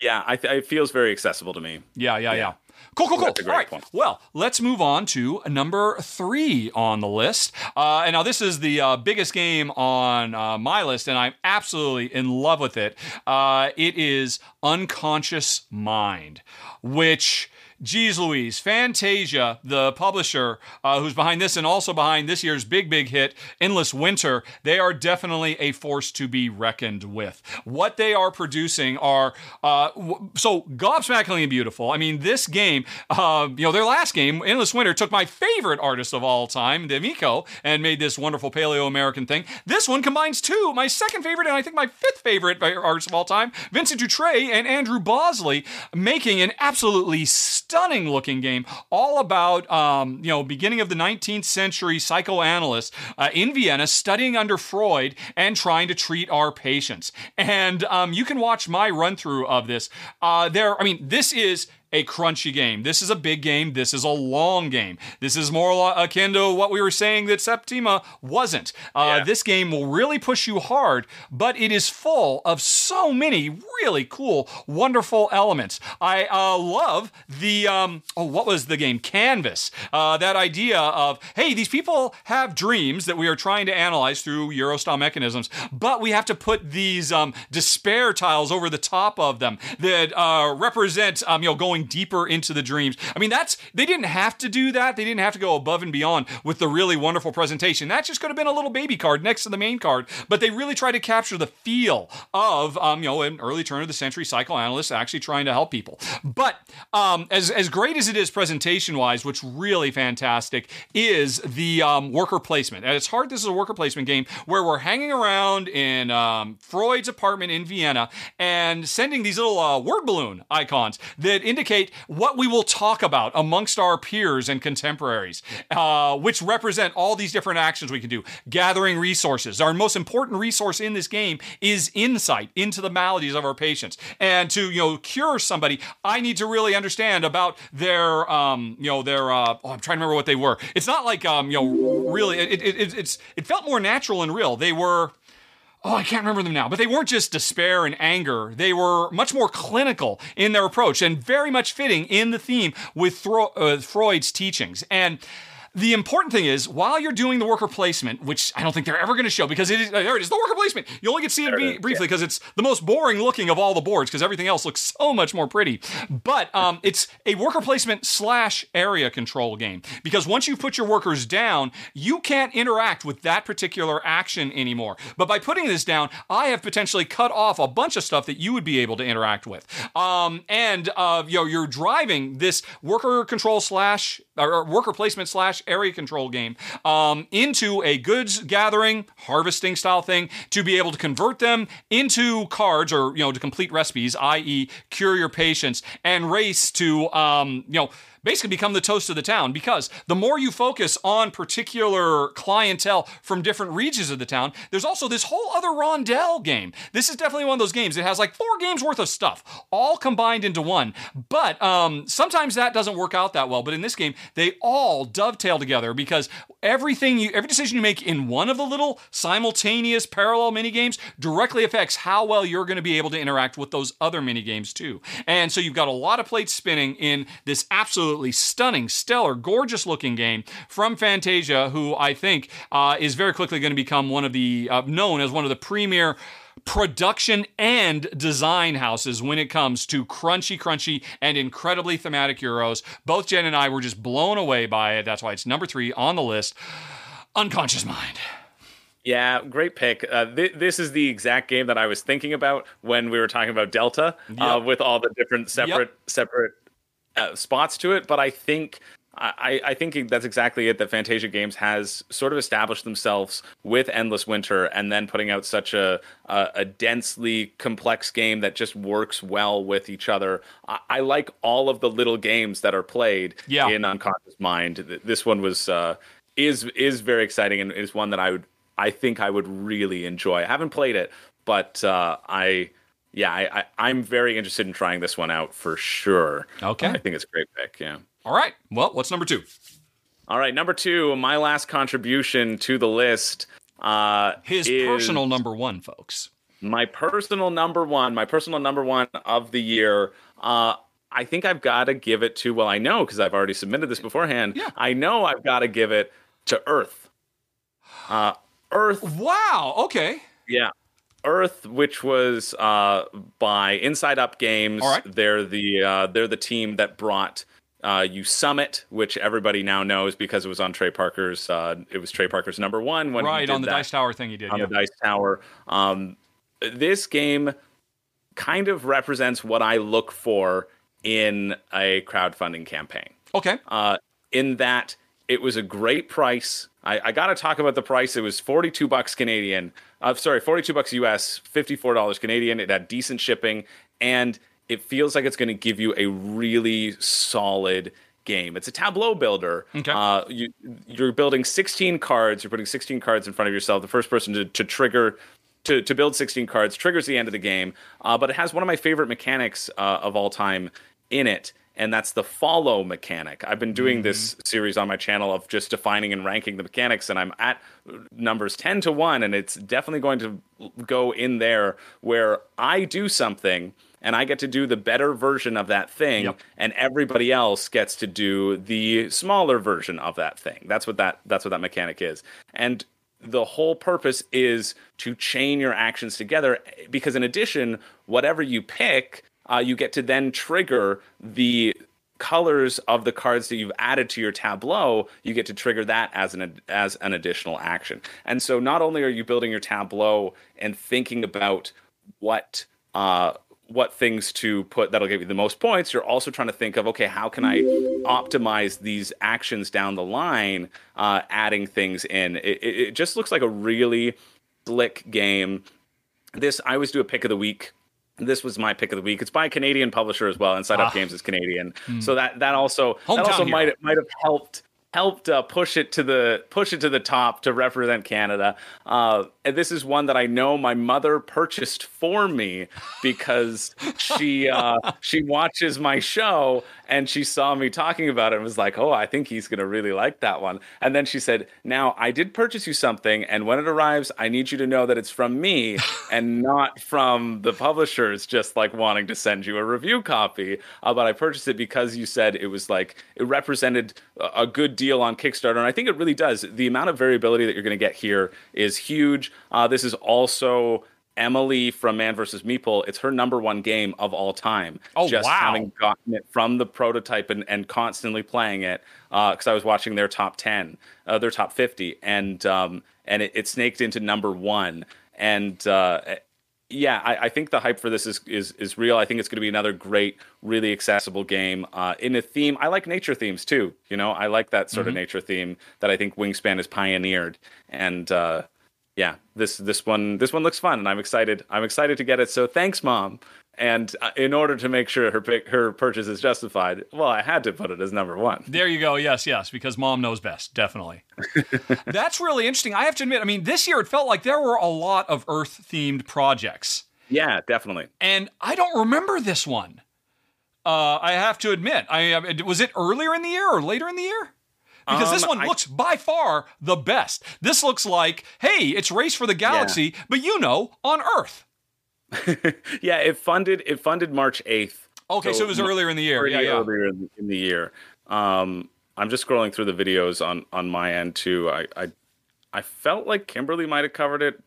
Yeah, I th- it feels very accessible to me. Yeah, yeah, yeah. Cool, cool, cool. That's a great All right. point. Well, let's move on to number three on the list. Uh, and now this is the uh, biggest game on uh, my list, and I'm absolutely in love with it. Uh, it is Unconscious Mind, which. Geez Louise, Fantasia, the publisher uh, who's behind this and also behind this year's big, big hit, Endless Winter, they are definitely a force to be reckoned with. What they are producing are uh, w- so gobsmackingly beautiful. I mean, this game, uh, you know, their last game, Endless Winter, took my favorite artist of all time, Demiko, and made this wonderful Paleo American thing. This one combines two, my second favorite and I think my fifth favorite artist of all time, Vincent Dutrait and Andrew Bosley, making an absolutely stunning looking game all about um, you know beginning of the 19th century psychoanalysts uh, in vienna studying under freud and trying to treat our patients. And um, you can watch my run through of this. Uh, there i mean this is a crunchy game. This is a big game. This is a long game. This is more akin to what we were saying that Septima wasn't. Uh, Yeah. This game will really push you hard, but it is full of so many really cool, wonderful elements. I uh, love the um, oh, what was the game? Canvas. Uh, that idea of hey, these people have dreams that we are trying to analyze through Eurostyle mechanisms, but we have to put these um, despair tiles over the top of them that uh, represent um, you know going deeper into the dreams. I mean, that's they didn't have to do that. They didn't have to go above and beyond with the really wonderful presentation. That just could have been a little baby card next to the main card. But they really tried to capture the feel of um, you know an early turn of the century psychoanalyst actually trying to help people. But um, as as great as it is presentation wise, what's really fantastic is the um, worker placement. At its heart, this is a worker placement game where we're hanging around in um, Freud's apartment in Vienna and sending these little uh, word balloon icons that indicate indicate what we will talk about amongst our peers and contemporaries, uh, which represent all these different actions we can do. Gathering resources. Our most important resource in this game is insight into the maladies of our patients. And to you know cure somebody, I need to really understand about their um, you know their uh, oh I'm trying to remember what they were. It's not like um, you know really it, it, it, it's it felt more natural and real. They were oh, I can't remember them now, but they weren't just despair and anger. They were much more clinical in their approach and very much fitting in the theme with Thro- uh, Freud's teachings. And the important thing is, while you're doing the worker placement, which I don't think they're ever going to show because it is, there it is, the worker placement. You only get to see it briefly because it's the most boring looking of all the boards because everything else looks so much more pretty. But um, it's a worker placement slash area control game because once you put your workers down, you can't interact with that particular action anymore. But by putting this down, I have potentially cut off a bunch of stuff that you would be able to interact with. Um, and uh, you know, you're driving this worker control slash or worker placement slash area control game um, into a goods gathering, harvesting style thing to be able to convert them into cards or, you know, to complete recipes, i.e., cure your patients and race to, um, you know, basically become the toast of the town because the more you focus on particular clientele from different regions of the town, there's also this whole other rondel game. This is definitely one of those games. It has like four games worth of stuff all combined into one. But um, sometimes that doesn't work out that well. But in this game, they all dovetail together because everything you, every decision you make in one of the little simultaneous parallel mini games directly affects how well you're going to be able to interact with those other mini games too. And so you've got a lot of plates spinning in this absolutely stunning, stellar, gorgeous looking game from Fantasia, who I think uh, is very quickly going to become one of the uh, known as one of the premier production and design houses when it comes to crunchy, crunchy, and incredibly thematic Euros. Both Jen and I were just blown away by it. That's why it's number three on the list. Unconscious Mind. Yeah, great pick. Uh, th- this is the exact game that I was thinking about when we were talking about Delta, Yep. uh, with all the different separate separate uh, spots to it. But I think I, I think that's exactly it. That Fantasia Games has sort of established themselves with Endless Winter, and then putting out such a a, a densely complex game that just works well with each other. I, I like all of the little games that are played Yeah. in Unconscious Mind. This one was uh, is is very exciting and is one that I would I think I would really enjoy. I haven't played it, but uh, I yeah I, I I'm very interested in trying this one out for sure. Okay. I think it's a great pick. Yeah. All right. Well, what's number two? All right, number two, my last contribution to the list. Uh, His is personal number one, folks. my personal number one, my personal number one of the year. Uh, I think I've got to give it to. Well, I know because I've already submitted this beforehand. Yeah. I know I've got to give it to Earth. Uh, Earth Wow. Okay. Yeah. Earth, which was uh, by Inside Up Games. Right. They're the uh, they're the team that brought uh, you Summit, which everybody now knows because it was on Trey Parker's. Uh, it was Trey Parker's number one when he right on the that dice tower thing he did. on yeah. the Dice Tower. Um, this game kind of represents what I look for in a crowdfunding campaign okay. uh, in that it was a great price. I, I got to talk about the price. It was 42 bucks Canadian. Uh, sorry, 42 bucks US, $54 Canadian. It had decent shipping, and it feels like it's going to give you a really solid game. It's a tableau builder. Okay. Uh, you, you're building 16 cards. You're putting 16 cards in front of yourself. The first person to, to trigger to, to build 16 cards triggers the end of the game. Uh, but it has one of my favorite mechanics uh, of all time in it, and that's the follow mechanic. I've been doing this mm-hmm. series on my channel of just defining and ranking the mechanics, and I'm at numbers 10 to 1, and it's definitely going to go in there where I do something. And I get to do the better version of that thing, Yep. and everybody else gets to do the smaller version of that thing. That's what that that's what that mechanic is. And the whole purpose is to chain your actions together because in addition whatever you pick uh, you get to then trigger the colors of the cards that you've added to your tableau you get to trigger that as an as an additional action and so not only are you building your tableau and thinking about what uh, what things to put that'll give you the most points. You're also trying to think of okay, how can I optimize these actions down the line, uh, adding things in. It, it, it just looks like a really slick game. This I always do a pick of the week this was my pick of the week. It's by a Canadian publisher as well. Inside Up Ah. Games is Canadian, so that that also that also might might have helped helped uh, push it to the push it to the top to represent Canada. Uh, and this is one that I know my mother purchased for me because she uh, she watches my show and she saw me talking about it and was like, "Oh, I think he's gonna really like that one." And then she said, "Now I did purchase you something, and when it arrives, I need you to know that it's from me and not from the publishers just like wanting to send you a review copy. Uh, but I purchased it because you said it was like it represented a- a good deal on Kickstarter, and I think it really does. The amount of variability that you're going to get here is huge. Uh, this is also. Emily from Man vs. Meeple, it's her number one game of all time. Oh, just wow. having gotten it from the prototype and, and constantly playing it because I was watching their top 10, uh, their top 50, and um, and it, it snaked into number one. And uh, yeah, I, I think the hype for this is, is is real. I think it's going to be another great, really accessible game uh, in a theme. I like nature themes too. You know, I like that sort of nature theme that I think Wingspan has pioneered. And uh, yeah, this this one this one looks fun, and I'm excited. I'm excited to get it. So thanks, mom. And uh, in order to make sure her pick, her purchase is justified, well, I had to put it as number one. There you go. Yes, yes, because mom knows best. Definitely. That's really interesting. I have to admit, I mean, this year it felt like there were a lot of Earth themed projects. Yeah, definitely. and I don't remember this one. Uh, I have to admit, I uh, was it earlier in the year or later in the year? Because this Um, one I- looks by far the best. This looks like, hey, it's Race for the Galaxy, but you know, on Earth. Yeah, it funded it funded March eighth. Okay, so, it was earlier in the year. Yeah, yeah. earlier in the, in the year. Um, I'm just scrolling through the videos on on my end too. I I, I felt like Kimberly might have covered it.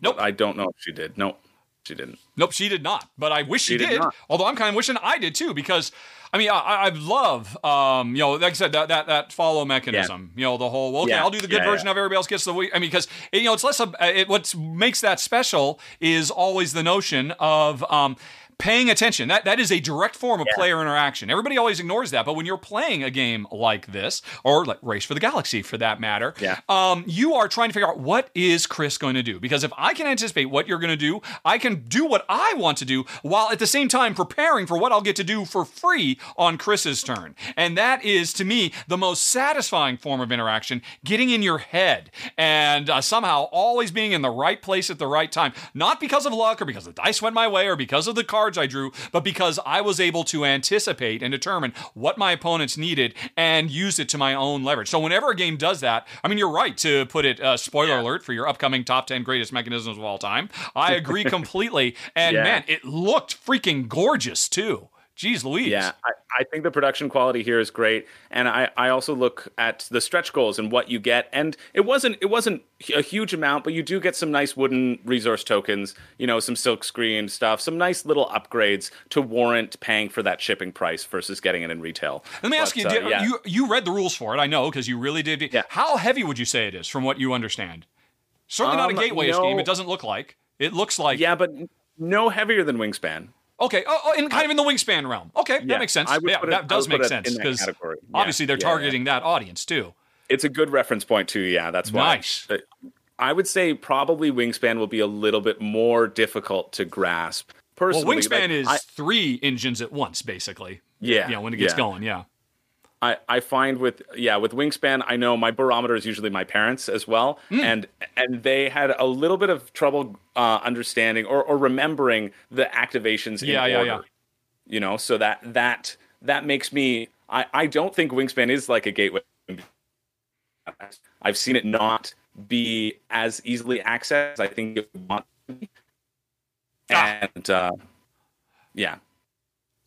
Nope. but I don't know if she did. Nope, she didn't. Nope, she did not. But I wish she, She did did. Although I'm kind of wishing I did too, because I mean, I, I love, um, you know, like I said, that that, that follow mechanism. You know, the whole well, okay, Yeah. I'll do the good Yeah, version yeah. of everybody else gets the. I mean, because you know, it's less. Of, it, what makes that special is always the notion of. Um, Paying attention. That that is a direct form of player interaction. Everybody always ignores that, but when you're playing a game like this, or like Race for the Galaxy for that matter, Yeah. um, you are trying to figure out what is Chris going to do. Because if I can anticipate what you're going to do, I can do what I want to do while at the same time preparing for what I'll get to do for free on Chris's turn. And that is, to me, the most satisfying form of interaction, getting in your head and uh, somehow always being in the right place at the right time. Not because of luck or because the dice went my way or because of the cards I drew, but because I was able to anticipate and determine what my opponents needed and use it to my own leverage. So whenever a game does that, I mean, you're right to put it, uh, spoiler alert, for your upcoming top 10 greatest mechanisms of all time. I agree completely. And Yeah. man, it looked freaking gorgeous too. Jeez Louise. Yeah, I, I think the production quality here is great, and I, I also look at the stretch goals and what you get. And it wasn't it wasn't a huge amount, but you do get some nice wooden resource tokens, you know, some silk screen stuff, some nice little upgrades to warrant paying for that shipping price versus getting it in retail. Let me ask you, uh, did, yeah. you you read the rules for it, I know, because you really did. Yeah. How heavy would you say it is from what you understand? Certainly not a Um, gateway no. game. It doesn't look like. It looks like yeah, but no heavier than Wingspan. Okay, oh, oh, in kind of in the wingspan realm. Okay, that makes sense. Yeah, it- that does make sense because. Yeah, obviously they're yeah, yeah. targeting that audience too. It's a good reference point too. Yeah, that's why. Nice. I would say probably Wingspan will be a little bit more difficult to grasp. Well, Personally, wingspan like, is I- three engines at once, basically. Yeah, Yeah, when it gets yeah. going. Yeah. I, I find with yeah with wingspan I know my barometer is usually my parents as well Hmm. and and they had a little bit of trouble uh, understanding or, or remembering the activations in Yeah, yeah, order. yeah. You know, so that that that makes me I I don't think wingspan is like a gateway. I've seen it not be as easily accessed as I think it would want to be. Ah. And uh, yeah,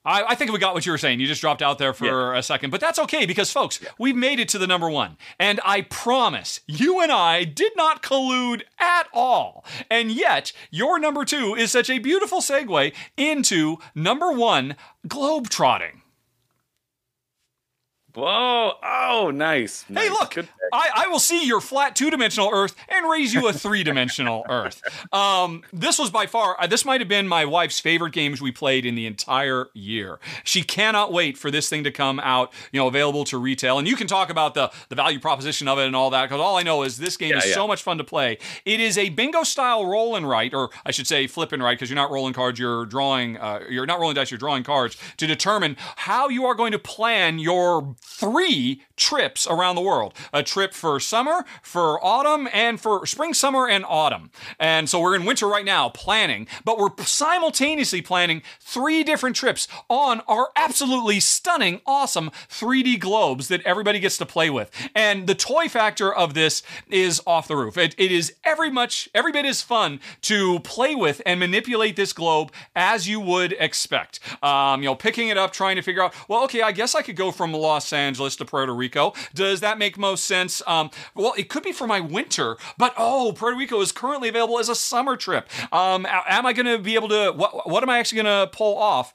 I, I think we got what you were saying. You just dropped out there for a second, but that's okay because, folks, we've made it to the number one. And I promise you and I did not collude at all. And yet, your number two is such a beautiful segue into number one, globetrotting. Whoa! Oh, nice. Hey, look, I, I will see your flat two dimensional Earth and raise you a three dimensional Earth. Um, this was by far, uh, this might have been my wife's favorite games we played in the entire year. She cannot wait for this thing to come out, you know, available to retail. And you can talk about the, the value proposition of it and all that, because all I know is this game Yeah, is yeah. so much fun to play. It is a bingo style roll and write, or I should say flip and write, because you're not rolling cards, you're drawing, uh, you're not rolling dice, you're drawing cards to determine how you are going to plan your three trips around the world a trip for summer, for autumn, and for spring, summer, and autumn. And so we're in winter right now planning, but we're simultaneously planning three different trips on our absolutely stunning, awesome 3D globes that everybody gets to play with. And the toy factor of this is off the roof. It, it is every much, every bit as fun to play with and manipulate this globe as you would expect. Um, you know, picking it up, trying to figure out, well, okay, I guess I could go from Los Angeles to Puerto Rico. Does that make most sense? Um, well, it could be for my winter, but oh, Puerto Rico is currently available as a summer trip. Um, am I going to be able to? What, what am I actually going to pull off?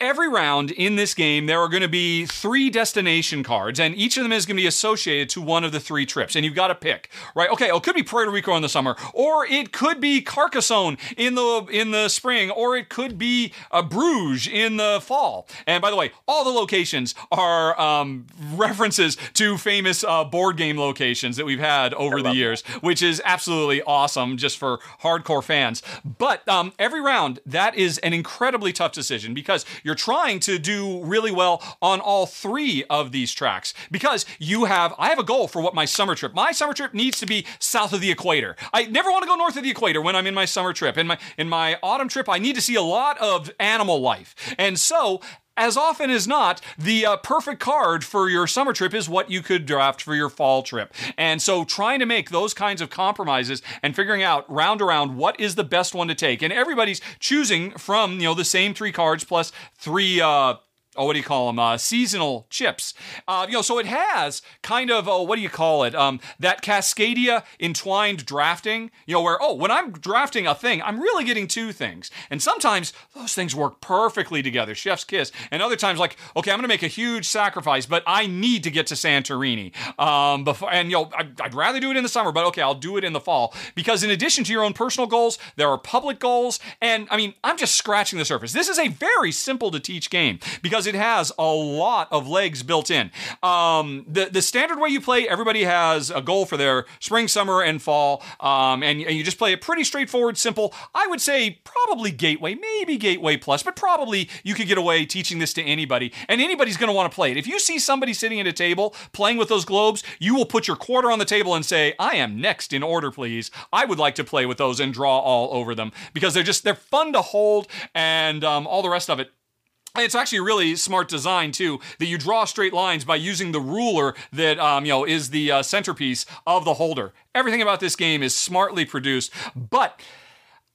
Every round in this game, there are going to be three destination cards, and each of them is going to be associated to one of the three trips. And you've got to pick, right? Okay, it could be Puerto Rico in the summer, or it could be Carcassonne in the in the spring, or it could be uh, Bruges in the fall. And by the way, all the locations are um, references to famous uh, board game locations that we've had over the years, which is absolutely awesome just for hardcore fans. But um, every round, that is an incredibly tough decision because you're trying to do really well on all three of these tracks because you have I have a goal for what my summer trip. My summer trip needs to be south of the equator. I never want to go north of the equator when I'm in my summer trip. In my in my autumn trip, I need to see a lot of animal life. And so as often as not, the uh, perfect card for your summer trip is what you could draft for your fall trip. And so trying to make those kinds of compromises and figuring out round around what is the best one to take. And everybody's choosing from, you know, the same three cards plus three uh oh, what do you call them? Uh, seasonal chips. Uh, you know, so it has kind of, oh, what do you call it? Um, that Cascadia entwined drafting, you know, where, oh, when I'm drafting a thing, I'm really getting two things. And sometimes those things work perfectly together, chef's kiss. And other times, like, okay, I'm going to make a huge sacrifice, but I need to get to Santorini. Um, before, and, you know, I'd, I'd rather do it in the summer, but okay, I'll do it in the fall. Because in addition to your own personal goals, there are public goals. And I mean, I'm just scratching the surface. This is a very simple to teach game because it has a lot of legs built in. Um, the the standard way you play, everybody has a goal for their spring, summer, and fall, um, and, and you just play it pretty straightforward, simple. I would say probably Gateway, maybe Gateway Plus, but probably you could get away teaching this to anybody, and anybody's going to want to play it. If you see somebody sitting at a table playing with those globes, you will put your quarter on the table and say, "I am next in order, please. I would like to play with those and draw all over them because they're just they're fun to hold and um, all the rest of it." It's actually really smart design too. That you draw straight lines by using the ruler that um, you know is the uh, centerpiece of the holder. Everything about this game is smartly produced, but.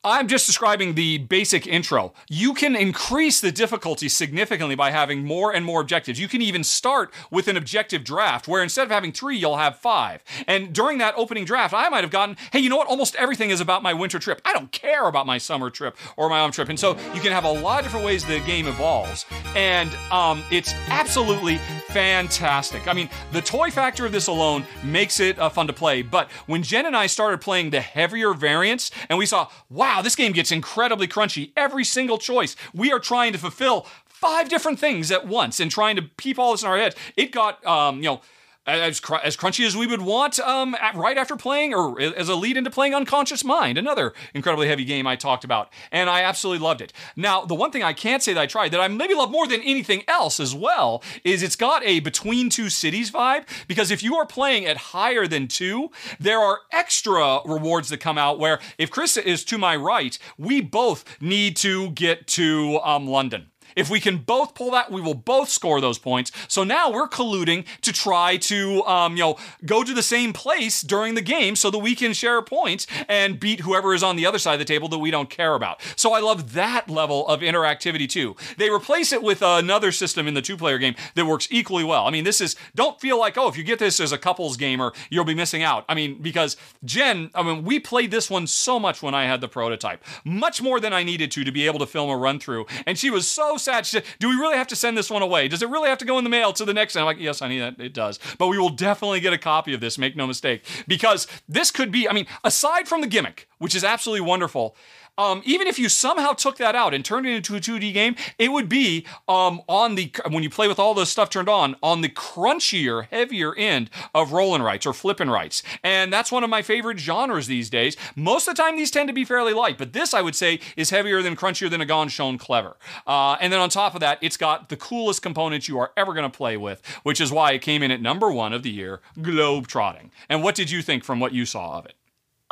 I'm just describing the basic intro. You can increase the difficulty significantly by having more and more objectives. You can even start with an objective draft where instead of having three, you'll have five. And during that opening draft, I might have gotten, hey, you know what? Almost everything is about my winter trip. I don't care about my summer trip or my autumn trip. And so you can have a lot of different ways the game evolves. And um, it's absolutely fantastic. I mean, the toy factor of this alone makes it uh, fun to play. But when Jen and I started playing the heavier variants, and we saw, wow, this game gets incredibly crunchy. Every single choice, we are trying to fulfill five different things at once and trying to keep all this in our heads. It got, um, you know, as, cr- as crunchy as we would want um, at, right after playing or as a lead into playing Unconscious Mind, another incredibly heavy game I talked about. And I absolutely loved it. Now, the one thing I can't say that I tried that I maybe love more than anything else as well is it's got a between two cities vibe because if you are playing at higher than two, there are extra rewards that come out where if Chris is to my right, we both need to get to um, London. If we can both pull that, we will both score those points. So now we're colluding to try to, um, you know, go to the same place during the game so that we can share points and beat whoever is on the other side of the table that we don't care about. So I love that level of interactivity too. They replace it with another system in the two-player game that works equally well. I mean, this is don't feel like oh, if you get this as a couples gamer, you'll be missing out. I mean, because Jen, I mean, we played this one so much when I had the prototype, much more than I needed to to be able to film a run through, and she was so sad. She said, "Do we really have to send this one away? Does it really have to go in the mail to the next?" And I'm like, "Yes, honey, it does. But we will definitely get a copy of this. Make no mistake, because this could be. I mean, aside from the gimmick, which is absolutely wonderful." Um, even if you somehow took that out and turned it into a 2D game, it would be um, on the when you play with all the stuff turned on on the crunchier, heavier end of rolling writes or flipping writes, and that's one of my favorite genres these days. Most of the time, these tend to be fairly light, but this I would say is heavier than crunchier than a Ganz Schön Clever. Uh, and then on top of that, it's got the coolest components you are ever going to play with, which is why it came in at number one of the year, Globe Trotting. And what did you think from what you saw of it?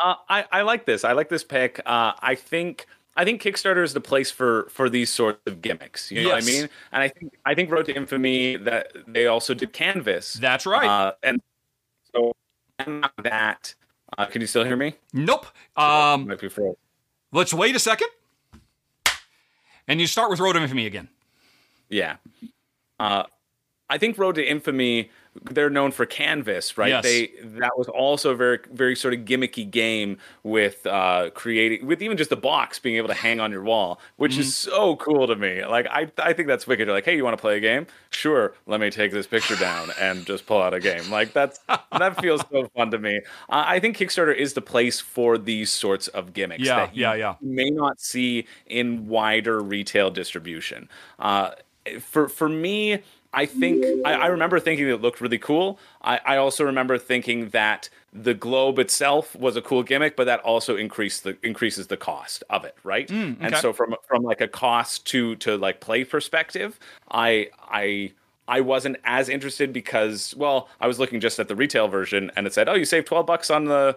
Uh, I I like this. I like this pick. Uh, I think I think Kickstarter is the place for for these sorts of gimmicks. You know Yes. what I mean? And I think I think Road to Infamy that they also did Canvas. That's right. Uh, and so and that. Uh, can you still hear me? Nope. Um, Might be let's wait a second. And you start with Road to Infamy again. Yeah. Uh, I think Road to Infamy, they're known for Canvas, right? Yes. They that was also a very very sort of gimmicky game with uh, creating with even just the box being able to hang on your wall, which is Mm-hmm. so cool to me. Like I I think that's wicked. You're like, hey, you want to play a game? Sure. Let me take this picture down and just pull out a game. Like that's that feels so fun to me. Uh, I think Kickstarter is the place for these sorts of gimmicks. Yeah, that you yeah, yeah. may not see in wider retail distribution. Uh, for for me, I think I, I remember thinking that it looked really cool. I, I also remember thinking that the globe itself was a cool gimmick, but that also increased the increases the cost of it, right? Hmm, and okay. so from from like a cost to to like play perspective, I I. I wasn't as interested because, well, I was looking just at the retail version and it said, "Oh, you saved twelve bucks on the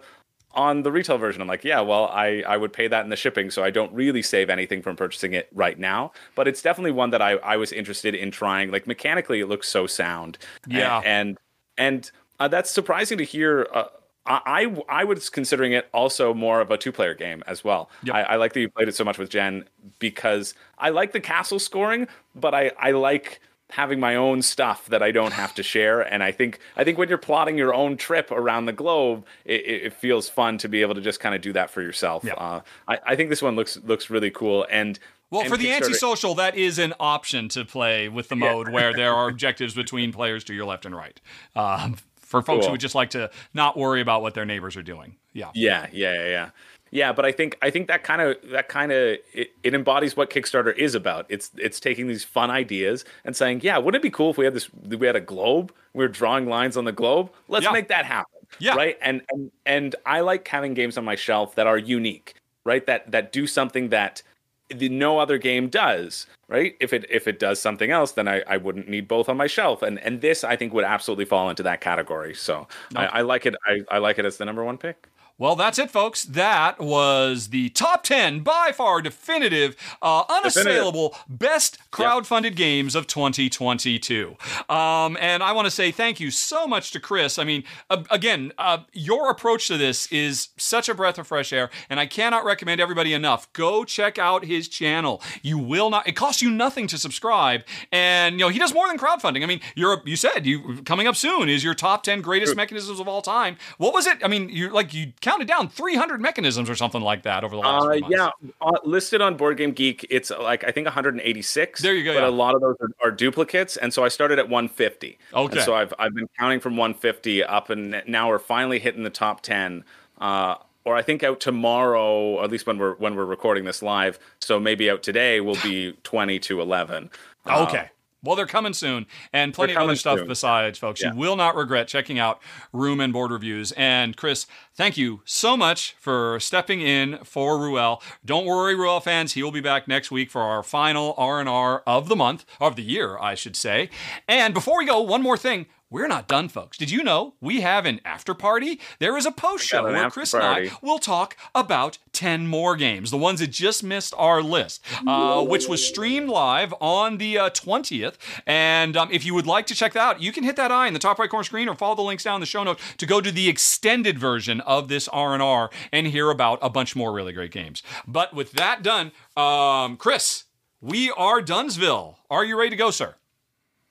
on the retail version. I'm like, yeah, well, I, I would pay that in the shipping, so I don't really save anything from purchasing it right now. But it's definitely one that I, I was interested in trying. Like mechanically, it looks so sound. Yeah. and and, and uh, that's surprising to hear. Uh, I I was considering it also more of a two player game as well. Yep. I, I like that you played it so much with Jen because I like the castle scoring, but I I like having my own stuff that I don't have to share. And I think I think when you're plotting your own trip around the globe, it, it feels fun to be able to just kind of do that for yourself. Yeah. Uh, I, I think this one looks looks really cool. And Well, and for the antisocial, that is an option to play with the mode where there are objectives between players to your left and right. Um, for folks who would just like to not worry about what their neighbors are doing. Yeah. Yeah, yeah, yeah, yeah. But I think I think that kind of that kind of it, it embodies what Kickstarter is about. It's it's taking these fun ideas and saying, yeah, wouldn't it be cool if we had this? We had a globe. We were drawing lines on the globe. Let's Yeah. make that happen. Yeah. Right. And and and I like having games on my shelf that are unique. Right. That that do something that the, no other game does. Right. If it if it does something else, then I, I wouldn't need both on my shelf. And and this I think would absolutely fall into that category. So I, I like it. I, I like it as the number one pick. Well, that's it, folks. That was the top 10 by far definitive, uh, unassailable best crowdfunded games of 2022. Um, and I want to say thank you so much to Chris. I mean, uh, again, uh, your approach to this is such a breath of fresh air, and I cannot recommend everybody enough. Go check out his channel. You will not, it costs you nothing to subscribe. And, you know, he does more than crowdfunding. I mean, you're, you said you coming up soon is your top 10 greatest mechanisms of all time. What was it? I mean, you like, you counted down 300 mechanisms or something like that over the last Uh, yeah, uh, listed on Board Game Geek, it's uh, like I think 186. There you go, But yeah. a lot of those are, are duplicates, and so I started at 150. Okay. And so I've I've been counting from 150 up, and now we're finally hitting the top 10. Uh, or I think out tomorrow, or at least when we're when we're recording this live. So maybe out today will be 20 to 11. Uh, Okay. Well, they're coming soon, and plenty of other stuff soon. besides, folks. Yeah. You will not regret checking out Room and Board Reviews. And Chris, thank you so much for stepping in for Ruel. Don't worry, Ruel fans, he will be back next week for our final R and R of the month, of the year, I should say. And before we go, one more thing. We're not done, folks. Did you know we have an after party? There is a post show where Chris and I will talk about 10 more games, the ones that just missed our list, uh, which was streamed live on the uh, 20th. And um, if you would like to check that out, you can hit that eye in the top right corner screen or follow the links down in the show note to go to the extended version of this R&R and hear about a bunch more really great games. But with that done, um, Chris, we are Dunsville. Are you ready to go, sir?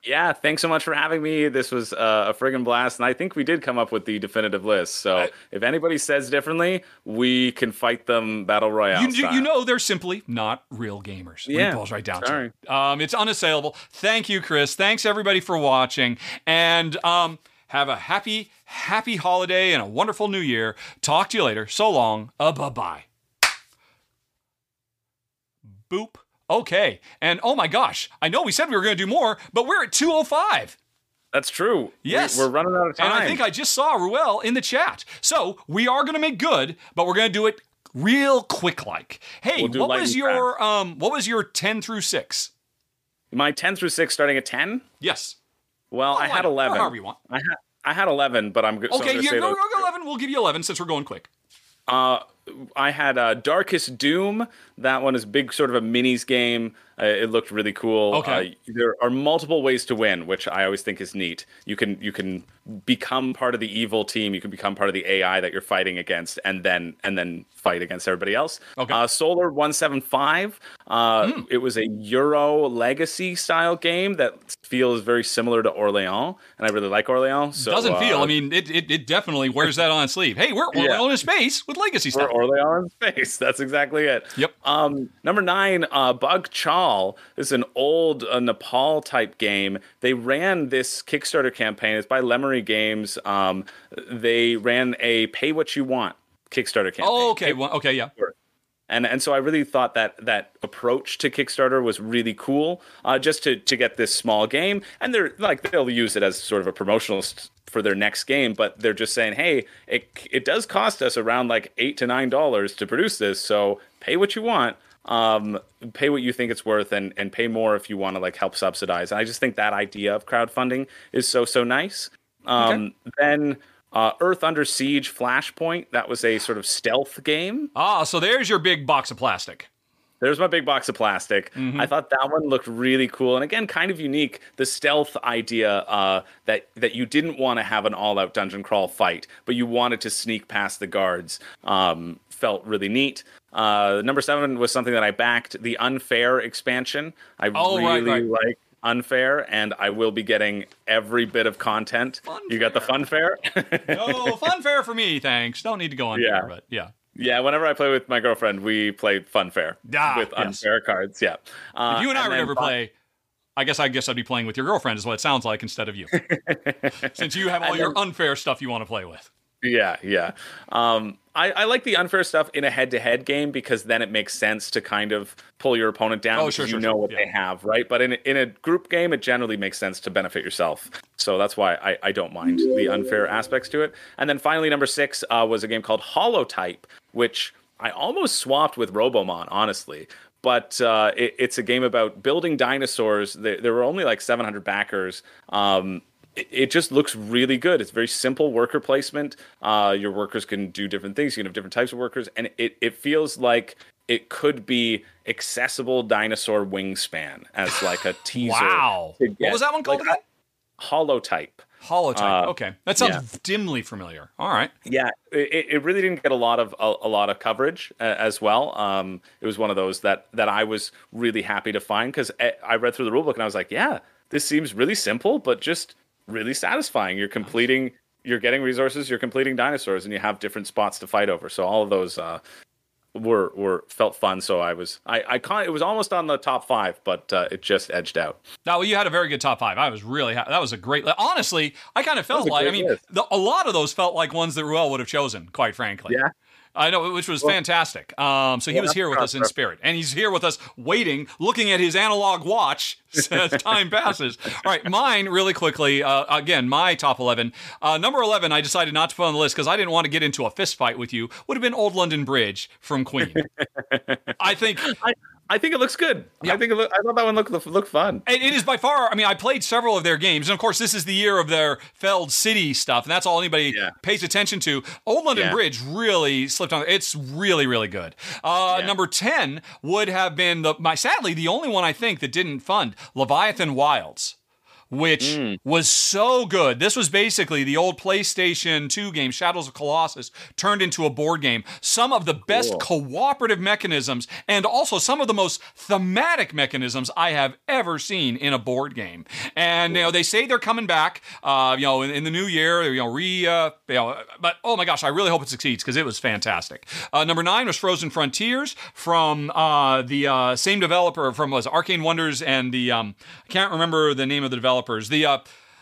Yeah, thanks so much for having me. This was uh, a friggin' blast, and I think we did come up with the definitive list. So I- if anybody says differently, we can fight them battle royale. You, you, style. you know they're simply not real gamers. When it Yeah, boils right down sorry. to it. Um, it's unassailable. Thank you, Chris. Thanks everybody for watching, and um, have a happy, happy holiday and a wonderful new year. Talk to you later. So long. Uh, bye bye. Boop. Okay. And oh my gosh, I know we said we were going to do more, but we're at 205. that's true. Yes. we're, running out of time. And I think I just saw Ruel in the chat. So we are going to make good, but we're going to do it real quick like. Hey, We'll what was your um what was your 10 through 6? my ten through six starting at ten. Yes. Well, I had eleven. however you want. I had I had eleven, but I'm good. so Okay, gonna you go, go 11. We'll give you 11 since we're going quick. Uh, I had uh, Darkest Doom. That one is big, sort of a minis game. Uh, it looked really cool. Okay. Uh, there are multiple ways to win, which I always think is neat. You can you can become part of the evil team. You can become part of the AI that you're fighting against, and then and then fight against everybody else. Okay. Uh, Solar One Seven Five. Uh, Hmm. It was a Euro Legacy style game that feels very similar to Orleans, and I really like Orleans. So, Doesn't feel. uh, I mean, it, it, it definitely wears that on its sleeve. Hey, we're, we're Yeah. a space with legacy stuff. Orleans face. That's exactly it. Yep. Um, number nine, uh, Bagh Chal. This is an old uh, Nepal type game. They ran this Kickstarter campaign. It's by Lemery Games. Um, they ran a pay what you want Kickstarter campaign. Oh, okay. Well, okay, yeah. And and so I really thought that that approach to Kickstarter was really cool, uh, just to to get this small game. And they're like they'll use it as sort of a promotional st- for their next game, but they're just saying, hey, it it does cost us around like eight to nine dollars to produce this, so pay what you want. Um, pay what you think it's worth, and and pay more if you want to like help subsidize. And I just think that idea of crowdfunding is so so nice. Um, Then. Uh, Earth Under Siege Flashpoint. That was a sort of stealth game. Ah, so there's your big box of plastic. There's my big box of plastic. I thought that one looked really cool, and again, kind of unique. The stealth idea uh, that that you didn't want to have an all-out dungeon crawl fight, but you wanted to sneak past the guards, um, felt really neat. Uh, number seven was something that I backed: the unfair expansion. I Oh, right, really right. like unfair, and I will be getting every bit of content. You got the fun fair. No fun fair for me, thanks. Don't need to go on Yeah. there, but yeah. Yeah, whenever I play with my girlfriend, we play Fun Fair Ah, with yes. unfair cards. Yeah. Uh, If you and I and were to ever fi- play, I guess I guess I'd be playing with your girlfriend, is what it sounds like, instead of you. Since you have all And your then- unfair stuff you want to play with. Yeah, yeah. Um, I, I like the unfair stuff in a head-to-head game because then it makes sense to kind of pull your opponent down Oh, because sure, you sure, know sure. what Yeah. they have, right? But in a, in a group game, it generally makes sense to benefit yourself. So that's why I, I don't mind the unfair aspects to it. And then finally, number six uh, was a game called Holotype, which I almost swapped with Robomon, honestly. But uh, it, it's a game about building dinosaurs. There, there were only like 700 backers. Um, it- it just looks really good. It's very simple worker placement. Uh, your workers can do different things. You can have different types of workers, and it, it feels like it could be accessible dinosaur wingspan as like a teaser. Wow. What was that one called like, again? Holotype. Holotype. uh, okay. That sounds yeah. dimly familiar. All right. Yeah, it, it really didn't get a lot of a, a lot of coverage uh, as well. Um, it was one of those that that I was really happy to find because I read through the rulebook and I was like, yeah, this seems really simple, but just really satisfying. You're completing, you're getting resources, you're completing dinosaurs, and you have different spots to fight over. So all of those uh, were were felt fun. So I was I I con- it was almost on the top five, but uh, it just edged out. No, well, you had a very good top five. I was really ha- that was a great. Honestly, I kind of felt like I mean, the, a lot of those felt like ones that Ruel would have chosen. Quite frankly, Yeah. I know, which was fantastic. Um, so he Well, was here with us in spirit, and he's here with us, waiting, looking at his analog watch as time passes. All right, mine really quickly. Uh, again, my top eleven. Uh, number eleven, I decided not to put on the list because I didn't want to get into a fist fight with you. Would have been Old London Bridge from Queen. I think I I think it looks good. Yeah. I think it look, I thought that one looked looked fun. It, it is by far. I mean, I played several of their games, and of course, this is the year of their Feld City stuff, and that's all anybody Yeah. pays attention to. Old London Yeah. Bridge really slipped on. It's really, really good. Uh. Number ten would have been the my sadly the only one I think that didn't fund Leviathan Wilds. Which was so good. This was basically the old PlayStation 2 game, Shadows of Colossus, turned into a board game. Some of the best cooperative mechanisms and also some of the most thematic mechanisms I have ever seen in a board game. And you know, they say they're coming back, uh, you know, in, in the new year, you know, re, uh, you know, but oh my gosh, I really hope it succeeds because it was fantastic. Uh, number nine was Frozen Frontiers from uh, the uh, same developer from was Arcane Wonders and the um, I can't remember the name of the developers. The uh,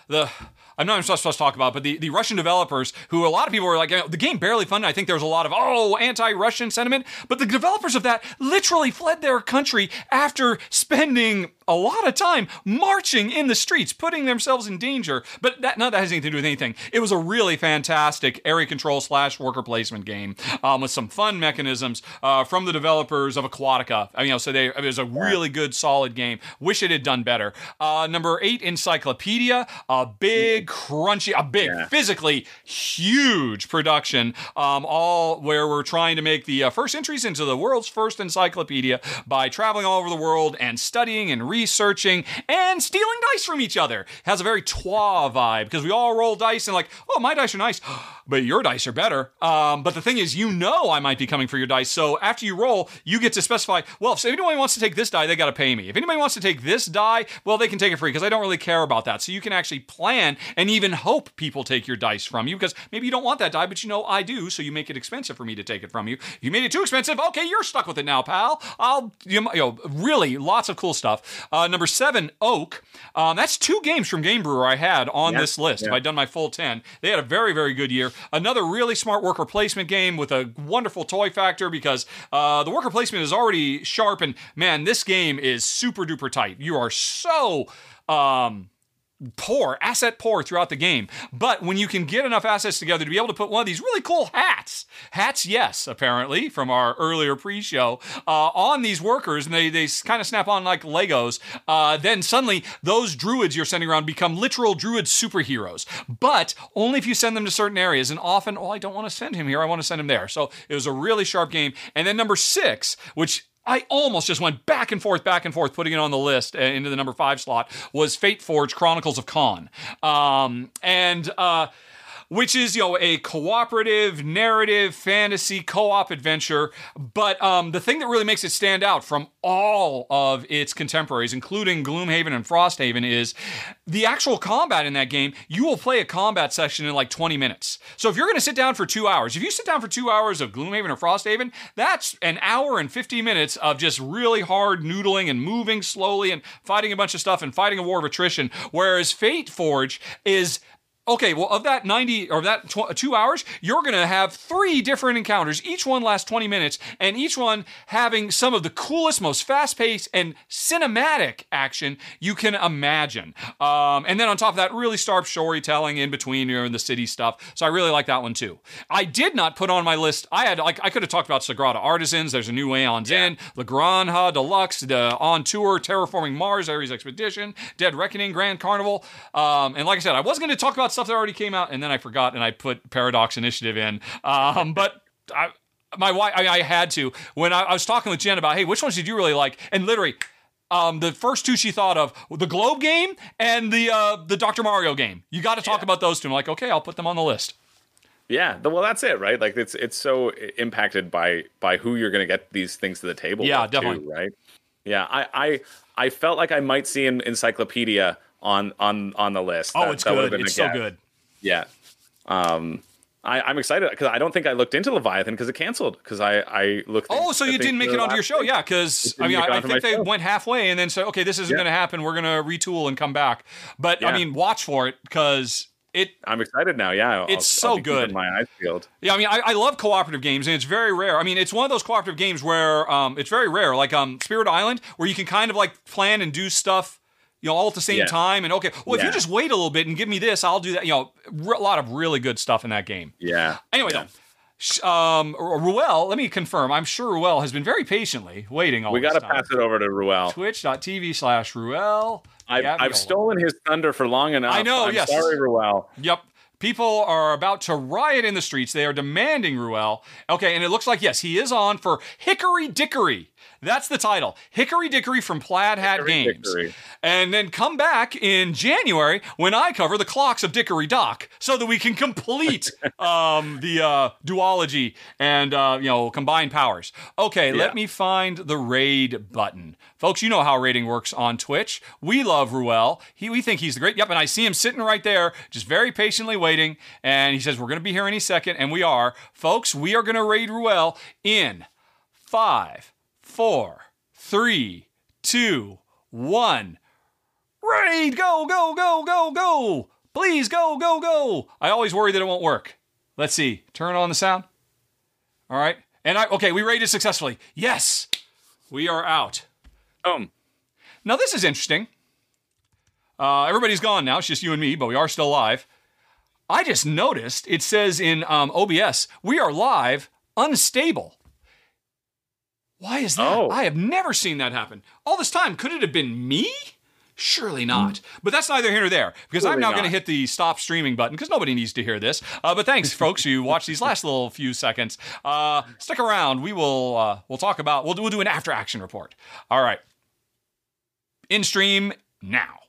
the I'm not supposed to talk about, but the, the Russian developers, who a lot of people were like, the game barely funded. I think there was a lot of, oh, anti Russian sentiment. But the developers of that literally fled their country after spending a lot of time marching in the streets, putting themselves in danger. But that, of that has anything to do with anything. It was a really fantastic area control slash worker placement game um, with some fun mechanisms uh, from the developers of Aquatica. I mean, you know, so they, it was a really good, solid game. Wish it had done better. Uh, number eight, Encyclopedia, a big, crunchy, a big, physically huge production, um, all where we're trying to make the uh, first entries into the world's first encyclopedia by traveling all over the world and studying and researching and stealing dice from each other. Has a very Troyes vibe because we all roll dice and like, oh, my dice are nice, but your dice are better. Um, but the thing is, you know, I might be coming for your dice. So after you roll, you get to specify, well, if anybody wants to take this die, they got to pay me. If anybody wants to take this die, well, they can take it free because I don't really care about that. So you can actually plan and even hope people take your dice from you because maybe you don't want that die, but you know I do. So you make it expensive for me to take it from you. You made it too expensive, okay, you're stuck with it now, pal. I'll, you know, really lots of cool stuff. Uh, number seven, Oak. Um, that's two games from Game Brewer I had on Yeah, this list. If. I'd done my full 10, they had a very, very good year. Another really smart worker placement game with a wonderful toy factor because uh, the worker placement is already sharp. And man, this game is super duper tight. You are so. Um, poor, asset poor throughout the game. But when you can get enough assets together to be able to put one of these really cool hats, hats, yes, apparently, from our earlier pre show, uh, on these workers, and they, they kind of snap on like Legos, uh, then suddenly those druids you're sending around become literal druid superheroes. But only if you send them to certain areas. And often, oh, I don't want to send him here, I want to send him there. So it was a really sharp game. And then number six, which I almost just went back and forth, back and forth, putting it on the list uh, into the number five slot was Fate Forge Chronicles of Kaan. Um, and, uh, which is, you know, a cooperative narrative fantasy co-op adventure. But um, the thing that really makes it stand out from all of its contemporaries, including Gloomhaven and Frosthaven, is the actual combat in that game. You will play a combat session in like 20 minutes. So if you're going to sit down for two hours, if you sit down for two hours of Gloomhaven or Frosthaven, that's an hour and 50 minutes of just really hard noodling and moving slowly and fighting a bunch of stuff and fighting a war of attrition. Whereas Fate Forge is Okay, well, of that 90 or that tw- two hours, you're going to have three different encounters. Each one lasts 20 minutes, and each one having some of the coolest, most fast paced, and cinematic action you can imagine. Um, and then on top of that, really sharp storytelling in between you know, and the city stuff. So I really like that one too. I did not put on my list, I had, like, I could have talked about Sagrada Artisans, there's a new Aeon's End, La Granja Deluxe, the On Tour, Terraforming Mars, Ares Expedition, Dead Reckoning, Grand Carnival. Um, and like I said, I was going to talk about stuff that already came out, and then I forgot, and I put Paradox Initiative in. Um, but I, my wife, I, I had to when I, I was talking with Jen about, hey, which ones did you really like? And literally. Um, the first two she thought of the Globe game and the uh, the Dr. Mario game. You got to talk about those two. I'm like, okay, I'll put them on the list. Yeah, well, that's it, right? Like it's it's so impacted by by who you're going to get these things to the table. Yeah, with, too, definitely. right? Yeah, I, I I felt like I might see an encyclopedia on on on the list. Oh, That- it's that good. It's so good. Yeah. Um, I, I'm excited because I don't think I looked into Leviathan because it canceled because I I looked. Oh, so you didn't make it onto your show? Yeah, because I mean, I, I think they show. went halfway and then said, okay, this isn't Yeah. going to happen. We're going to retool and come back. But I mean, watch for it because it I'm excited now. Yeah, I'll- It's I'll so keeping good. My eyes peeled. Yeah, I mean, I, I love cooperative games, and it's very rare. I mean, it's one of those cooperative games where um, it's very rare, like um, Spirit Island, where you can kind of like plan and do stuff, you know, all at the same Yeah. time. And okay, well, if you just wait a little bit and give me this, I'll do that. You know, a lot of really good stuff in that game. Yeah. Anyway, Yeah. though. Um, Ruel, let me confirm. I'm sure Ruel has been very patiently waiting all We got to pass it over to Ruel. Twitch.tv slash Ruel. I've, I've stolen his thunder for long enough. I know, I'm yes. Sorry, Ruel. Yep. People are about to riot in the streets. They are demanding Ruel. Okay, and it looks like, yes, he is on for Hickory Dickory. That's the title. Hickory Dickory from Plaid Hat Hickory Games. Dickory. And then come back in January when I cover the clocks of Dickory Dock so that we can complete um, the uh, duology and, uh, you know, combine powers. Okay, Yeah. let me find the raid button. Folks, you know how raiding works on Twitch. We love Ruel. He, we think he's the great. Yep, and I see him sitting right there, just very patiently waiting. And he says, We're going to be here any second. And we are. Folks, we are going to raid Ruel in five, four, three, two, one. Raid! Go, go, go, go, go! Please go, go, go! I always worry that it won't work. Let's see. Turn on the sound. All right. And I, okay, we raided successfully. Yes! We are out. Boom. Now, this is interesting. Uh, everybody's gone now. It's just you and me, but we are still live. I just noticed it says in um, OBS, we are live, unstable. Why is that? Oh. I have never seen that happen. All this time, could it have been me? Surely not. But that's neither here nor there because I'm now going to hit the stop streaming button because nobody needs to hear this. Uh, but thanks, folks, who watched these last little few seconds. Uh, stick around. We will uh, we'll talk about we'll do, we'll do an after action report. All right. In stream now.